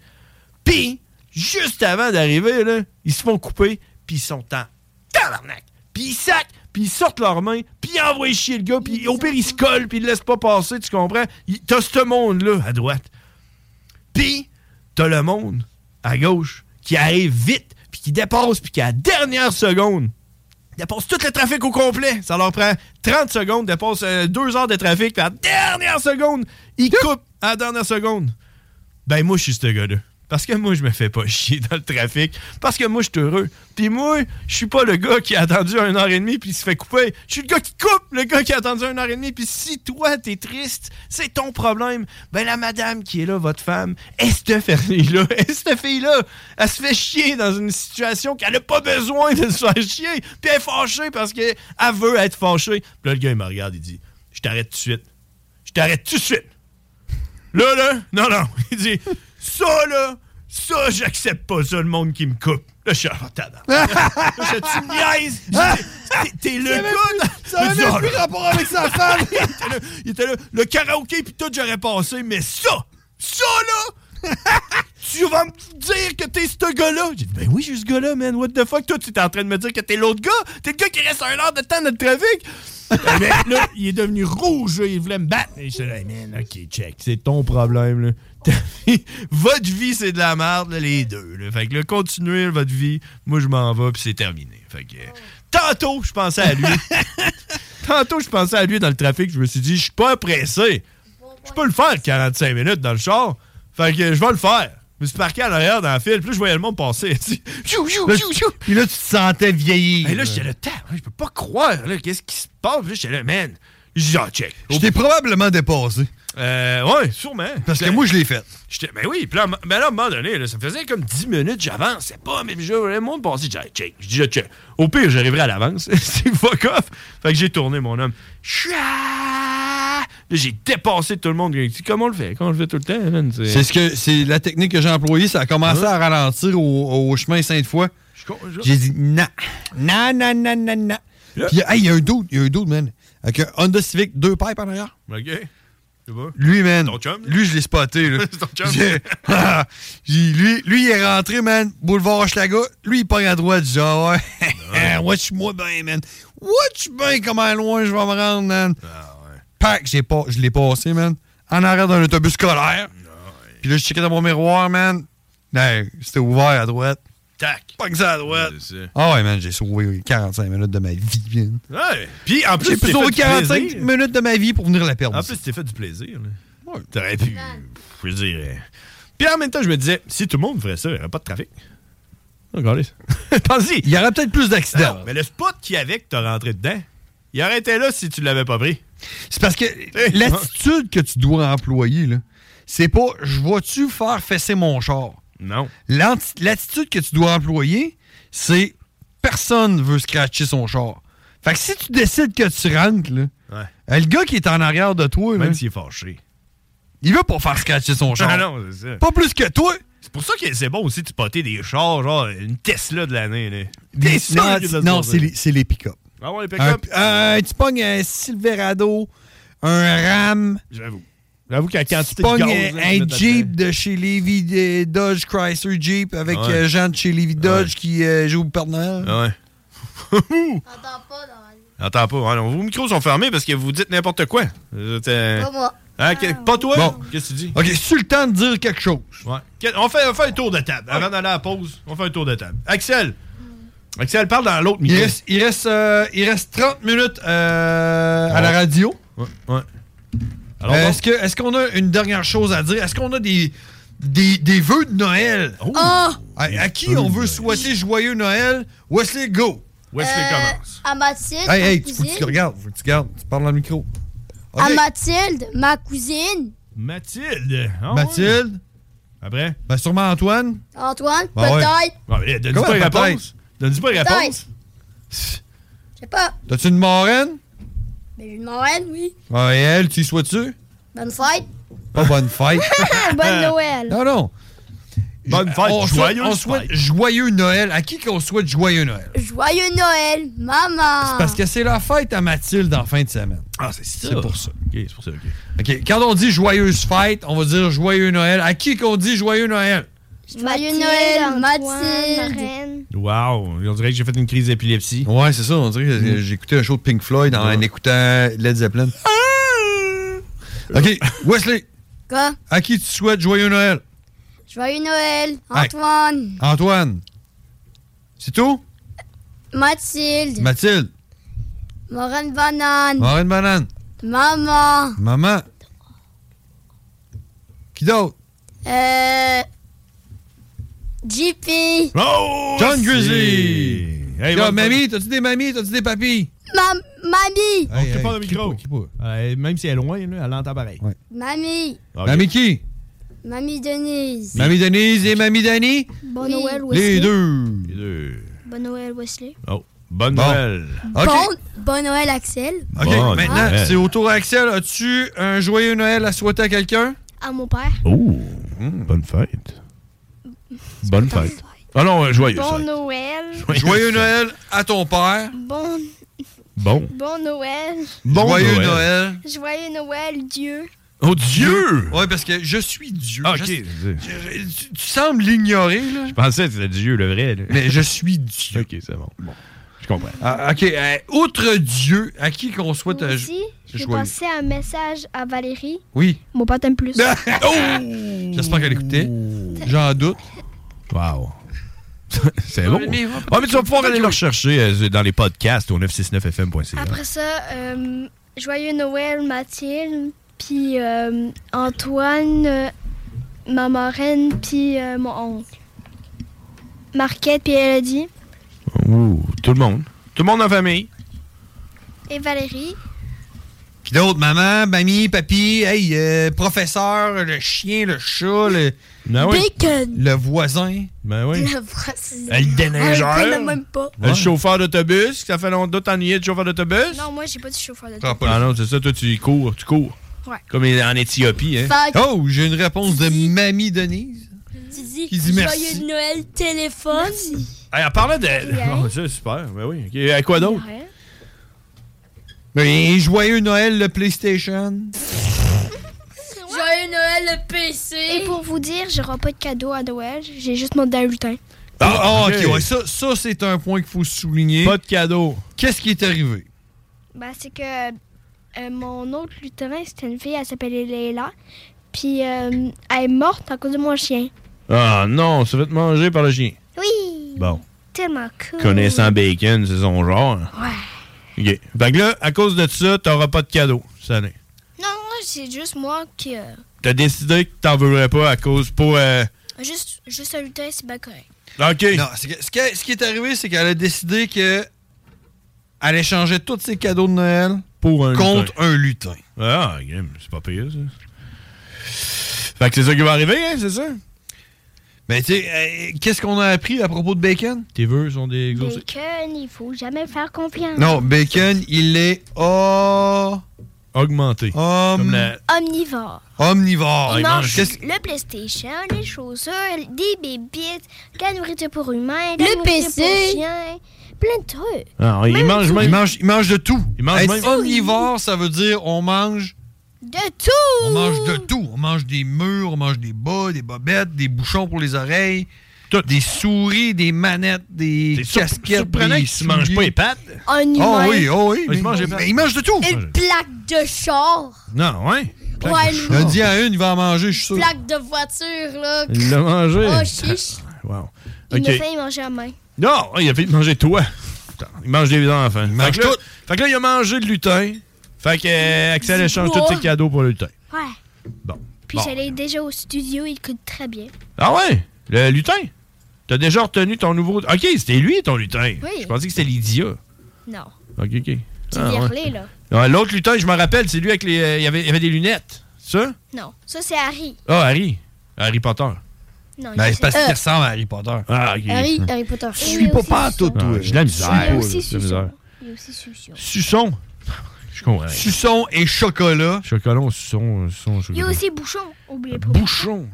Puis, juste avant d'arriver, là, ils se font couper, puis ils sont en tabarnak. Puis ils sacent, puis ils sortent leurs mains, puis ils envoient chier le gars, puis au pire, ils se collent, puis ils le laissent pas passer, tu comprends? T'as ce monde-là à droite. Puis, t'as le monde à gauche qui arrive vite, qui dépasse, puis qui à la dernière seconde dépasse tout le trafic au complet. Ça leur prend 30 secondes, dépasse 2 heures de trafic, puis à la dernière seconde, ils coupent à la dernière seconde. Ben, moi, je suis ce gars-là. Parce que moi, je me fais pas chier dans le trafic. Parce que moi, je suis heureux. Puis moi, je suis pas le gars qui a attendu une heure et demie puis se fait couper. Je suis le gars qui coupe le gars qui a attendu une heure et demie. Puis si toi, t'es triste, c'est ton problème. Ben la madame qui est là, votre femme, est cette fille-là, est cette fille-là, elle se fait chier dans une situation qu'elle a pas besoin de se faire chier. Puis elle est fâchée parce qu'elle veut être fâchée. Puis là, le gars, il me regarde, il dit, je t'arrête tout de suite. Je t'arrête tout de suite. Là, là, non, non. Il dit, ça, là, ça, j'accepte pas ça, le monde qui me coupe. Là, je suis en. Là, je dit, T'es- T'es le gars. ça avait même plus rapport avec sa femme. il, était là, le karaoké puis tout, j'aurais passé, mais ça, ça, là, tu vas me dire que t'es ce gars-là? J'ai dit, ben oui, je suis ce gars-là, man. What the fuck? Toi, tu es en train de me dire que t'es l'autre gars. T'es le gars qui reste un heure de temps dans le trafic. Mais là, il est devenu rouge, là, il voulait me battre. Et je suis là, man, ok, check, c'est ton problème, là. Votre vie, c'est de la merde, là, les deux. Là. Fait que là, continuez votre vie. Moi, je m'en vais, puis c'est terminé. Fait que. euh, Tantôt, je pensais à lui. Tantôt, je pensais à lui dans le trafic. Je me suis dit, je suis pas pressé. Je peux le faire 45 minutes dans le char. Fait que je vais le faire. Je me suis parqué à l'arrière dans la file. Puis là, je voyais le monde passer. Puis là, tu te sentais vieillir. Et là, j'étais là, Tain, je peux pas croire. Qu'est-ce qui se passe? Puis là, j'étais là, man. J'ai dit, ah, check. Je t'ai probablement dépassé. Euh, ouais, sûrement. Parce que moi, je l'ai fait. J'étais, ben oui, puis là, ben là, à un moment donné, là, ça me faisait comme 10 minutes, j'avançais pas, mais je le monde passait, je check. Je dis, check. Au pire, j'arriverai à l'avance. c'est fuck off. Fait que j'ai tourné mon homme. Là, j'ai dépassé tout le monde. Comment on le fait? Comment on le fait tout le temps, man? C'est ce que c'est la technique que j'ai employée. Ça a commencé Hein? à ralentir au, au chemin Sainte-Foy. J'ai dit non. Non, non, non, non, non. Puis, hey, il y a un doute, il y a un doute, man. Avec un Honda Civic, deux pipes en arrière. OK. Lui, man. Ton chum, là? Lui, je l'ai spoté, là. Ton chum. Lui, lui, il est rentré, man. Boulevard Hochelaga. Lui, il pogne à droite. J'ai dit, ah ouais. Watch-moi bien, man. Watch bien comment loin je vais me rendre, man. Pac, j'ai pas, je l'ai passé, man. En arrière d'un autobus scolaire. Puis là, je checkais dans mon miroir, man. Hey, C'était ouvert à droite. Tac. Pas que ça à droite. Ah ouais, man, j'ai sauvé 45 minutes de ma vie, man. Ouais. Puis en plus, J'ai sauvé fait du 45 plaisir. minutes de ma vie pour venir la perdre. En plus, tu t'es fait du plaisir. Là. T'aurais pu. Je veux dire. Puis en même temps, je me disais, si tout le monde ferait ça, il n'y aurait pas de trafic. Regardez ça. Pensez. Il y aurait peut-être plus d'accidents. Mais le spot qu'il y avait que t'as rentré dedans, il aurait été là si tu l'avais pas pris. C'est parce que l'attitude que tu dois employer, là, c'est pas je vais-tu faire fesser mon char? Non. L'attitude que tu dois employer, c'est personne veut scratcher son char. Fait que si tu décides que tu rentres, là, Ouais. euh, le gars qui est en arrière de toi, Même s'il est fâché. il veut pas faire scratcher son char. Ah non, c'est ça. Pas plus que toi. C'est pour ça que c'est bon aussi de spotter des chars, genre une Tesla de l'année. Des- T'es sûr non, non, c'est les, pick-up. Ah ouais, les pick-up? un- tu pognes un Silverado, un Ram. J'avoue. J'avoue qu'à la Tu quantité de pognes gaz, un, Jeep de chez Levy de Dodge Chrysler Jeep avec Ouais. euh, Jean de chez Levy Dodge Ouais. qui euh, joue au Père Noël. Ah ouais. Entends pas. Ah non, vos micros sont fermés parce que vous dites n'importe quoi. Euh, Pas moi. Hein, que- pas toi? Bon. Qu'est-ce que tu dis? OK, c'est le temps de dire quelque chose? Ouais. Que- On fait, on fait un tour de table. Avant d'aller à la pause, on fait un tour de table. Axel. Axel, parle dans l'autre Il micro. reste, il, reste, euh, il reste 30 minutes euh, à la radio. Ouais. ouais. Alors, Euh. Est-ce que- est-ce qu'on a une dernière chose à dire? Est-ce qu'on a des, des, des vœux de Noël? Oh! À, à qui on veut souhaiter joyeux Noël? Wesley, go! Wesley Euh, commence. À Mathilde, Hey, hey, ma tu faut que tu cousine. regardes. Faut que tu regardes. Tu parles dans le micro. OK. À Mathilde, ma cousine. Mathilde. Ah ouais. Mathilde? Après? Ben, sûrement Antoine. Antoine, Ben ouais. peut-être. Ah, mais Comment? pas les peut-être? réponses. Donne-dis pas Peut-être. réponses. Je sais pas. T'as-tu une marraine? Mais une marraine, oui. Ouais, elle, tu y souhaites-tu? Bonne fête. Pas bonne fête. Bonne Noël. non, non. Bonne fête, on souhaite, joyeuse on souhaite fête. joyeux Noël. À qui qu'on souhaite joyeux Noël? Joyeux Noël, maman. C'est parce que c'est la fête à Mathilde en fin de semaine. Ah, c'est ça. C'est pour ça. OK, c'est pour ça, OK. OK. Quand on dit joyeuse fête, on va dire joyeux Noël. À qui qu'on dit joyeux Noël? Joyeux Noël, Mathilde. Wow, on dirait que j'ai fait une crise d'épilepsie. Ouais, c'est ça. On dirait que j'ai écouté un show de Pink Floyd en, en écoutant Led Zeppelin. OK, Wesley, Quoi? à qui tu souhaites joyeux Noël? Joyeux Noël, Hey. Antoine, Antoine. C'est tout? Mathilde, Mathilde. Morane Banane, Marine Banane. Maman, Maman. Qui d'autre? euh, JP, Oh! John Grizzly. Hey, mamie, t'as-tu des mamies? T'as-tu des papis? Mam Mamie, On fait pas le micro? Euh, même si elle est loin, là, elle entend pareil. Mamie, Ok. Mamie qui? Mamie Denise. Mamie Denise et Mamie Dani? Bon Oui. Noël, Wesley. Les deux. Les deux. Bon Noël, Wesley. Oh, bonne Bon. Noël. OK. Bon, bon Noël, Axel. OK, maintenant, c'est au tour à Axel. As-tu un joyeux Noël à souhaiter à quelqu'un? À mon père. Oh, bonne fête. Bonne fête. Ah non, euh, joyeux. Bon fête. Noël. Joyeux Noël à ton père. Bon, Bon. bon Noël. Bon Joyeux Noël. Noël. Joyeux Noël, Dieu. Oh Dieu! Ouais, parce que je suis Dieu. Ah, ok. je- je- tu, tu sembles l'ignorer, là. Je pensais que c'était Dieu, le vrai. là. Mais je suis Dieu. Ok, c'est bon. Je comprends. Ah, ok, euh, outre Dieu, à qui qu'on souhaite Moi aussi, j'ai passé un message à Valérie. Oui. Mon père t'aime plus. oh! J'espère qu'elle écoutait. J'en doute. Wow. c'est bon. Ouais, mais- tu vas pouvoir aller le rechercher euh, dans les podcasts au 969fm.ca. Après ça, euh, Joyeux Noël, Mathilde, puis euh, Antoine, euh, ma marraine, puis euh, mon oncle. Marquette, puis Elodie, Ouh, tout le monde. Tout le monde en famille. et Valérie. Qui d'autre? Maman, mamie, papy, hey, euh, professeur, le chien, le chat, le, Ben oui. Bacon. le voisin. Ben oui. Le voici. Le déneigeur. Ah, même pas. Le chauffeur d'autobus. Ça fait longtemps que t'ennuyais de chauffeur d'autobus? Non, moi, j'ai pas de chauffeur de Ah non, c'est ça, toi, tu cours. Tu cours. Ouais. Comme en Éthiopie, hein. Oh, j'ai une réponse de mamie Denise. tu dis Qui dit merci. Joyeux Noël, téléphone. Hey, en parlant de. Oh, ça, super. Ben oui. OK. À quoi d'autre? Rien. Ben, joyeux Noël, le PlayStation? Joyeux Noël, le PC. Et pour vous dire, j'aurai pas de cadeau à Noël. J'ai juste mon d'un lutin. Ah, ah, ok, ok. ouais, ça, ça c'est un point qu'il faut souligner. Pas de cadeau. Qu'est-ce qui est arrivé? Ben, c'est que euh, mon autre lutin, c'était une fille, elle s'appelait Leila. Puis euh, elle est morte à cause de mon chien. Ah non, ça va te manger par le chien. Oui. Bon. Tellement cool. Connaissant Bacon, c'est son genre. Ouais. OK. Fait que là, à cause de ça, t'auras pas de cadeau cette année. Non, non, c'est juste moi qui. euh, T'as décidé que t'en voudrais pas à cause pour. euh, juste, juste un lutin, c'est bien correct. OK. Non, c'est que- ce, qui, ce qui est arrivé, c'est qu'elle a décidé que elle échangeait tous ses cadeaux de Noël Pour un contre lutin. un lutin. Ah, game, c'est pas pire, ça. Fait que c'est ça qui va arriver, hein, c'est ça? Mais tu sais, euh, qu'est-ce qu'on a appris à propos de Bacon? Tes vœux sont des exaucés. Bacon, il faut jamais faire confiance. Non, Bacon, il est oh, Augmenté. hom- Comme la. Omnivore. omnivore. il Il mange le PlayStation, les chaussures, des bébites, de la nourriture pour humains, la Le nourriture PC. pour chiens, plein de trucs. Ah, il mange il, mange, il mange de tout. Il mange Être même- omnivore, ça veut dire on mange, De tout! on mange de tout. On mange des murs, on mange des bas, des bobettes, des bouchons pour les oreilles, des souris, des manettes, des C'est casquettes. surprenant des se mange souliers. pas les pattes. Un Oh humain. oui, oh oui. Il mais- mange les pattes. mais il mange de tout. Une plaque de char. Non, ouais. Ouais, Il a dit à une, il va en manger, je suis sûr. une plaque de voiture, là. Il l'a mangé. Oh, chiche. Wow. Il OK. m'a fait manger à main. Non, il a fait manger toi. Putain, Il mange des enfants. Il mange fait que là, tout. Fait que là, il a mangé le lutin. Fait que euh, Axel échange tous ses cadeaux pour le lutin. Ouais. Bon. Puis Bon. j'allais déjà au studio, il coûte très bien. Ah ouais? Le lutin? T'as déjà retenu ton nouveau. Ok, c'était lui ton lutin. Oui. Je pensais que c'était Lydia. Non. Ok, ok. Tu Ah, ouais. là. L'autre lutin, je me rappelle, c'est lui avec les. euh, il, y avait, il y avait des lunettes. Ça? Non. Ça, c'est Harry. Ah, Harry. Harry Potter. Non, Ben, il c'est parce qu'il Euh. ressemble à Harry Potter. Ah, ok. Harry, Harry Potter. Je suis pas pas tout, Ah, toi. J'ai de la misère. Il est là, aussi suçon. Il est aussi suçon. Suçon. Je comprends. Suçon et chocolat. Chocolat, suçon, suçon, Il est chocolat. aussi bouchon. Oubliez pas. Bouchon.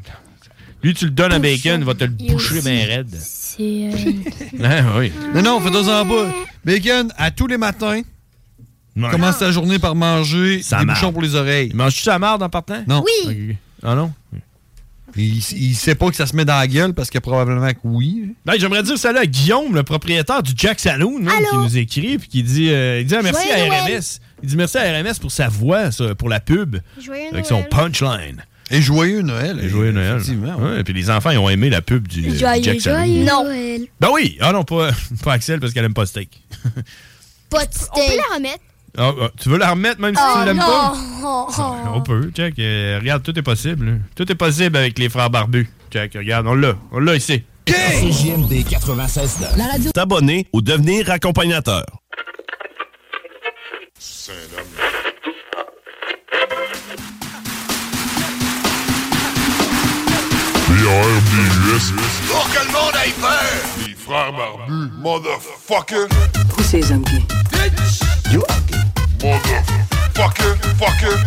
Lui, tu le donnes à Bacon, il va te le boucher bien raide. C'est. euh, Ah, oui. Non, non, fais-en pas. Bacon, à tous les matins, Ouais. commence sa journée par manger Ça des bouchons pour les oreilles. Il mange-tu sa marde en partant? Non. Oui. Ah non? Il, il sait pas que ça se met dans la gueule parce que probablement que oui. Ben, J'aimerais dire salut à Guillaume, le propriétaire du Jack Saloon, qui nous écrit puis qui dit, euh, il dit ah, merci Joyeux à. RMS. Il dit merci à RMS pour sa voix, ça, pour la pub. Joyeux avec son punchline. Et joyeux Noël. Et joyeux Noël. Ouais, et puis les enfants, ils ont aimé la pub du, euh, du Joyeux, Jack joyeux Noël. Ben oui. Ah non, pas, pas Axel parce qu'elle aime pas steak. Pas de On peut la remettre? Ah, ah, tu veux la remettre même si Oh tu l'aimes pas? non. On peut, check. euh, regarde, tout est possible. Tout est possible avec les frères barbus. Check, regarde, on l'a. On l'a ici. CJMD 96 La radio. T'abonner ou devenir accompagnateur. B-R-B-U-S. Pour que le monde aille peur! Les frères barbus, motherfucker. Who says I'm gay? You ugly. Motherfucker, fucker.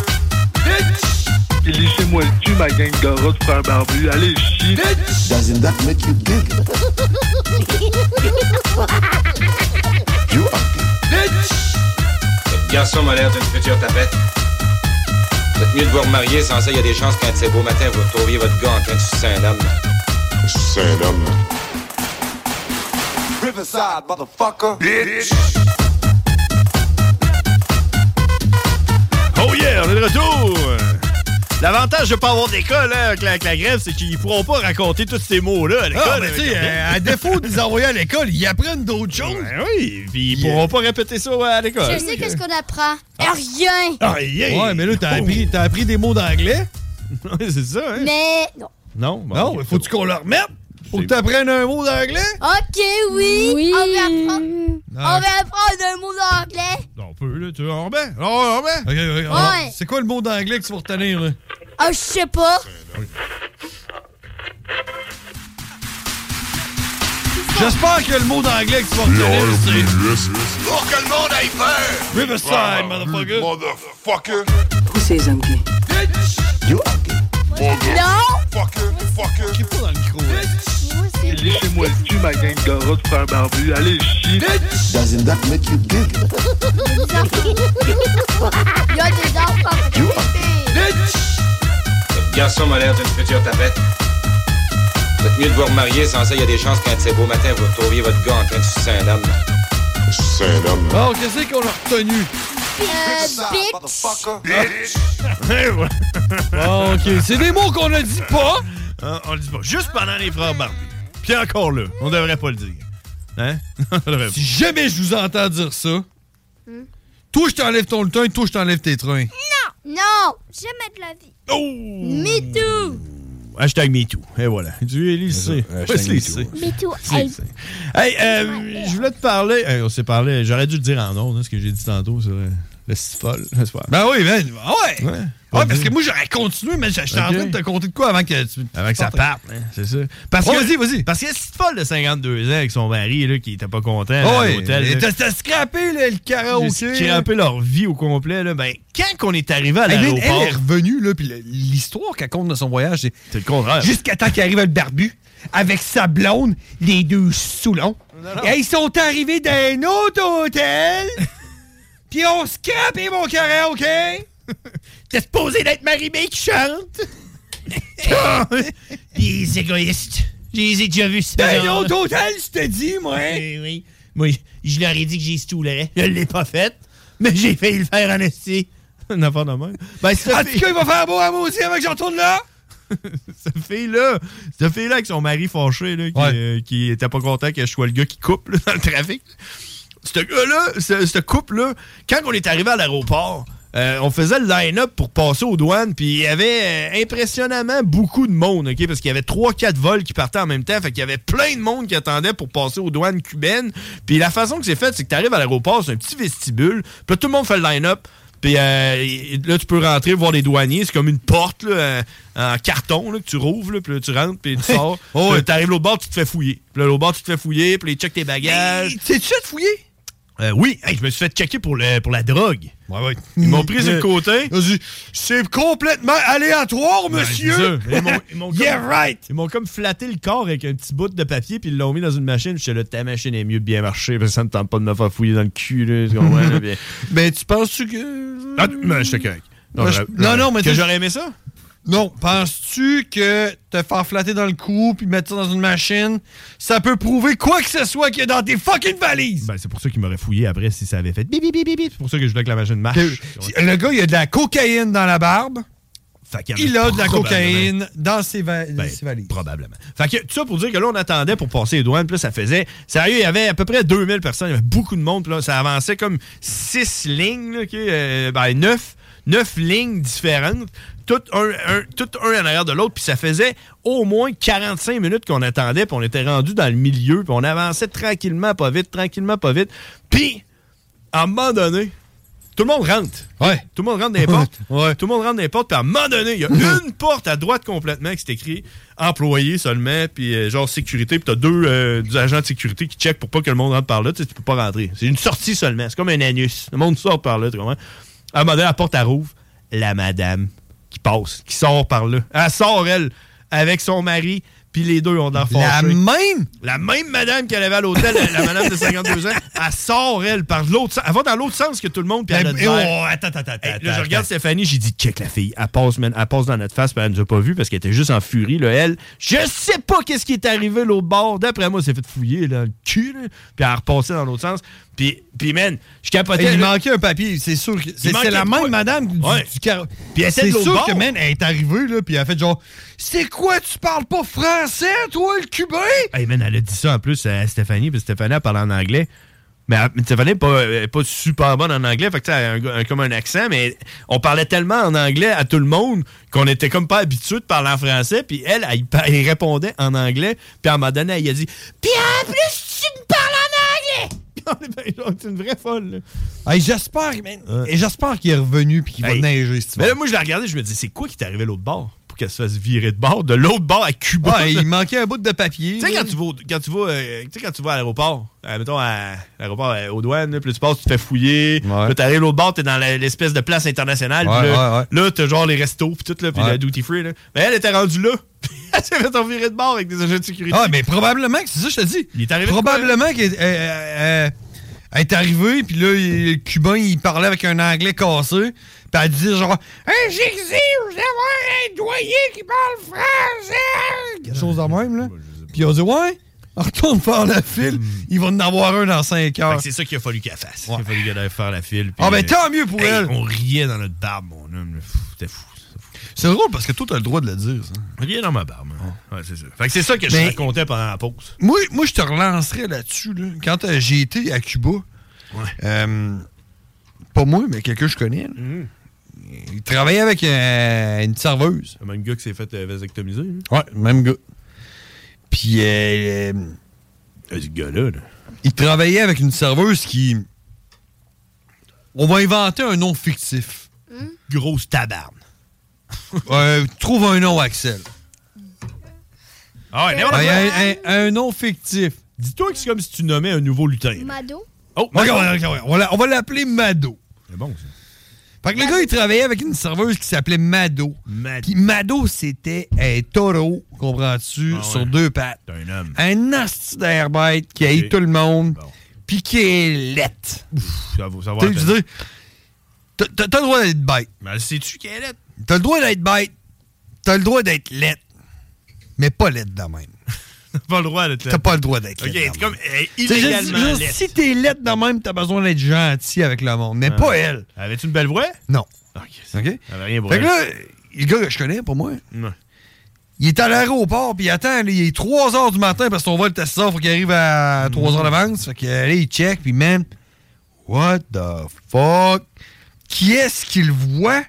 Et laissez-moi le cul, ma gang de rats de frères barbus. Allez, chier. Doesn't that make you giggle? you ugly. Votre garçon m'a l'air d'une future tapette. Vous êtes mieux de vous remarier, sans ça, il y a des chances qu'un de ces beaux matins, vous retrouviez votre gars en train de sucer un homme. C'est un homme. Riverside, motherfucker. Bitch. Oh yeah, on est de retour! L'avantage de pas avoir d'école hein, avec, la, avec la grève, c'est qu'ils pourront pas raconter tous ces mots-là à l'école. Ah, mais tu sais, euh, à défaut de les envoyer à l'école, ils apprennent d'autres choses. Ben oui, puis ils pourront pas répéter ça à l'école. Je sais qu'est-ce qu'on apprend. Rien. Ah, yeah. Ouais, mais là, t'as appris, t'as appris des mots d'anglais. Ouais, c'est ça, hein? Mais non. Non, bon, Non, il faut-tu qu'on le remette? Faut que t'apprennes un mot d'anglais? Ok, oui. Oui. On va apprendre. Ah. On va apprendre un mot d'anglais. On peut, là, tu veux, on remet? On on remet? Ok, ok, Ouais. alors, C'est quoi le mot d'anglais que tu vas retenir, là? Ah, je sais pas. J'espère que le mot d'anglais que tu vas retenir, c'est. Pour que le monde aille peur! Riverside, motherfucker. Motherfucker. Who says I'm gay? You ugly. Non. Fucker, fucker. Qui est pas dans le micro? Laissez-moi le cul, ma gang de rats de frères barbus. Allez, chier. Doesn't that make you giggle? Il y a des enfants. You. Votre garçon m'a l'air d'une future tapette. Vous êtes mieux de vous remarier, sans ça, il y a des chances qu'un de ces beaux matins, vous retrouviez votre gars en train de sucer un homme. C'est un homme. Bon, qu'est-ce qu'on a retenu? Bitch. Bitch. Bon, ok. C'est des mots qu'on a dit pas. Hein, on le dit pas. Juste pendant les frères barbus. Puis encore là, on devrait pas le dire. Hein? On devrait Si jamais je vous entends dire ça, toi, je t'enlève ton lutin, toi, je t'enlève tes trains. Non. Jamais de la vie. Oh! Me too. Hashtag MeToo. Et voilà. Tu es lycée. MeToo. Me too. C'est Hey. euh, je voulais te parler. Hey, on s'est parlé. J'aurais dû le dire en ondes, hein, ce que j'ai dit tantôt euh, le stifol. C'est pas- Ben oui, ben, ouais. Ouais. Ouais, parce que moi, j'aurais continué, mais j'étais en Ok. train de te compter de quoi avant que tu. Avant que ça parte, hein, c'est ça. Parce que, vas-y, vas-y. Parce que cette folle de 52 ans avec son mari, là, qui était pas content Ah à l'hôtel. T'as scrappé là, le karaoké. un peu leur vie au complet, là, ben, quand qu'on est arrivé à l'aéroport. elle est revenue, là, puis le- l'histoire qu'elle compte de son voyage, c'est. C'est le contraire. Jusqu'à temps qu'il arrive le barbu, avec sa blonde, les deux soulons. Et ils sont arrivés dans un autre hôtel, puis on scrapé mon karaoké. T'es supposé d'être Marie-Mé qui chante? Les égoïstes. Je les ai déjà vus, un gens-là. autre hôtel, je te dis, moi. Oui, oui. Moi, je leur ai dit que j'ai stoulé. Je l'ai pas fait, mais j'ai failli le faire en esti. De même. Ben, cette En tout cas, il va faire beau à moi aussi avant que je retourne là. cette fille-là, cette fille-là avec son mari fâché, là, qui, Ouais. euh, qui était pas content que je sois le gars qui coupe là, dans le trafic. Ce gars-là, ce, ce couple-là, quand on est arrivé à l'aéroport, euh, on faisait le line-up pour passer aux douanes, puis il y avait euh, impressionnamment beaucoup de monde, OK? Parce qu'il y avait 3-4 vols qui partaient en même temps, fait qu'il y avait plein de monde qui attendait pour passer aux douanes cubaines. Puis la façon que c'est fait, c'est que tu arrives à l'aéroport, c'est un petit vestibule, puis là, tout le monde fait le line-up. Puis euh, là, tu peux rentrer voir les douaniers. C'est comme une porte là, euh, en carton là, que tu rouvres. Là, puis là, tu rentres, puis tu sors. Oh, tu arrives l'autre bord, tu te fais fouiller. Puis là, l'autre bord, tu te fais fouiller. Puis là, ils checkent tes bagages. T'es-tu fait fouiller? Euh, oui, Hey, je me suis fait checker pour, le, pour la drogue. Ouais, ouais. Ils m'ont pris le côté. C'est complètement aléatoire, monsieur. Ouais, c'est ça. Ils m'ont- Yeah, comme- right. Ils m'ont comme flatté le corps avec un petit bout de papier, puis ils l'ont mis dans une machine. J'étais là, ta machine est mieux de bien marcher, parce que ça me tente pas de me faire fouiller dans le cul. Là, là, Ben, tu penses-tu que. Ah, correct. Ben, je- j'aurais- non, non, mais Que j'aurais aimé ça? Non. Penses-tu que te faire flatter dans le cou puis mettre ça dans une machine, ça peut prouver quoi que ce soit qu'il y a dans tes fucking valises? Ben, c'est pour ça qu'il m'aurait fouillé après si ça avait fait bip bip bip bip. C'est pour ça que je voulais que la machine marche. Que- le gars, il a de la cocaïne dans la barbe. en Il a de la cocaïne dans ses, va- Ben, ses valises. Probablement. Fait que tout ça pour dire que là, on attendait pour passer les douanes. Puis là, ça faisait. Sérieux, il y avait à peu près 2000 personnes. Il y avait beaucoup de monde. Puis là, ça avançait comme 6 lignes, là, ok, euh, ben, 9, lignes différentes. Toutes un, un, toutes un en arrière de l'autre. Puis ça faisait au moins 45 minutes qu'on attendait. Puis on était rendu dans le milieu. Puis on avançait tranquillement, pas vite, tranquillement, pas vite. Puis, à un moment donné, tout le monde rentre. Ouais. Tout le monde rentre dans les portes. Tout le monde rentre dans les portes. Puis à un moment donné, il y a une porte à droite complètement qui c'est écrit employé seulement, puis euh, genre sécurité. Puis t'as deux, euh, deux agents de sécurité qui checkent pour pas que le monde rentre par là. Tu sais, tu peux pas rentrer. C'est une sortie seulement. C'est comme un anus. Le monde sort par là, tu comprends? À un moment donné, la porte, elle rouvre. La madame qui passe, qui sort par là. Elle sort, elle, avec son mari. Puis les deux ont dans La même? La même madame qu'elle avait à l'hôtel, la, la madame de 52 ans, elle sort, elle, par l'autre sens. Elle va dans l'autre sens que tout le monde, puis elle a de Eh, oh, l'air. attends, attends, attends. Hey, là, je regarde Stéphanie, j'ai dit, check la fille. Elle passe, man, elle passe dans notre face, puis elle nous a pas vu parce qu'elle était juste en furie, là. Elle, je sais pas qu'est-ce qui est arrivé l'autre bord. D'après moi, elle s'est fait fouiller, là, le cul, là. Puis elle a repassé dans l'autre sens. Puis, puis man, je capotais. Il là. manquait un papier, c'est sûr. que- C'est la de même madame du, Ouais. du car- Puis elle C'est sûr bord. que, man, elle est arrivée, là, puis elle a fait genre C'est quoi, tu parles pas français, toi, le cubain? Hey, man, elle a dit ça en plus à Stéphanie, puis Stéphanie, elle parlait en anglais. Mais Stéphanie n'est pas, pas super bonne en anglais, fait que elle a un, un- comme un accent, mais on parlait tellement en anglais à tout le monde qu'on était comme pas habitué de parler en français, puis elle, elle, elle, elle répondait en anglais, puis à un moment donné, elle a dit Puis en plus, tu me parles en anglais! Puis on est ben, genre, c'est une vraie folle. Hey, j'espère, man. Et j'espère qu'il est revenu puis qu'il va Hey. neiger, Mais là, moi, je l'ai regardé, je me dis C'est quoi qui t'est arrivé l'autre bord? Pour qu'elle se fasse virer de bord, de l'autre bord à Cuba? Ouais, il manquait un bout de papier. Tu sais, quand tu vas, quand tu vas, euh, quand tu vas à l'aéroport, euh, mettons à l'aéroport euh, aux douanes, puis tu passes, tu te fais fouiller. Puis là, t'arrives l'autre bord, t'es dans l'espèce de place internationale. puis Ouais, là, ouais, là, t'as genre les restos, puis tout, là, puis Ouais. la duty free. Là. Mais elle était rendue là. elle s'est fait virer de bord avec des agents de sécurité. Ah, mais probablement que c'est ça, je te dis. Il est arrivé Probablement qu'elle euh, euh, elle est arrivée, puis là, il- le Cubain, il parlait avec un anglais cassé, puis elle disait genre Hey, j'exige d'avoir un doyen qui parle français! Quelque chose de même, là. Puis ils ont dit Ouais, retourne faire la file, il va en avoir un dans 5 Fait heures. que c'est ça qu'il a fallu qu'elle fasse. Il a fallu qu'elle aille faire la file. Ah, ben, puis, euh, tant mieux pour hey, elle. On riait dans notre barbe, mon homme. C'était fou. C'est drôle parce que toi, t'as le droit de le dire, ça. Rien dans ma barbe. hein. Ouais, c'est ça. Fait que c'est ça que je Mais- racontais pendant la pause. Moi, moi je te relancerais là-dessus. Là. Quand euh, j'ai été à Cuba, euh, pas moi, mais quelqu'un que je connais, Mm. Il travaillait avec euh, une serveuse. Le même gars qui s'est fait euh, vasectomiser. hein? Ouais, même gars. Puis, euh, euh, ce gars-là, là. il travaillait avec une serveuse qui. On va inventer un nom fictif. Grosse tabarne. Euh, trouve un nom, Axel. Ah ouais, Ouais, n'importe quoi. un, un- un nom fictif. Dis-toi que c'est comme si tu nommais un nouveau lutin. Mado? Oh, va on va l'appeler Mado. C'est bon, ça. Fait que le gars, il travaillait avec une serveuse qui s'appelait Mado. Mado. Puis Mado, c'était un taureau, comprends-tu, Ah ouais. sur deux pattes. Un homme. Un asti d'air bête qui haït Ok. tout le monde, puis qui est lette. Ça va, ça va Tu dire, t'as- le droit d'être bête. Mais sais-tu qu'elle est? T'as le droit d'être bête. T'as le droit d'être lette. Mais pas lette de même. T'as pas le droit d'être T'as pas le droit d'être Ok, laide c'est même. comme illégalement laide. Si t'es lette de même, t'as besoin d'être gentil avec le monde. Mais pas elle. Avais-tu une belle voix? Non. Ok. OK? Elle avait rien pour Fait que là, le gars que je connais, pour moi, Ouais. il est à l'aéroport, puis il attend, là, il est 3 h du matin parce que son vol était 6 h, faut qu'il arrive à 3 h d'avance. Fait que là, il check, puis man, what the fuck? Qui est-ce qu'il voit?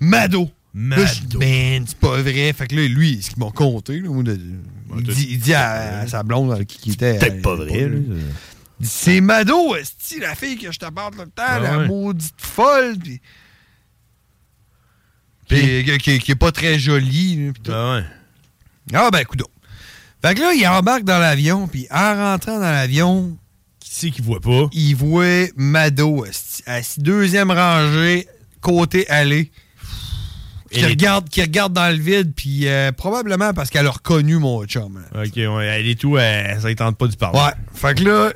Mado. Là, je dis, man, c'est pas vrai. Fait que là, lui, ce qu'ils m'ont compté, là, il, dit, il dit à, à sa blonde avec qui qui était. Peut-être à pas vrai, dit, C'est Mado, esti, la fille que je te parle tout le temps, Ah la maudite folle. Puis, puis, qui, qui- qui est pas très jolie. Ah ouais. Ah ben, coudon. Fait que là, il embarque dans l'avion, puis en rentrant dans l'avion... Qui c'est qu'il voit pas? Il voit Mado, assis deuxième rangée, côté allée. Qui regarde, qui regarde dans le vide, puis euh, probablement parce qu'elle a reconnu mon chum. là. Ok, ouais, elle est tout, elle, ça ne tente pas du parler. Ouais. Fait que là,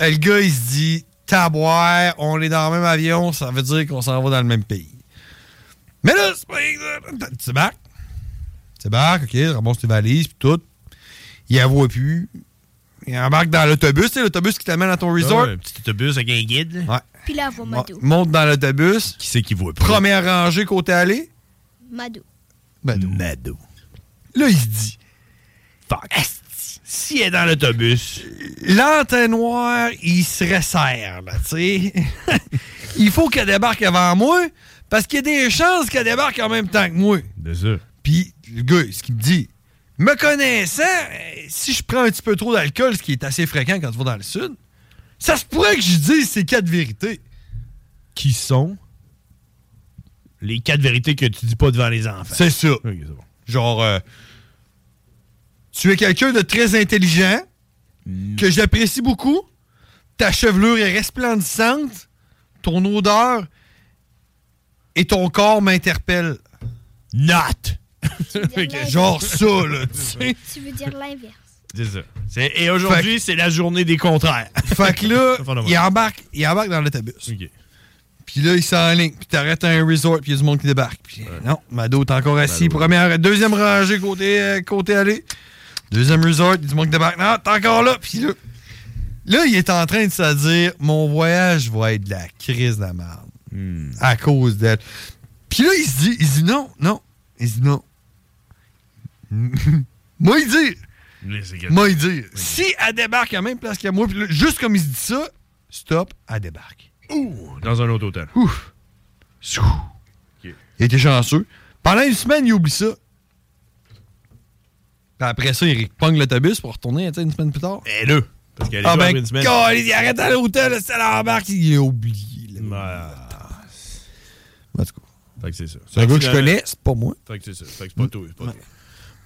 le gars, il se dit, taboire, on est dans le même avion, ça veut dire qu'on s'en va dans le même pays. Mais là, c'est pas exact. Tu débarques. Tu débarques, OK, ramasse tes valises, puis tout. Il la voit plus. Il embarque dans l'autobus, tu sais, l'autobus qui t'amène à ton resort. Ouais, un petit autobus avec un guide. Ouais. Puis là, voit. Monte dans l'autobus. Qui c'est qui voit pas? Première rangée côté allée. Mado. Mado. Mado. Là, il se dit. Fuck. Si elle est dans l'autobus. L'entonnoir, il se resserre, là, tu sais. il faut qu'elle débarque avant moi, parce qu'il y a des chances qu'elle débarque en même temps que moi. C'est ça. Puis, le gars, ce qu'il me dit, me connaissant, euh, si je prends un petit peu trop d'alcool, ce qui est assez fréquent quand tu vas dans le sud, ça se pourrait que je dise ces quatre vérités. Qui sont? Les quatre vérités que tu dis pas devant les enfants. C'est ça. Bon. Genre, euh, tu es quelqu'un de très intelligent, que j'apprécie beaucoup, ta chevelure est resplendissante, ton odeur et ton corps m'interpellent. Not! Genre ça, là, tu sais. Tu veux dire l'inverse. C'est ça. Et aujourd'hui, c'est la journée des contraires. Fait que là, il embarque, il embarque dans l'autobus. OK. Puis là, il s'enligne. Puis t'arrêtes à un resort, puis il y a du monde qui débarque. Puis non, Mado est encore assis. Mado. Première, deuxième rangée côté, euh, côté allée. Deuxième resort, il y a du monde qui débarque. Non, t'es encore là. Puis là, là, il est en train de se dire mon voyage va être de la crise de la merde. Hmm. À cause d'elle. Puis là, il se dit, il se dit non, non. Il se dit non. moi, il dit. Moi, il dit. Si elle débarque à la même place que moi, puis là, juste comme il se dit ça, stop, elle débarque. Ouh, dans un autre hôtel. Ouf. Sou. Il était chanceux. Pendant une semaine, il oublie ça. Puis après ça, il pogne l'autobus pour retourner une semaine plus tard. Et là, parce qu'elle est Ah ben, une semaine. câlisse, il arrête à l'hôtel, c'est à l'embarque, il a oublié. là. En tout cas. Fait que c'est ça. C'est un gars que je connais, c'est pas moi. Fait que c'est ça. Fait que c'est pas toi. c'est pas toi.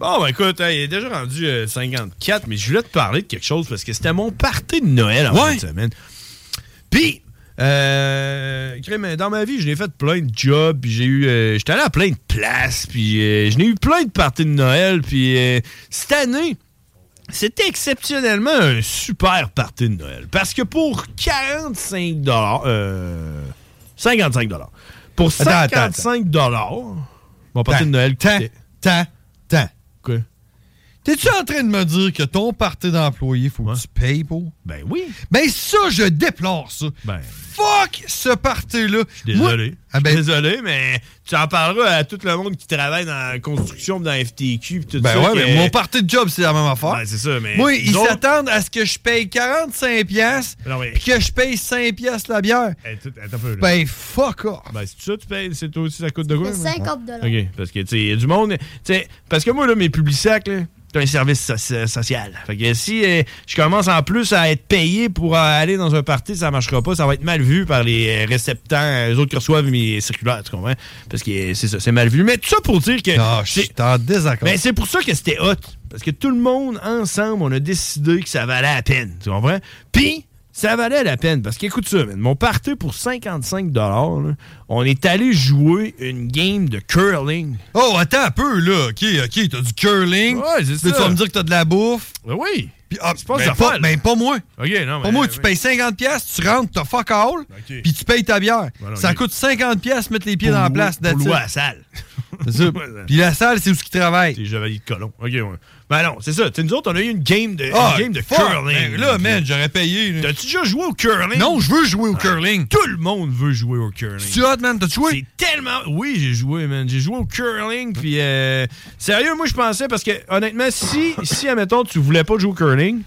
Bon, ben écoute, il est déjà rendu euh, 54, mais je voulais te parler de quelque chose parce que c'était mon party de Noël en fin de semaine. Puis, euh, dans ma vie, je l'ai fait plein de jobs, puis j'ai eu, euh, j'étais allé à plein de places, puis euh, je n'ai eu plein de parties de Noël, puis euh, cette année, c'était exceptionnellement un super party de Noël. Parce que pour 45 euh, 55 Pour Attends, attends, 55 mon party de Noël Tant, tant, tant. Quoi? T'es-tu en train de me dire que ton parti d'employé, faut que tu payes pour? Ben oui. Ben ça, je déplore ça. Ben. Fuck ce parti-là. Désolé. Ah ben- Je suis désolé, mais tu en parleras à tout le monde qui travaille dans la construction, dans la FTQ, pis tout Ben ça. ouais, que- mais mon parti de job, c'est la même affaire. Ben, c'est ça, mais. Moi, ils autres- s'attendent à ce que je paye 45 pièces Non, mais- puis que je paye 5 pièces la bière. Hey, tout- attends un peu, là. Ben fuck off. Ben, c'est ça, tu payes, c'est toi aussi, ça coûte de quoi? C'est là? 50 OK, parce que, tu sais, il y a du monde. Tu sais, parce que moi, là, mes publisacs, là, c'est un service so- social. Fait que si euh, je commence en plus à être payé pour euh, aller dans un party, ça marchera pas. Ça va être mal vu par les euh, réceptants, les autres qui reçoivent mes circulaires, tu comprends? Parce que c'est ça, c'est mal vu. Mais tout ça pour dire que. Ah, je suis en désaccord. Ben, c'est pour ça que c'était hot. Parce que tout le monde, ensemble, on a décidé que ça valait la peine. Tu comprends? Puis, ça valait la peine. Parce qu'écoute ça, man, mon party pour 55 là, on est allé jouer une game de curling. Oh, attends un peu, là. OK, OK, t'as du curling. Ouais, c'est ça. Tu vas me dire que t'as de la bouffe? Ben oui. Puis, ah, pas ben, pas, affaires, ben, pas moi. OK, non, Pas mais- moi, tu payes 50 pièces, tu rentres, t'as fuck all, puis tu payes ta bière. Voilà, ça coûte 50 pièces mettre les pieds Pour dans la place. pour louer la salle. C'est ça. Puis la salle, c'est où ce qui travaille. C'est Chevalier de Colomb. OK, ouais. Ben non, c'est ça. Tu sais, nous autres, on a eu une game de, Ah, une game de fuck. curling. Ben là, man, j'aurais payé. là. T'as-tu déjà joué au curling? Non, je veux jouer au curling. Tout le monde veut jouer au curling. C'est hot, man? T'as joué? C'est tellement. Oui, j'ai joué, man. J'ai joué au curling, puis euh, sérieux, moi, je pensais, parce que honnêtement, si, si, admettons, tu voulais pas jouer au curling,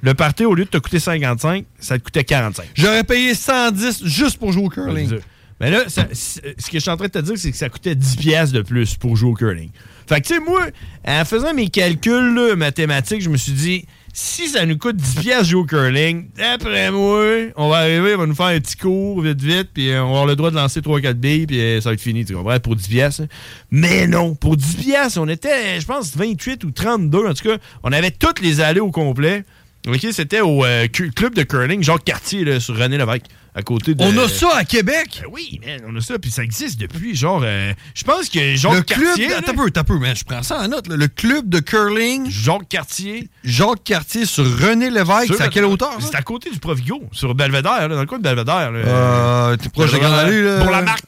le party, au lieu de te coûter 55, ça te coûtait 45. J'aurais payé 110 juste pour jouer au curling. Mais là, ça- c- ce que je suis en train de te dire, c'est que ça coûtait 10 pièces de plus pour jouer au curling. Fait que, tu sais, moi, en faisant mes calculs mathématiques, je me suis dit, si ça nous coûte 10 pièces jouer au curling, d'après moi, on va arriver, on va nous faire un petit cours vite, vite, puis euh, on va avoir le droit de lancer 3-4 billes, puis euh, ça va être fini, tu comprends, pour 10 pièces. hein. Mais non, pour 10 pièces, on était, je pense, 28 ou 32. En tout cas, on avait toutes les allées au complet. OK, c'était au euh, club de curling Jacques Cartier là, sur René Lévesque, à côté de. On a ça à Québec? Ben oui, man, on a ça, puis ça existe depuis, genre, euh, je pense que Jacques le club, Cartier. attends un peu, un peu, man, je prends ça en note. là. Le club de curling. Jacques Cartier. Jacques Cartier sur René Lévesque. C'est à quelle hauteur? C'est à côté du Provigo, sur Belvedere, là, dans le coin de Belvedere. là. Euh, t'es proche de Belvedere, là? Pour la marque.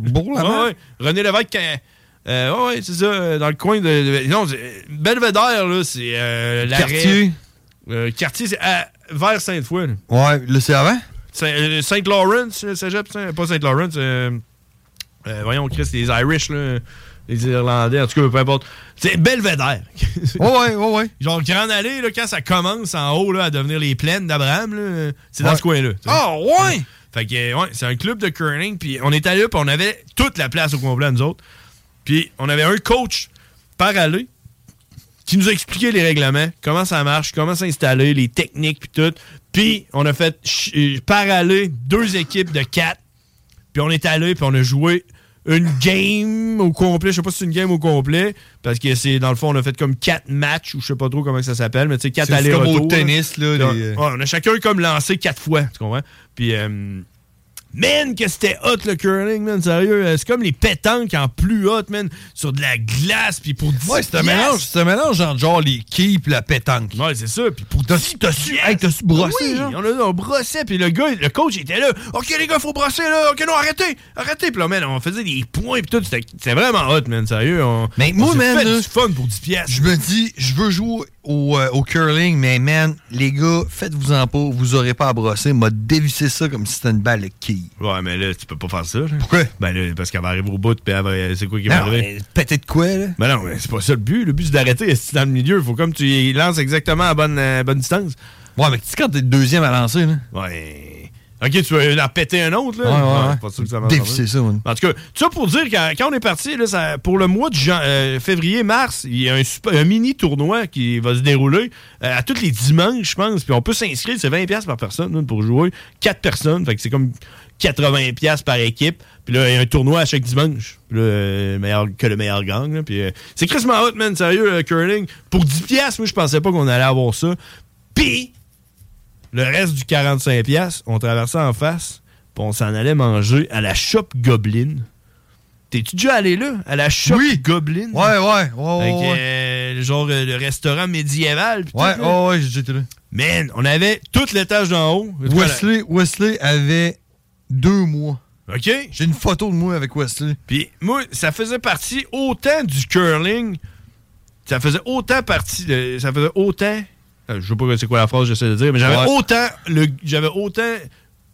Bourg-la-Mare? Ouais, ouais. René Lévesque, euh, euh, ouais, c'est ça, dans le coin de. de- non, Belvédère, là, c'est euh. Quartier. Quartier, c'est vers Sainte-Foy. Ouais, là, c'est avant? Saint- euh, Saint-Laurent, le cégep, Saint- pas Saint-Laurent, euh, euh, voyons, Chris, les Irish, là, les Irlandais, en tout cas, peu importe. C'est Belvédère. ouais, ouais, ouais, ouais. Genre, Grande Allée, là, quand ça commence en haut, là, à devenir les plaines d'Abraham, c'est dans ce coin-là. Ah, ouais! Fait que, euh, ouais, c'est un club de curling, puis on est allé là, puis on avait toute la place au complet, nous autres. Puis on avait un coach par allée qui nous a expliqué les règlements, comment ça marche, comment s'installer, les techniques, puis tout. Puis on a fait euh, par allée deux équipes de quatre. Puis on est allé, puis on a joué une game au complet. Je sais pas si c'est une game au complet, parce que c'est dans le fond, on a fait comme quatre matchs, ou je sais pas trop comment ça s'appelle, mais tu sais, quatre C'est allers-retours. comme au tennis, là, les- ouais, on a chacun comme lancé quatre fois, tu comprends? Puis, euh, man, que c'était hot le curling, man, sérieux. Euh, C'est comme les pétanques en plus hot, man, sur de la glace, puis pour 10 Ouais, c'est un mélange, c'est un mélange entre genre les quilles et la pétanque. Ouais, c'est ça. Puis pour T'as su, t'as su, hey, t'as su brosser, Oui, genre? on, a, on brossait, puis le gars, le coach était là. OK, les gars, faut brosser, là. OK, non, arrêtez, arrêtez. Puis là, man, on faisait des points, puis tout. C'était c'était vraiment hot, man, sérieux. On, Mais on moi, s'est man, fait là, du fun pour 10 piastres. Je me dis, je veux jouer au, euh, au curling, mais man, les gars, faites-vous-en pas, vous aurez pas à brosser. M'a dévissé ça comme si c'était une balle de quille. Ouais, mais là, tu peux pas faire ça. là. Pourquoi? Ben là, parce qu'elle va arriver au bout, puis c'est quoi qui va arriver? Peut-être quoi, là? Ben non, mais c'est pas ça le but. Le but, c'est d'arrêter. Si dans le milieu, il faut comme tu lances exactement à bonne, euh, bonne distance. Ouais, mais tu sais, quand t'es le deuxième à lancer, là. Ouais. Ok, tu veux en péter un autre, là? Ouais, ouais, ouais. Pas sûr que ça ouais. En tout cas, ça pour dire que quand, quand on est parti, là, ça- pour le mois de euh, février-mars, il y a un, super- un mini tournoi qui va se dérouler euh, à tous les dimanches, je pense. Puis on peut s'inscrire, c'est 20$ piastres par personne là, pour jouer. 4 personnes, fait que c'est comme 80$ piastres par équipe. Puis là, il y a un tournoi à chaque dimanche. Puis là, euh, meilleur, que le meilleur gang. là. Puis c'est Chris hot, man, sérieux, curling. Pour 10$, piastres, moi, je pensais pas qu'on allait avoir ça. Puis, le reste du 45$, piastres, on traversait en face, puis on s'en allait manger à la Shop Goblin. T'es-tu déjà allé là? À la Shop Goblin? Ouais, ouais, ouais, ouais, Avec, ouais. euh, genre euh, le restaurant médiéval. pis Ouais, tout, ouais, été là. Man, on avait tout l'étage d'en haut. Wesley, Wesley avait deux mois. OK? J'ai une photo de moi avec Wesley. Puis moi, ça faisait partie autant du curling, ça faisait autant partie de, ça faisait autant, je sais pas c'est quoi la phrase que j'essaie de dire, mais j'avais Ouais. autant le, j'avais autant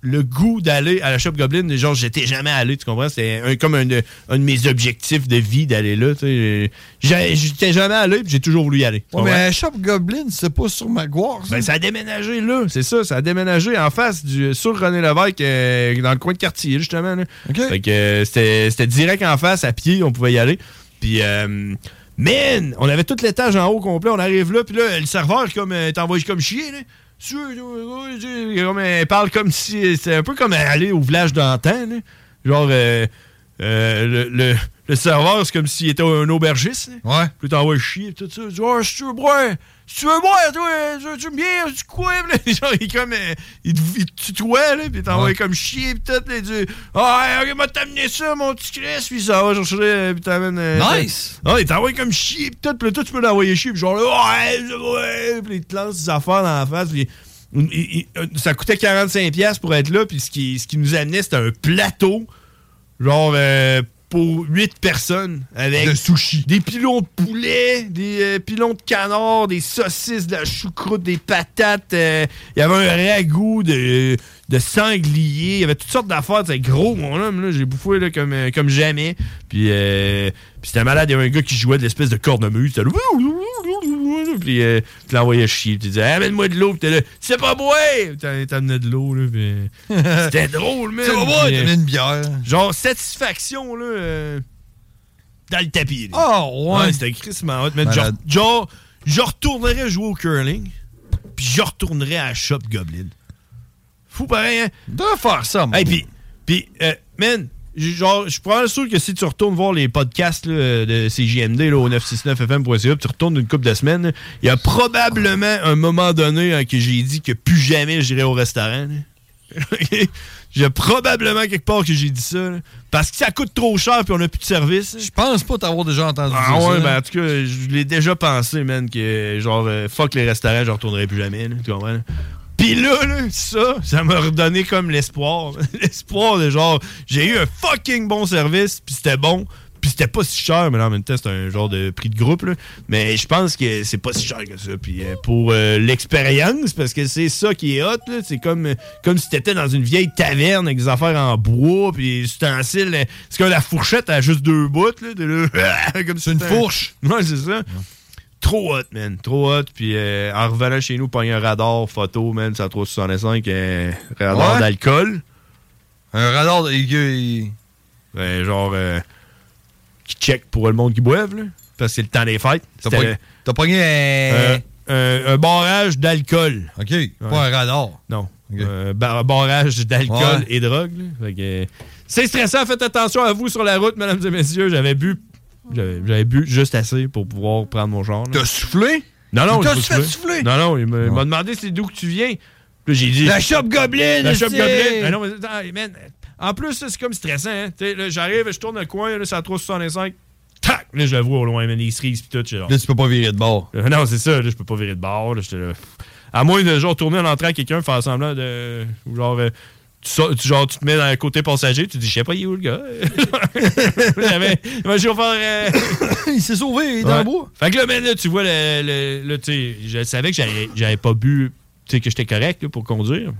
le goût d'aller à la Shop Goblin, genre j'étais jamais allé, tu comprends? C'était un- comme un de, un de mes objectifs de vie d'aller là, tu sais. J'ai- J'étais jamais allé, puis j'ai toujours voulu y aller. Ouais, mais Shop Goblin, c'est pas sur Maguire, ça. Ben, ça a déménagé là, c'est ça. Ça a déménagé en face du sur René Lévesque, euh, dans le coin de quartier, justement. Là. Fait que euh, c'était c'était direct en face, à pied, on pouvait y aller. Puis, euh, man, on avait tout l'étage en haut complet, on arrive là, puis là, le serveur, comme, euh, t'envoie comme chier, là. Sûr, euh, parle comme si. C'est un peu comme aller au village d'antan. Genre, euh, euh, le, le serveur, c'est comme s'il était un aubergiste. Ouais. Puis t'envoies chier, tout ça. Tu dis, oh, si tu veux boire, si tu veux boire, toi, tu, tu veux bien, tu quoi, genre, il est comme, euh, il, te- il te tutoie, là, pis t'envoies Ouais. comme chier, pis tout, là, il dit, ah, ok, m'a t'amener ça, mon petit Chris, pis ça va chercher, euh, pis t'amènes. euh, Nice! Ah, il t'envoie comme chier, pis tout, là, toi, tu peux l'envoyer chier, pis genre, ouais, ouais, pis il te lance des affaires dans la face, il- il- il- ça coûtait 45$ piastres pour être là, puis ce qui, ce qui nous amenait, c'était un plateau, genre, euh, pour 8 personnes, avec De sushi. des pilons de poulet, des euh, pilons de canard, des saucisses, de la choucroute, des patates. euh, Il y avait un ragoût de, de sanglier. Il y avait toutes sortes d'affaires. C'était gros, mon homme. là. J'ai bouffé là, comme, euh, comme jamais. Puis, euh, puis c'était malade. Il y avait un gars qui jouait de l'espèce de cornemuse. C'était. Puis euh, tu l'envoyais chier. Puis tu disais, amène-moi de l'eau. Puis t'es là, c'est pas boire. T'amenais de l'eau. là, puis- C'était drôle, man. C'est pas boire, t'amenais une bière. Genre, satisfaction, là. euh, dans le tapis. là. Ah, ouais. c'était crissement hot, man. Genre, genre, je retournerais jouer au curling, puis je retournerais à la Shop Goblin. Fou pareil, hein? De faire ça, moi. Hey, puis, puis, euh, man, genre, je suis probablement sûr que si tu retournes voir les podcasts là, de CJMD là, au 969fm.ca, puis tu retournes une couple de semaines, il y a probablement un moment donné hein, que j'ai dit que plus jamais j'irai au restaurant. J'ai probablement quelque part que j'ai dit ça. là. parce que ça coûte trop cher puis on n'a plus de service. Je pense pas t'avoir déjà entendu Ah dire ouais, ça. ben en tout cas, je l'ai déjà pensé, man, que genre, euh, fuck les restaurants, je retournerai plus jamais, là, tu comprends? Puis là, là, ça, ça m'a redonné comme l'espoir. l'espoir de genre, j'ai eu un fucking bon service, puis c'était bon, puis c'était pas si cher, mais là, en même temps, c'est un genre de prix de groupe, là. Mais je pense que c'est pas si cher que ça. Puis euh, pour euh, l'expérience, parce que c'est ça qui est hot, là, c'est comme, comme si t'étais dans une vieille taverne avec des affaires en bois, puis des ustensiles. euh, C'est comme la fourchette a juste deux bouts, là. comme c'est une fourche. Ouais, c'est ça. Trop hot, man. Trop hot. Puis euh, en revenant chez nous, pogner un radar photo, man, ça 365, euh, radar Ouais? d'alcool. Un radar de. il- Ben, genre, euh, qui check pour le monde qui boive, là. Parce que c'est le temps des fêtes. T'as pogné- un- euh, un, un barrage d'alcool. OK, pas un radar. Non. Un bar- barrage d'alcool Ouais. et drogue. là. Fait que, euh, c'est stressant. Faites attention à vous sur la route, mesdames et messieurs. J'avais bu. J'avais bu juste assez pour pouvoir prendre mon genre. T'as soufflé? Non, non, j'ai soufflé. souffler? Non, non, il m'a demandé c'est d'où que tu viens? Puis j'ai dit. La shop Goblin, La shop Goblin. Ben non, mais attends, man, En plus, ça, c'est comme stressant. Hein? J'arrive, je tourne le coin, là, c'est à 365. Tac! Là, je la vois au loin, mais les cerises pis tout. je suis genre- Là, tu peux pas virer de bord. Euh, non, c'est ça, là, je peux pas virer de bord. Là, j'étais là. À moins de genre tourner en entrant à quelqu'un, faire semblant de. ou Genre, euh, tu, genre, tu te mets dans le côté passager, tu dis, je sais pas, il est où le gars? J'avais. Mon chauffeur. euh, il s'est sauvé, il est dans Ouais. le bois. Fait que là, man, là, tu vois, le, le- tu sais, je savais que j'avais pas bu, tu sais, que j'étais correct là, pour conduire.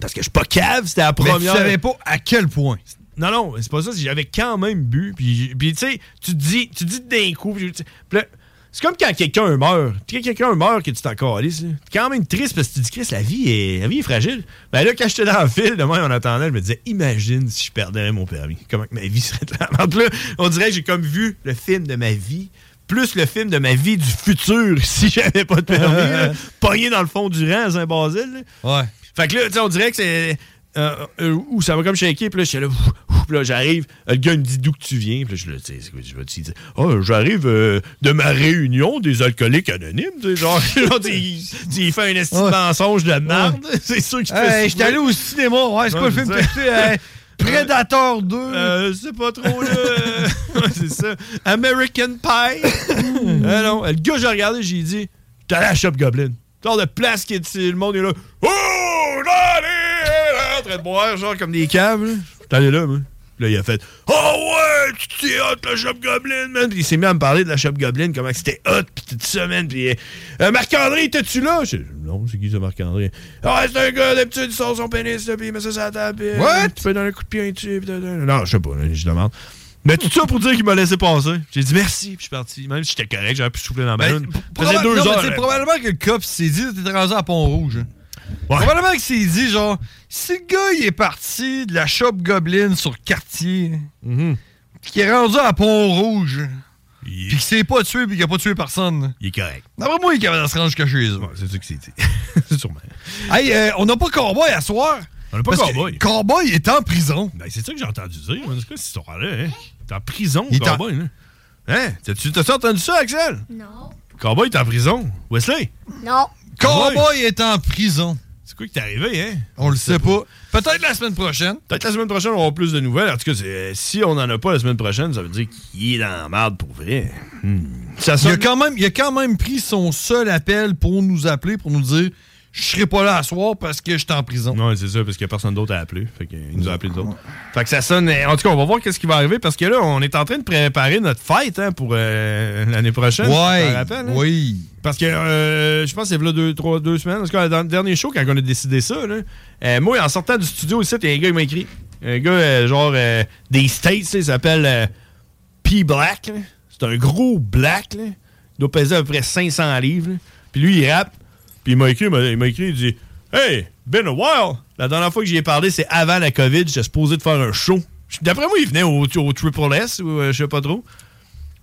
Parce que je suis pas cave, c'était la Mais tu première. savais pas à quel point. Non, non, c'est pas ça. J'avais quand même bu. Puis, puis, tu sais, tu te dis, tu dis d'un coup. puis, là, c'est comme quand quelqu'un meurt. Sais, quelqu'un meurt que tu t'en calisses, là. T'es quand même triste parce que tu te dis, Chris, la vie est, la vie est fragile. Ben là, quand j'étais dans le fil, de même en attendant, je me disais, imagine si je perdais mon permis. Comment que ma vie serait de la là, on dirait que j'ai comme vu le film de ma vie. Plus le film de ma vie du futur si j'avais pas de permis. là. Pogné dans le fond du rang à Saint-Basile. là. Ouais. Fait que là, tu sais, on dirait que c'est. Euh, euh, où ça va comme shaker, puis là, j'étais là, ouf, ouf, puis là, j'arrive, euh, le gars me dit d'où que tu viens, puis là, je, le- quoi, je vais dire, oh, j'arrive euh, de ma réunion des alcooliques anonymes, tu sais, genre, il, fait un esti de mensonge de merde, c'est sûr que je Hey, j'étais allé au cinéma. Ouais, c'est quoi le film que? Hey, Predator 2. Euh, c'est pas trop, là. euh, c'est ça. American Pie. ah non, le gars, j'ai regardé, j'ai dit, t'es allé à la Shop Goblin. Genre de place qui est le monde est là. Oh, là, en train de boire, genre comme des là. J'étais allé là, moi. Là, il a fait Oh ouais, tu t'es hot la Shop Goblin, man. Puis il s'est mis à me parler de la Shop Goblin, comment c'était hot, pis tout ça, man. Puis euh, Marc-André, t'es-tu là? Dit, Non, c'est qui ça, Marc-André? Ah, c'est un gars, d'habitude, il sort son pénis, là, puis il met ça sur la table. puis, euh, What? Tu peux donner un coup de pied tout. Non, je sais pas, là, je demande. Mais tout ça pour dire qu'il m'a laissé passer. J'ai dit merci, puis je suis parti. Même si j'étais correct, j'aurais pu souffler dans ma Ben, lune. Ça faisait deux heures. c'est probablement que le cop s'est dit, t'es rendu à Pont-Rouge. Hein. Probablement qu'il s'est dit, genre, si le gars, il est parti de la shop Goblin sur quartier, Mm-hmm. puis qu'il est rendu à Pont-Rouge, puis qu'il s'est pas tué, puis qu'il a pas tué personne. Il est correct. D'après moi, il est capable de se rendre jusqu'à chez eux. c'est ça que c'est dit. c'est sûrement. Hey, euh, on n'a pas Cowboy à soir. On n'a pas Parce que Cowboy. Cowboy est en prison. Ben, c'est ça que j'ai entendu dire. C'est quoi cette histoire-là? Hein? T'es en prison, Il est en- Cowboy, là. Hein? T'as-tu t'as-tu entendu ça, Axel? Non. Cowboy est en prison. Wesley? Non. Cowboy est en prison. C'est quoi qui t'est arrivé, hein? On le sait pas. Peut-être la semaine prochaine. Peut-être la semaine prochaine, on va avoir plus de nouvelles. En tout cas, c'est- si on n'en a pas la semaine prochaine, ça veut dire qu'il est dans la merde pour vrai. Hmm. Ça Il a, quand même, il a quand même pris son seul appel pour nous appeler, pour nous dire Je serai pas là à soir parce que je suis en prison. Non, c'est ça, parce qu'il n'y a personne d'autre à appeler. Fait qu'il nous a appelé nous autres. Fait que ça sonne. En tout cas, on va voir qu'est-ce qui va arriver parce que là, on est en train de préparer notre fête hein, pour euh, l'année prochaine. Ouais, hein? oui. Parce que euh, je pense que c'est là deux, trois, deux semaines. Parce que dans le dernier show, quand on a décidé ça, là, euh, moi, en sortant du studio ici, il y a un gars qui m'a écrit. Un gars, euh, genre, des States, il s'appelle P Black. C'est un gros black. Là. Il doit peser à peu près 500 livres. Puis lui, il rappe. Puis il m'a écrit, il m'a- écrit, il dit Hey, been a while. La dernière fois que j'y ai parlé, c'est avant la COVID. J'étais supposé de faire un show. D'après moi, il venait au, au Triple S, ou euh, je sais pas trop.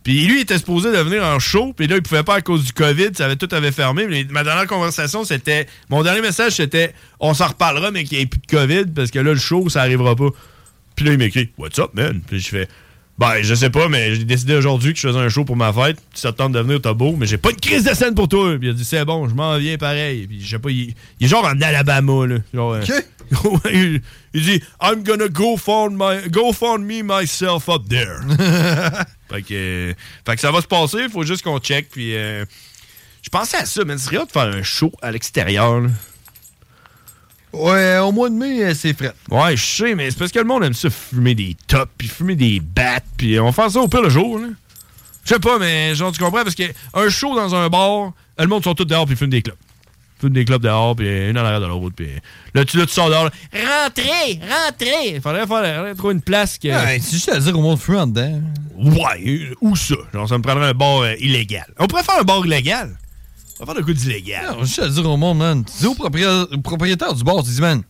Puis lui, il était supposé de venir en show, puis là, il pouvait pas à cause du COVID, ça avait tout avait fermé. Mais ma dernière conversation, c'était. Mon dernier message, c'était On s'en reparlera, mais qu'il n'y ait plus de COVID, parce que là, le show, ça arrivera pas. Puis là, il m'écrit What's up, man? Puis je fais Ben, je sais pas, mais j'ai décidé aujourd'hui que je faisais un show pour ma fête. Si ça te tente de venir, t'as beau, mais j'ai pas de crise de scène pour toi. Puis il a dit C'est bon, je m'en viens pareil. Puis je sais pas, il, il est genre en Alabama, là. Genre, euh, il, il dit I'm gonna go fund my go fund me myself up there. fait, que, euh, fait que ça va se passer, il faut juste qu'on check. Puis euh, je pensais à ça, mais ce serait de faire un show à l'extérieur. Ouais, au mois de mai, euh, c'est frais. Ouais, je sais, mais c'est parce que le monde aime ça fumer des tops, puis fumer des battes, puis on fait ça au pire le jour. Je sais pas, mais genre, tu comprends, parce qu'un show dans un bar, euh, le monde sont tous dehors, puis ils fument des clopes. Fument des clopes dehors, puis une en arrière de l'autre, puis là, tu, là, tu sors dehors, là, rentrez, rentrez! Il faudrait, faudrait trouver une place que... Ouais, c'est juste à dire au monde fumer en dedans. Ouais, euh, où ça? Genre, ça me prendrait un bar euh, illégal. On pourrait faire un bar illégal. On va faire de quoi d'illégal. Non, juste à dire au monde, man. Tu dis au propriétaire, du bar, tu dis, man,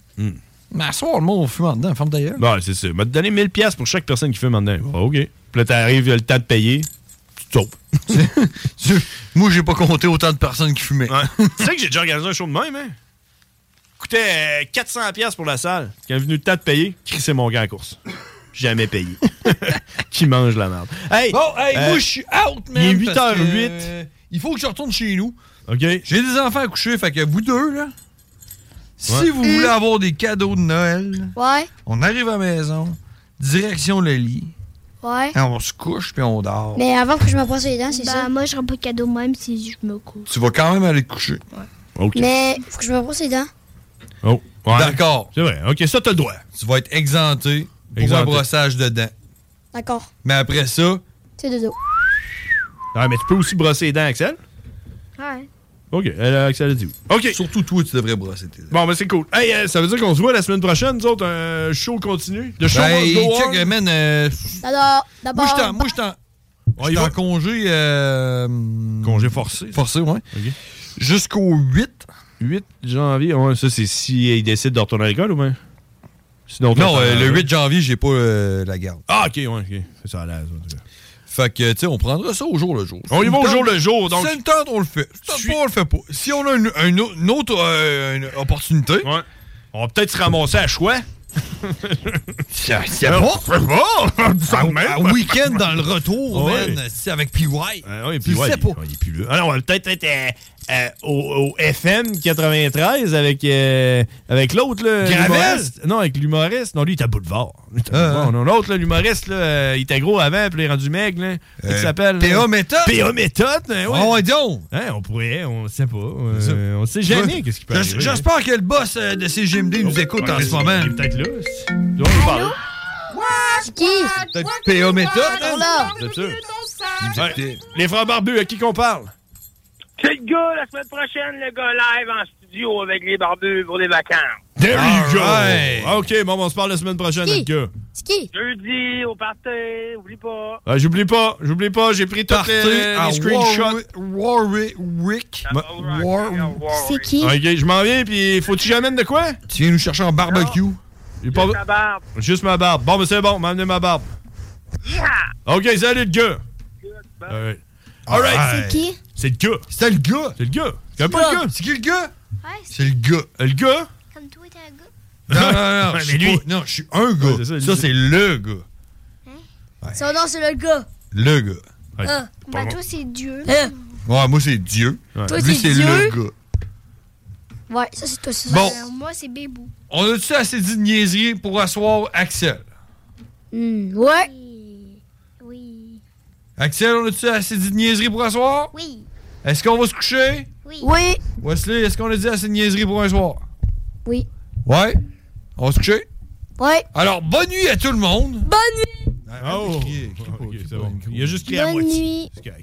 mais à soir, le monde fume en dedans, ferme d'ailleurs. Ouais, c'est ça. m'a donné 1000 pièces pour chaque personne qui fume en dedans. OK. Puis là, t'arrives, il y a le temps de payer. Tu. Moi, j'ai pas compté autant de personnes qui fumaient. tu sais que j'ai déjà organisé un show de même, hein? Coûtait euh, 400 pièces pour la salle. Quand est venu le temps de payer, c'est mon gars en course. Jamais payé. qui mange la merde. Hey! Bon, hey, euh, moi, je suis out, man. Il est parce 8h08. que, euh, il faut que je retourne chez nous. OK? J'ai des enfants à coucher, fait que vous deux, là, si Ouais. vous voulez avoir des cadeaux de Noël, Ouais, on arrive à la maison, direction le lit, ouais. et on se couche puis on dort. Mais avant que je me brosse les dents, c'est Bah, ça? moi, je pas de cadeau même si je me couche. Tu vas quand même aller te coucher. OK. Mais faut que je me brosse les dents. Oh, ouais. D'accord. C'est vrai. OK, ça, t'as le droit. Tu vas être exempté pour un brossage de dents. D'accord. Mais après ça, C'est dodo. Ah, mais tu peux aussi brosser les dents, Axel? Ouais. OK, elle, Axel a dit oui. OK. surtout toi, tu devrais brosser tes. Bon, ben c'est cool. Hey, euh, ça veut dire qu'on se voit la semaine prochaine, nous autres, un show continu? Le show Ben, must go on. check, euh, man, euh, D'abord, d'abord. moi, je t'en- moi, je suis en congé... euh, Congé forcé. Forcé, ouais. OK. Jusqu'au 8. 8 janvier. Ouais, ça, c'est si il décide de retourner à l'école ou bien? Sinon, Non, euh, le 8 janvier, j'ai pas euh, la garde. Ah, OK, ouais, OK. C'est ça à l'aise, en tout cas. Fait que, tu sais, on prendra ça au jour le jour. On y va au jour le jour, donc- Si une tente, on le fait. Si on le fait pas. Si on a une, une au- une autre euh, une opportunité... Ouais. On va peut-être se ramasser à choix. C'est c'est bon. C'est bon. Un week-end dans le retour, Ouais. man, c'est avec PY. Ah Tu le ouais, sais pas. il- il est plus là. Alors, on va peut-être être euh, euh, au, au FM 93 avec, euh, avec l'autre, là. Gravel? Non, avec l'humoriste. Non, lui, il était à Boulevard. Lui, il était à Ah, Boulevard. ah. Non, l'autre, là, l'humoriste, là, euh, il était gros avant, puis il est rendu maigre, là. Comment il Euh, s'appelle? P.A. Méthode? P.A. Méthode, hein, ouais. Ah ouais, donc! Hein, on pourrait, on sait pas. euh, on sait jamais qu'est-ce qui peut arriver. J'espère que le boss euh, de CGMD nous écoute en ce moment. Il est peut-être là. Parler. C'est qui? Peut-être P.A. Méthode, là. Sûr? Les frères barbus, à qui qu'on parle? C'est le gars, la semaine prochaine, le gars live en studio avec les barbus pour les vacances. There you go! Alright. OK, bon, on se parle la semaine prochaine, Qui? notre gars. C'est qui? Jeudi, au party, oublie pas. Ah, j'oublie pas, j'oublie pas, j'ai pris tous Partez les, les screenshots. Warwick. Warwick. War- C'est qui? OK, je m'en viens, puis faut-tu que j'amène de quoi? Tu viens nous chercher en barbecue? Pas- Ta barbe. Juste ma barbe. Bon, ben c'est bon, m'a amené ma barbe. OK, salut le gars. Alright. Alright. C'est qui? C'est le gars. C'est le gars. C'est le gars. C'est pas le gars. C'est qui le gars? Ouais, C'est le gars. Le gars? comme toi, t'es un gars. Non, non, non. Ouais, je lui- pas- Non, je suis un gars. Ouais, ça, c'est- le gars. Son nom, c'est le gars. Le gars. Ouais. Ah. Bah, toi, c'est Dieu. Hein? Ouais, moi, c'est Dieu. Toi, Lui, c'est le gars. Ouais, ça, c'est toi. ça. Bon. Euh, moi, c'est Bébou. On a-tu assez dit de niaiserie pour asseoir Axel? Hmm, ouais. Oui. Axel, on a-tu assez dit de niaiserie pour asseoir? Oui. Est-ce qu'on va se coucher? Oui. Oui. Wesley, est-ce qu'on a dit assez de niaiserie pour un soir? Oui. Ouais? On va se coucher? Ouais. Alors, bonne nuit à tout le monde. Bonne nuit. Oh. OK, c'est bon. Il a juste crié à Bonne moitié. C'est.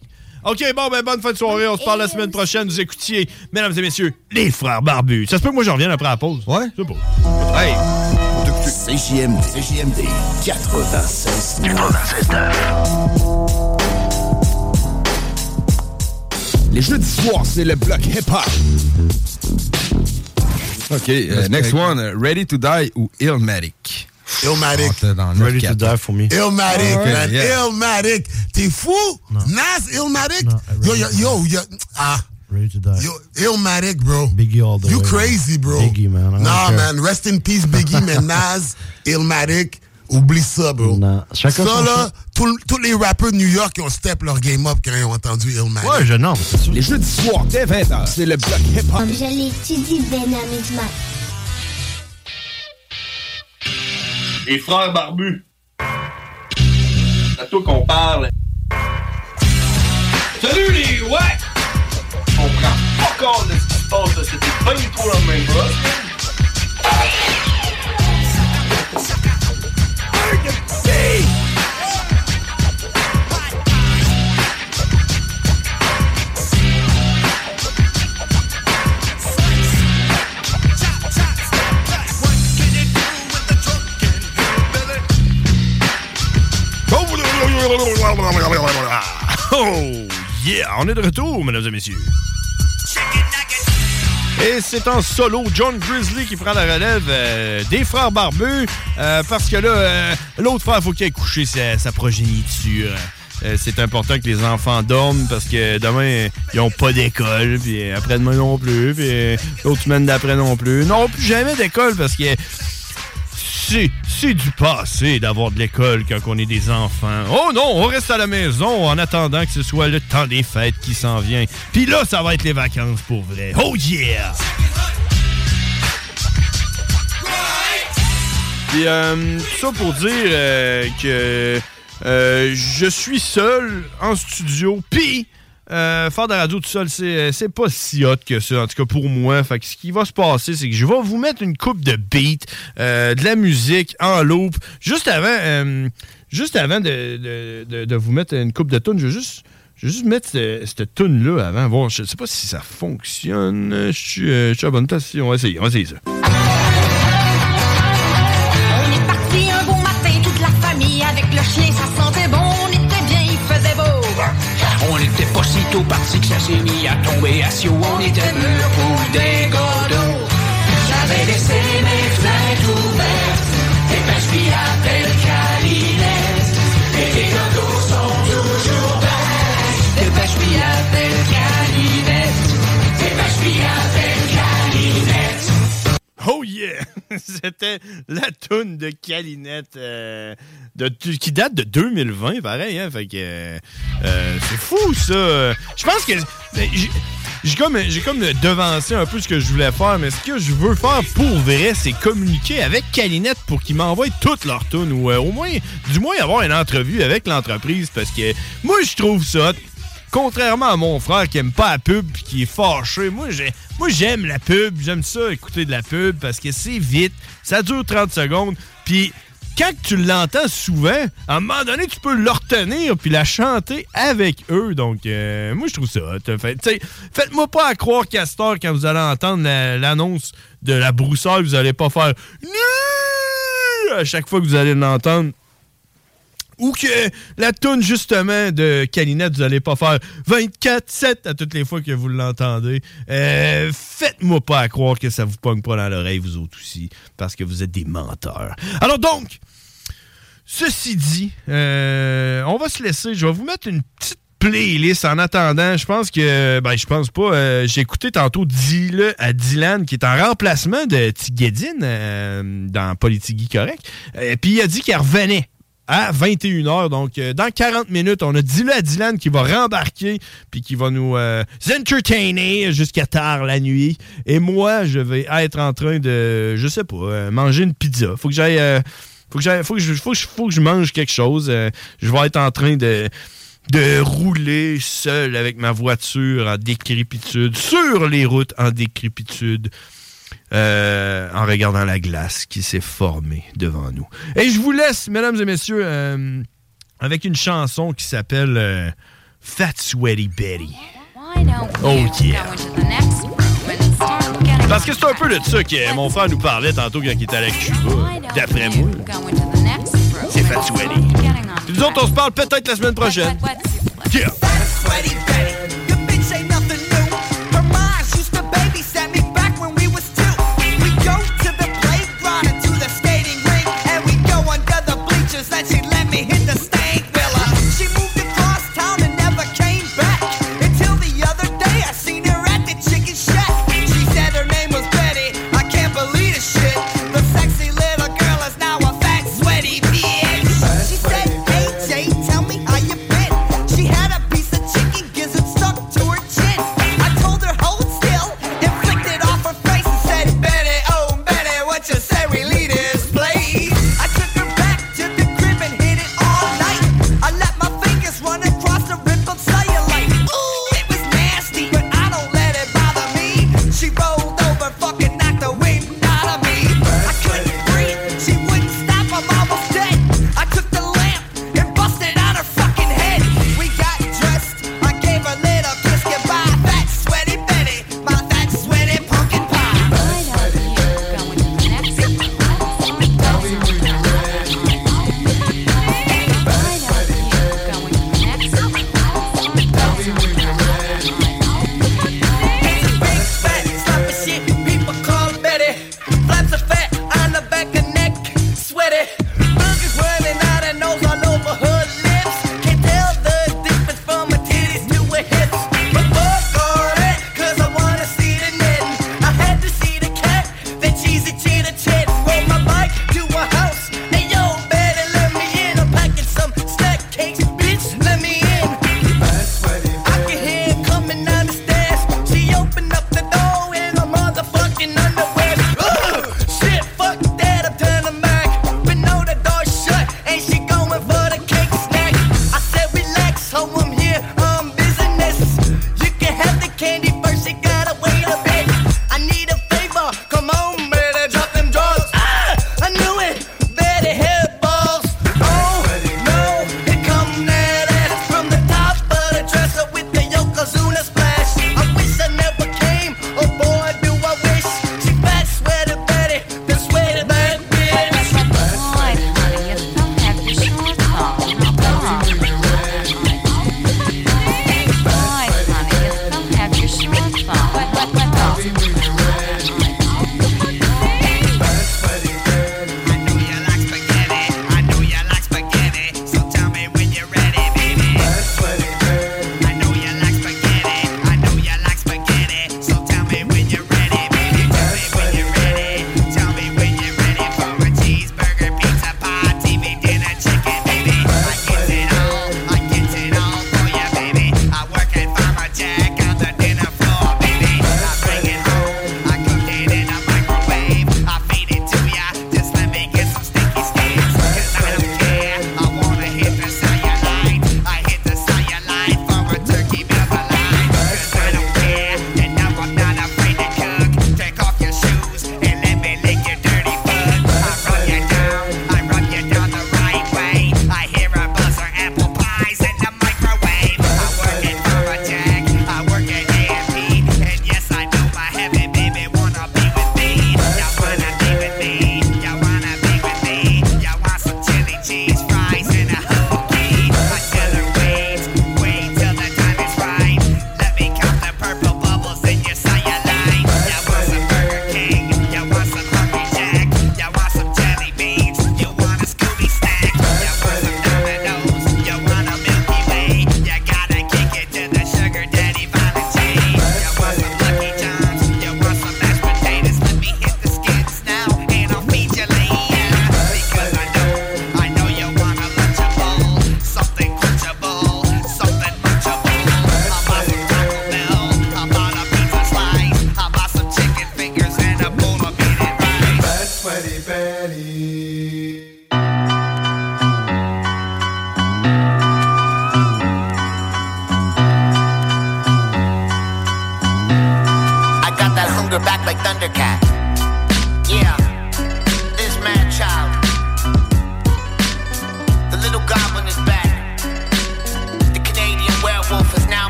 OK, bon, ben, bonne fin de soirée. On se parle la semaine prochaine. Vous écoutiez, mesdames et messieurs, les frères barbus. Ça se peut que moi, je revienne après la pause. Ouais? Sais pas. Hey! CJMD. CJMD 96. 96 Les jeudis soirs, c'est le bloc hip-hop. OK, euh, next one, uh, Ready to Die ou Illmatic? Illmatic. Ready to Die for me. Illmatic, man. Yeah. Illmatic. T'es fou? Nas Illmatic? Yo, yo, yo, yo. Ah. Ready to die. Yo, Illmatic, bro. Biggie all the You way. crazy, bro. Biggie, man. I Nah, man. Rest in peace, Biggie, man. Nas, Illmatic. Oublie ça, bro. Chacun ça, là, tous les rappeurs de New York ils ont step leur game up quand ils ont entendu Illmatic. Ouais, je non, sûr. Les jeudis soirs, dès 20h, c'est le bloc hip-hop. Je l'étudie ben amusement. Les frères barbus. C'est à toi qu'on parle. Salut les ouais! On prend pas compte de ce qui se passe là. C'était pas du tout la même boss. Oh, yeah! On est de retour, mesdames et messieurs. Et c'est en solo John Grizzly qui prend la relève euh, des frères barbus euh, parce que là, euh, l'autre frère, faut qu'il ait couché sa, progéniture. C'est important que les enfants dorment parce que demain, ils n'ont pas d'école, puis après-demain non plus, puis l'autre semaine d'après non plus. Non, plus jamais d'école parce que c'est, du passé d'avoir de l'école quand on est des enfants. Oh non, on reste à la maison en attendant que ce soit le temps des fêtes qui s'en vient. Puis là, ça va être les vacances pour vrai. Oh yeah! Puis euh, ça pour dire euh, que euh, je suis seul en studio. Puis euh, faire de la radio tout seul, c'est, c'est pas si hot que ça, en tout cas pour moi. Fait que ce qui va se passer, c'est que je vais vous mettre une coupe de beats, euh, de la musique en loop. Juste avant, euh, juste avant de, de- de- vous mettre une coupe de tunes, je vais juste, juste mettre cette, cette tune-là avant. Bon, je sais pas si ça fonctionne. Je suis, euh, je suis à bonne place. On va essayer, on va essayer ça. Parti que ça s'est mis à tomber à Sio. On était mûrs pour des godots. J'avais laissé mes fenêtres ouvertes. Et pêche appelle Calinette. Et les godots sont C'était la toune de Calinette euh, de, qui date de 2020, pareil, hein? Fait que euh, euh, c'est fou ça! Je pense que ben, j'ai- comme, comme devancé un peu ce que je voulais faire, mais ce que je veux faire pour vrai, c'est communiquer avec Calinette pour qu'ils m'envoient toutes leurs tunes ou au moins, du moins avoir une entrevue avec l'entreprise parce que moi je trouve ça. Contrairement à mon frère qui aime pas la pub puis qui est fâché, moi j'ai moi j'aime la pub, j'aime ça écouter de la pub parce que c'est vite, ça dure 30 secondes, puis quand tu l'entends souvent, à un moment donné, tu peux le retenir puis la chanter avec eux. Donc, euh, moi, je trouve ça Faites-moi pas à croire, Castor, quand vous allez entendre la- l'annonce de la broussaille, vous allez pas faire « Nuh! à chaque fois que vous allez l'entendre. Ou que la toune justement de Calinette, vous allez pas faire 24-7 à toutes les fois que vous l'entendez. Euh, Faites-moi pas croire que ça vous pogne pas dans l'oreille, vous autres aussi, parce que vous êtes des menteurs. Alors donc, ceci dit, euh, on va se laisser. Je vais vous mettre une petite playlist en attendant. Je pense que, ben, je pense pas. euh, J'ai écouté tantôt à Dylan, qui est en remplacement de Tigadine euh, dans Politigui Correct. Et puis il a dit qu'il revenait à 21h. Donc, euh, dans 40 minutes, on a à Dylan qui va rembarquer puis qui va nous euh, entertainer jusqu'à tard la nuit. Et moi, je vais être en train de, je sais pas, euh, manger une pizza. Faut que j'aille... faut que, faut, que je, faut, que je- faut que je mange quelque chose. Je vais être en train de, de rouler seul avec ma voiture en décrépitude, sur les routes en décrépitude, euh, en regardant la glace qui s'est formée devant nous. Et je vous laisse, mesdames et messieurs, euh, avec une chanson qui s'appelle euh, Fat Sweaty Betty. Oh yeah! Parce que c'est un peu de ça que mon frère nous parlait tantôt quand il était à Cuba, d'après moi. C'est Fat Sweaty. Puis nous autres, on se parle peut-être la semaine prochaine. Yeah!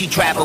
Gucci travel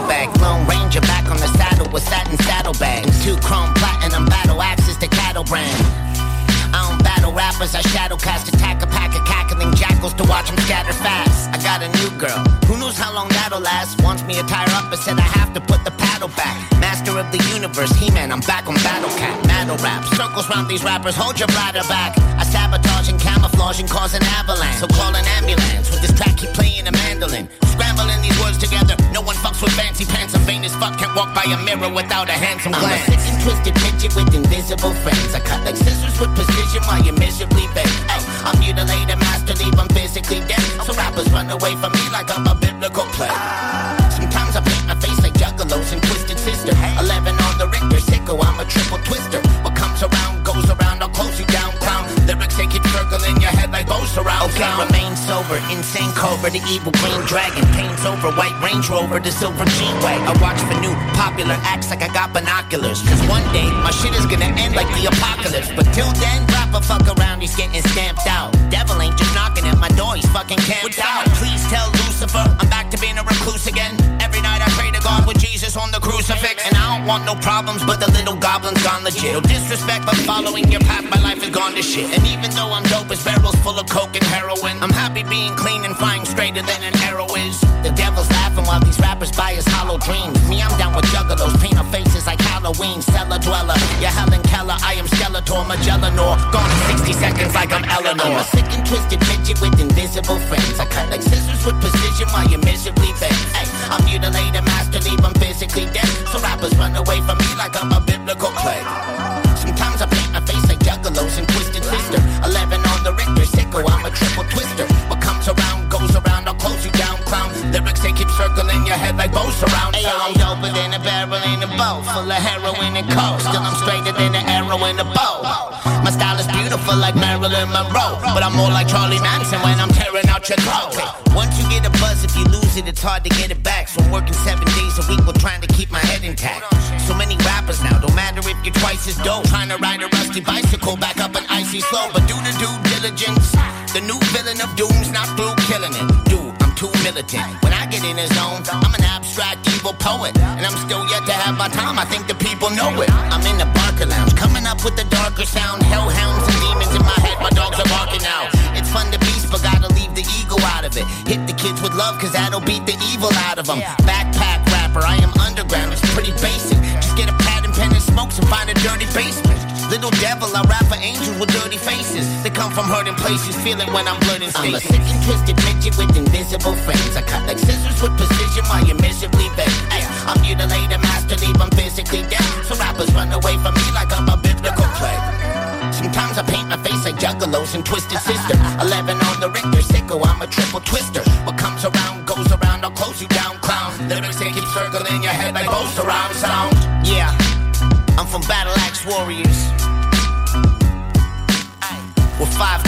No disrespect, but following your path, my life has gone to shit. And even though I'm dope as barrels full of coke and heroin, I'm happy being clean and flying straighter than an arrow is. The devil's laughing while these rappers buy his hollow dreams. Me, I'm down with juggalos, paint our faces like Halloween. Cellar dweller, you're Helen Keller, I am Skeletor, Magellanor. Gone in 60 seconds like I'm Eleanor. I'm a sick and twisted midget with invisible friends. I cut like scissors with precision while you miserably bend. Lose it, it's hard to get it back. So I'm working seven days a week while trying to keep my head intact. So many rappers now, don't matter if you're twice as dope. Trying to ride a rusty bicycle back up an icy slope, but do the due diligence. The new villain of doom's not through killing it. Dude, I'm too militant. When I get in a zone, I'm an abstract evil poet. And I'm still yet to have my time, I think the people know it. I'm in the Barker Lounge, coming up with the darker sound. Hellhounds kids with love, cause that'll beat the evil out of them. Backpack rapper, I am underground, it's pretty basic. Just get a pad and pen and smokes and find a dirty basement. Little devil, I rap for angels with dirty faces. They come from hurting places, feeling when I'm blurting I'm a sick and twisted midget with invisible friends. I cut like scissors with precision while you miserably bend. Ay, I'm mutilated, master, leave 'em physically dead. So rappers run away from me like I'm a biblical plague. Sometimes I paint my face like juggalos and twisted sister. 11 on the Richter, sicko, I'm a triple twister. What comes around goes around, I'll close you down, clown. Lyrics they keep circling your head like bows around sound. Yeah, I'm from Battle Axe Warriors. We're 5,000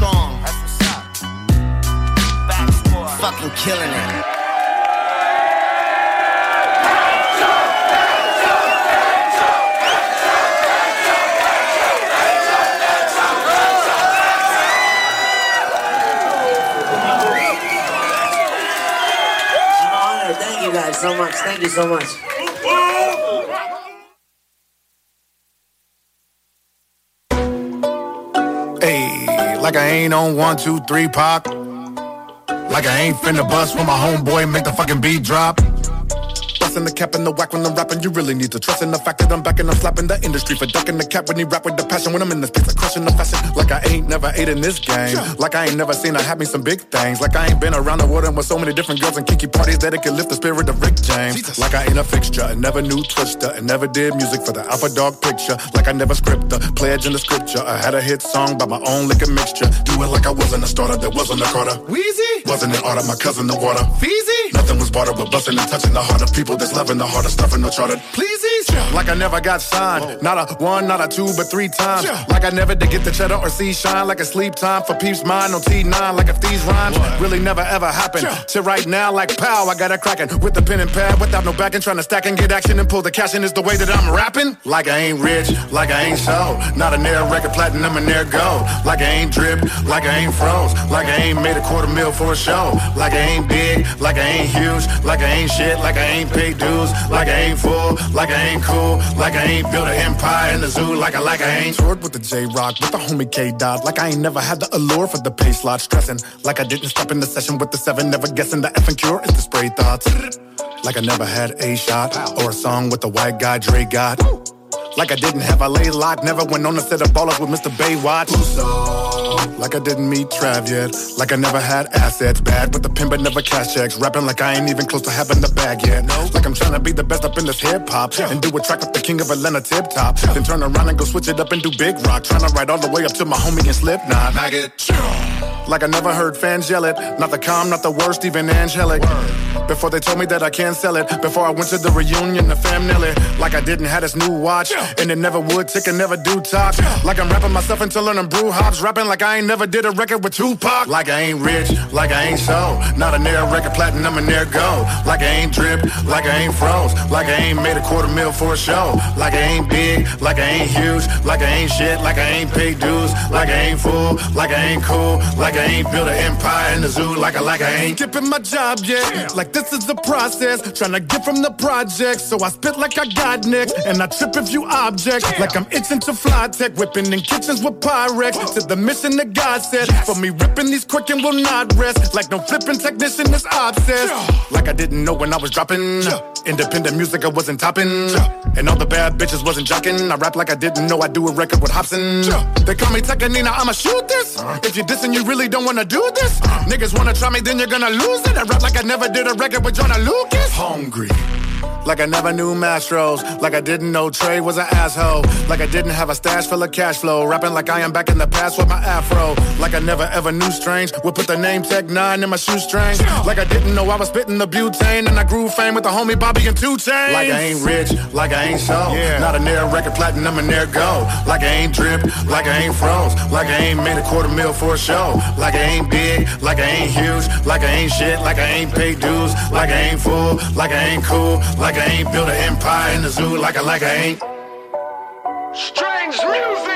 strong. That's what's up. Fucking killing it. Thank you guys so much. Thank you so much. Hey, like I ain't on one, two, three, pop. Like I ain't finna bust when my homeboy make the fucking beat drop. Busting the cap and the whack when I'm rapping, you really need to trust in the fact that I'm back and I'm slapping the industry for ducking the cap when he rap with the passion. When I'm in the place, I'm crushing the fashion. Like I ain't never ate in this game. Like I ain't never seen her have me some big things. Like I ain't been around the world and with so many different girls and kinky parties that it can lift the spirit of Rick James. Like I ain't a fixture, and never knew Twister, and never did music for the Alpha Dog picture. Like I never script the pledge in the scripture. I had a hit song by my own liquor mixture. Do it like I wasn't a starter, that wasn't a Carter. Wheezy wasn't an order, my cousin the water. Feezy nothing was bartered, but busting and touching the heart of people that's loving the heart of stuffing no charter. Pleases Like I never got signed. Not a one, not a two, but three times. Like I never did get the cheddar or see shine. Like a sleep time for peeps mine on T9. Like if these rhymes really never ever happened. To right now, like pow, I got it cracking. With the pen and pad, without no backing. Trying to stack and get action and pull the cash in is the way that I'm rapping. Like I ain't rich, like I ain't so. Not a near record platinum and near gold. Like I ain't drip, like I ain't froze. Like I ain't made a quarter mil for a show. Like I ain't big, like I ain't huge. Like I ain't shit, like I ain't paid dues. Like I ain't full, like I ain't cool. Like I ain't built an empire in the zoo. Like I like I ain't toured with the J Rock, with the homie K Dot. Like I ain't never had the allure for the pay slot. Stressing, like I didn't stop in the session with the seven. Never guessing the effing cure is the spray thoughts. Like I never had a shot or a song with the white guy Dre got. Like I didn't have a lay lock, never went on a set of ballers with Mr. Baywatch. Like I didn't meet Trav yet. Like I never had assets, bad with the pin but never cash checks. Rapping like I ain't even close to having the bag yet. Like I'm trying to be the best up in this hip hop and do a track with the king of Atlanta tip top. Then turn around and go switch it up and do big rock. Trying to ride all the way up to my homie and Slipknot. Maggot. Like I never heard fans yell it. Not the calm, not the worst, even angelic. Before they told me that I can't sell it. Before I went to the reunion, the fam it. Like I didn't have this new watch. And it never would tick and never do talk. Like I'm rapping myself into learning brew hops. Rapping like I ain't never did a record with Tupac. Like I ain't rich, like I ain't so. Not a near record platinum and near go. Like I ain't drip, like I ain't froze. Like I ain't made a quarter mil for a show. Like I ain't big, like I ain't huge. Like I ain't shit, like I ain't paid dues. Like I ain't full, like I ain't cool. Like I ain't built an empire in the zoo. Like I like I ain't skipping my job yet. Like this is the process. Trying to get from the project. So I spit like I got next. And I trip if you object. Like I'm itching to fly tech. Whipping in kitchens with Pyrex. To the mission that God said. For me ripping these quick and will not rest. Like no flipping technician is obsessed. Like I didn't know when I was dropping. Independent music I wasn't topping. And all the bad bitches wasn't jocking. I rap like I didn't know I do a record with Hobson. They call me Tekanina, I'ma shoot this. Uh-huh. If you're dissing, you really don't wanna do this. Uh-huh. Niggas wanna try me, then you're gonna lose it. I rap like I never did a record with Jonah Lucas. Hungry. Like I never knew Mastros. Like I didn't know Trey was an asshole. Like I didn't have a stash full of cash flow. Rapping like I am back in the past with my afro. Like I never ever knew strange. Would put the name Tech 9 in my shoestring. Like I didn't know I was spitting the butane. And I grew fame with the homie Bobby and Two Chainz. Like I ain't rich. Like I ain't so. Not a near record platinum and near go. Like I ain't drip. Like I ain't froze. Like I ain't made a quarter mil for a show. Like I ain't big. Like I ain't huge. Like I ain't shit. Like I ain't paid dues. Like I ain't full. Like I ain't cool. Like I ain't built an empire in the zoo. Like I like I ain't. Strange music.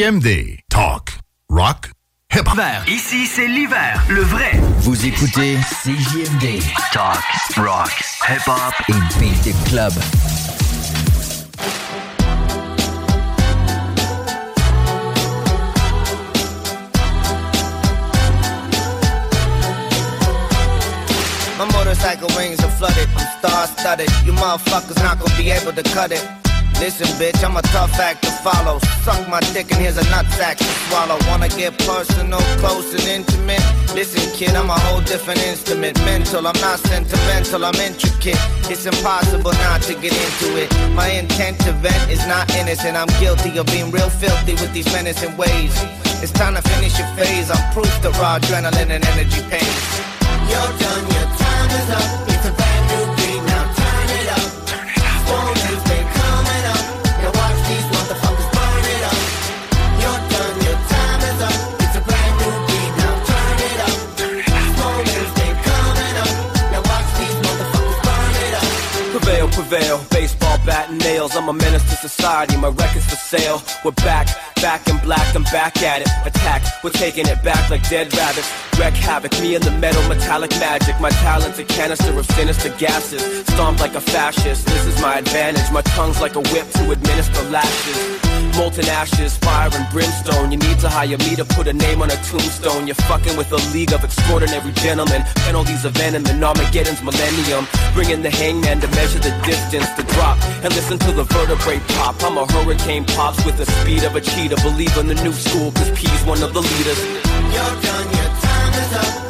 CJMD. Talk. Rock. Hip-hop. Ici, c'est l'hiver, le vrai. Vous écoutez CJMD. Talk, rock, hip-hop et beat the club. My motorcycle rings are flooded, I'm star studded. You motherfuckers not gonna be able to cut it. Listen, bitch, I'm a tough act to follow. Suck my dick and here's a nutsack to swallow. Wanna get personal, close and intimate? Listen, kid, I'm a whole different instrument. Mental, I'm not sentimental, I'm intricate. It's impossible not to get into it. My intent to vent is not innocent. I'm guilty of being real filthy with these menacing ways. It's time to finish your phase. I'm proof that raw adrenaline and energy pain. You're done, your time is up. It's a baseball bat and nails. I'm a menace to society, my record's for sale. We're back, back in black, I'm back at it. Attack, we're taking it back like dead rabbits. Wreck havoc, me and the metal, metallic magic. My talent's a canister of sinister gases. Stomp like a fascist, this is my advantage. My tongue's like a whip to administer lashes. Molten ashes, fire and brimstone. You need to hire me to put a name on a tombstone. You're fucking with a league of extraordinary gentlemen. Penalties of venom and Armageddon's millennium. Bring in the hangman to measure the distance to drop. And listen to the vertebrae pop. I'm a hurricane pops with the speed of a cheetah. Believe in the new school, cause P's one of the leaders. You're done, your time is up.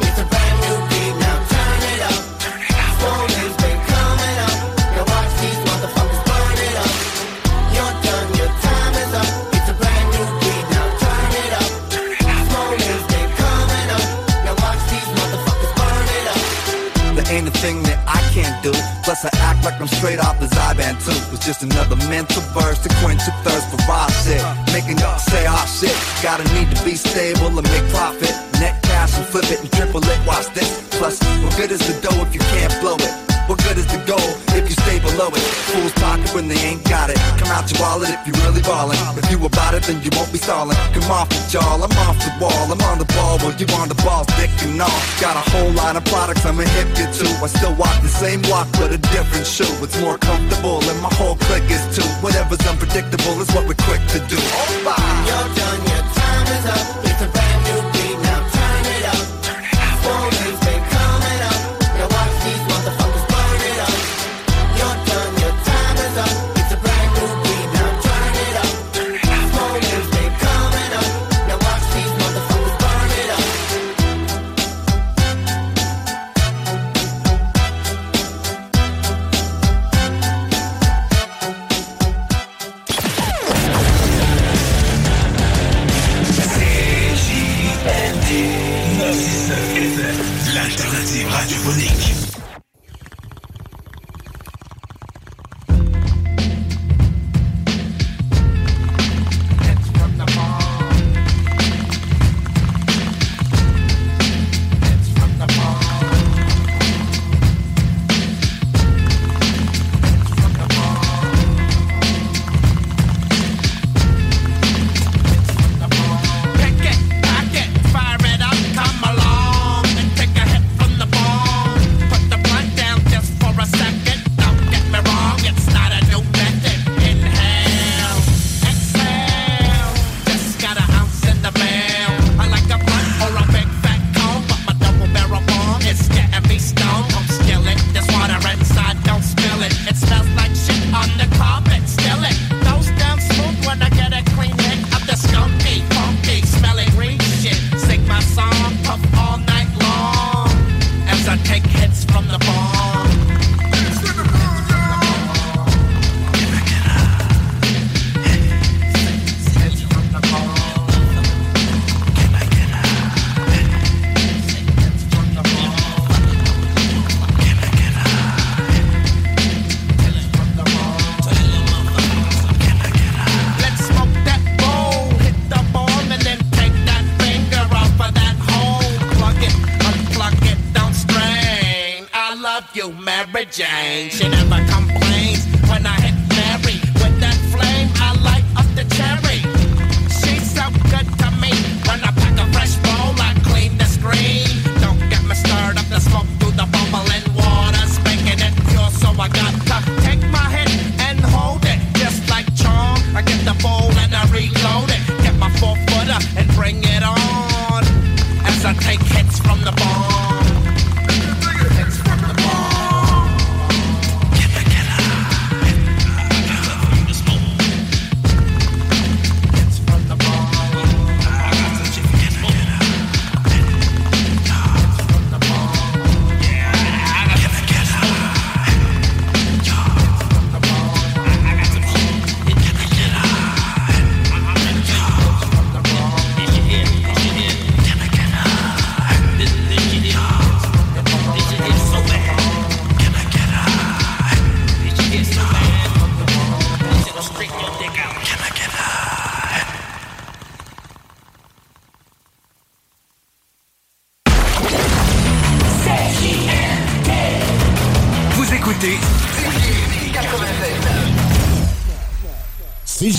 Do. Plus, I act like I'm straight off the Zyban too. It's just another mental burst to quench your thirst for raw shit. Making up say ah shit. Gotta need to be stable and make profit. Net cash and flip it and triple it. Watch this. Plus, what good is the dough if you can't blow it? What good is the goal if you stay below it? Fools pocket when they ain't got it. Come out your wallet if you really ballin'. If you about it, then you won't be stallin'. Come off it, y'all. I'm off the wall. I'm on the ball while you on the ball, dick and all. Got a whole line of products I'ma hip you to. I still walk the same walk, but a different shoe. It's more comfortable and my whole clique is too. Whatever's unpredictable is what we're quick to do. Oh, bye. You're done, your time is up. It's a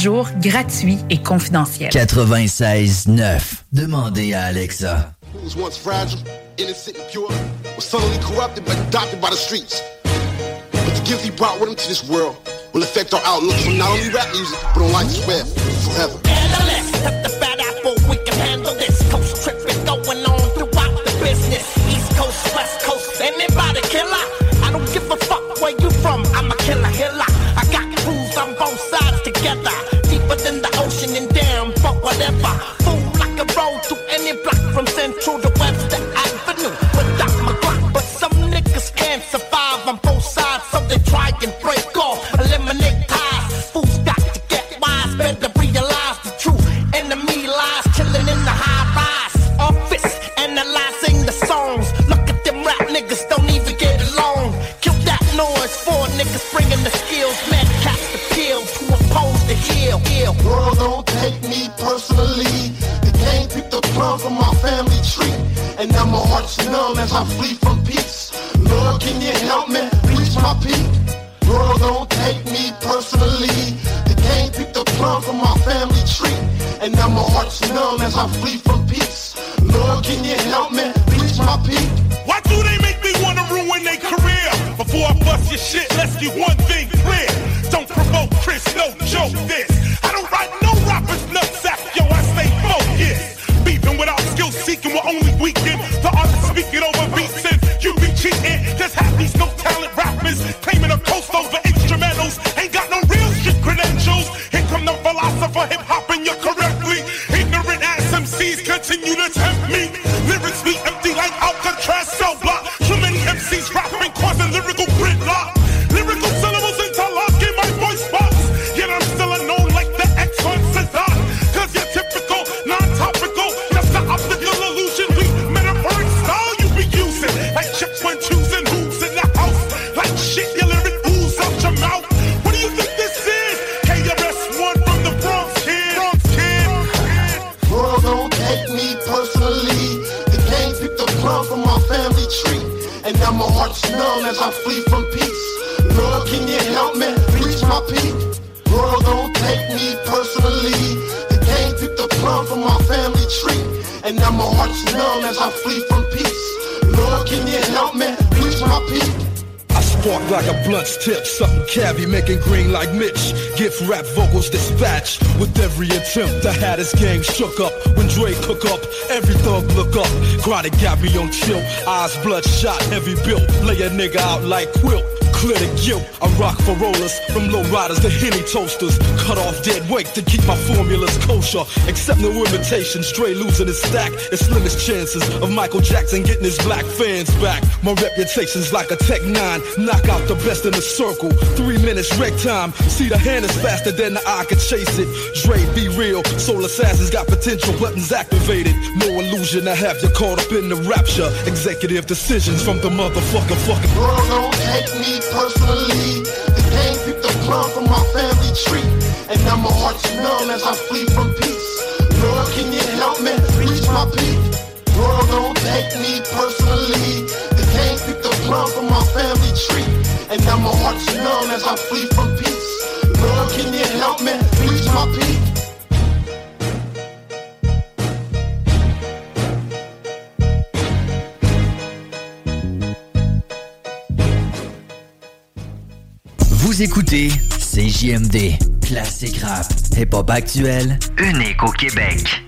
jours gratuit et confidentiel. 96.9. Demandez à Alexa. Guilty brought with him to this world will affect our outlook for not only rap music, but on life as well. a blunt's tip, something cavi, making green like Mitch. Gift rap vocals dispatch with every attempt. I had his game shook up when Dre cook up. Every thug look up. Grinded got me on chill, eyes bloodshot, heavy built. Lay a nigga out like quilt. Clear the guilt, I rock for rollers. From low riders to henny toasters. Cut off dead weight to keep my formulas kosher. Accept no invitation. stray losing his stack. It's slim chances of Michael Jackson getting his black fans back. My reputation's like a Tech 9 Knock out the best in the circle. Three minutes wreck time. See the hand is faster than the eye can chase it. Dre, be real, soul assassins got potential Weapons activated, no illusion I have you caught up in the rapture. Executive decisions from the motherfucker fucking Bruno, personally. The game picked a plum from my family tree. And now my heart's numb as I flee from peace. Lord, can you help me reach my peak? Lord, don't take me personally. The game picked a plum from my family tree. And now my heart's numb as I flee from peace. Lord, can you help me reach my peak? Écoutez CJMD, classique rap, hip-hop actuel, unique au Québec.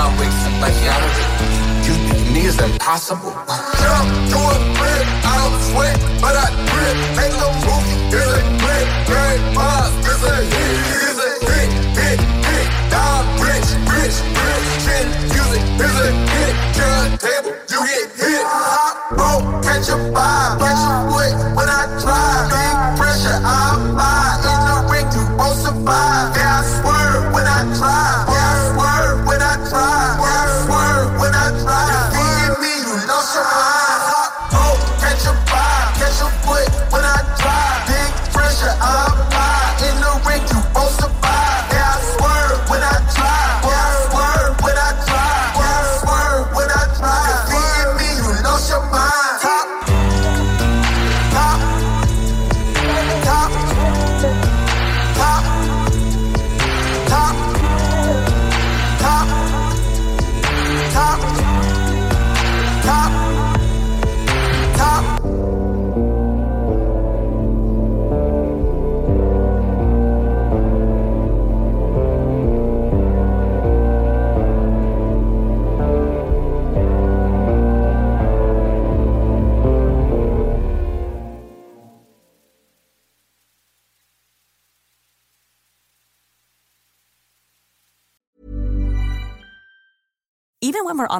John Wick, psychiatry. You think me is impossible. Jump to a grip, I don't sweat, but I grip. Make a movie, it's a grip. Great boss, it's a hit, it's a hit, hit, hit. Dog rich, rich, rich. Chin music, it's a hit. Turn table, you get hit. Hot roll, catch a vibe,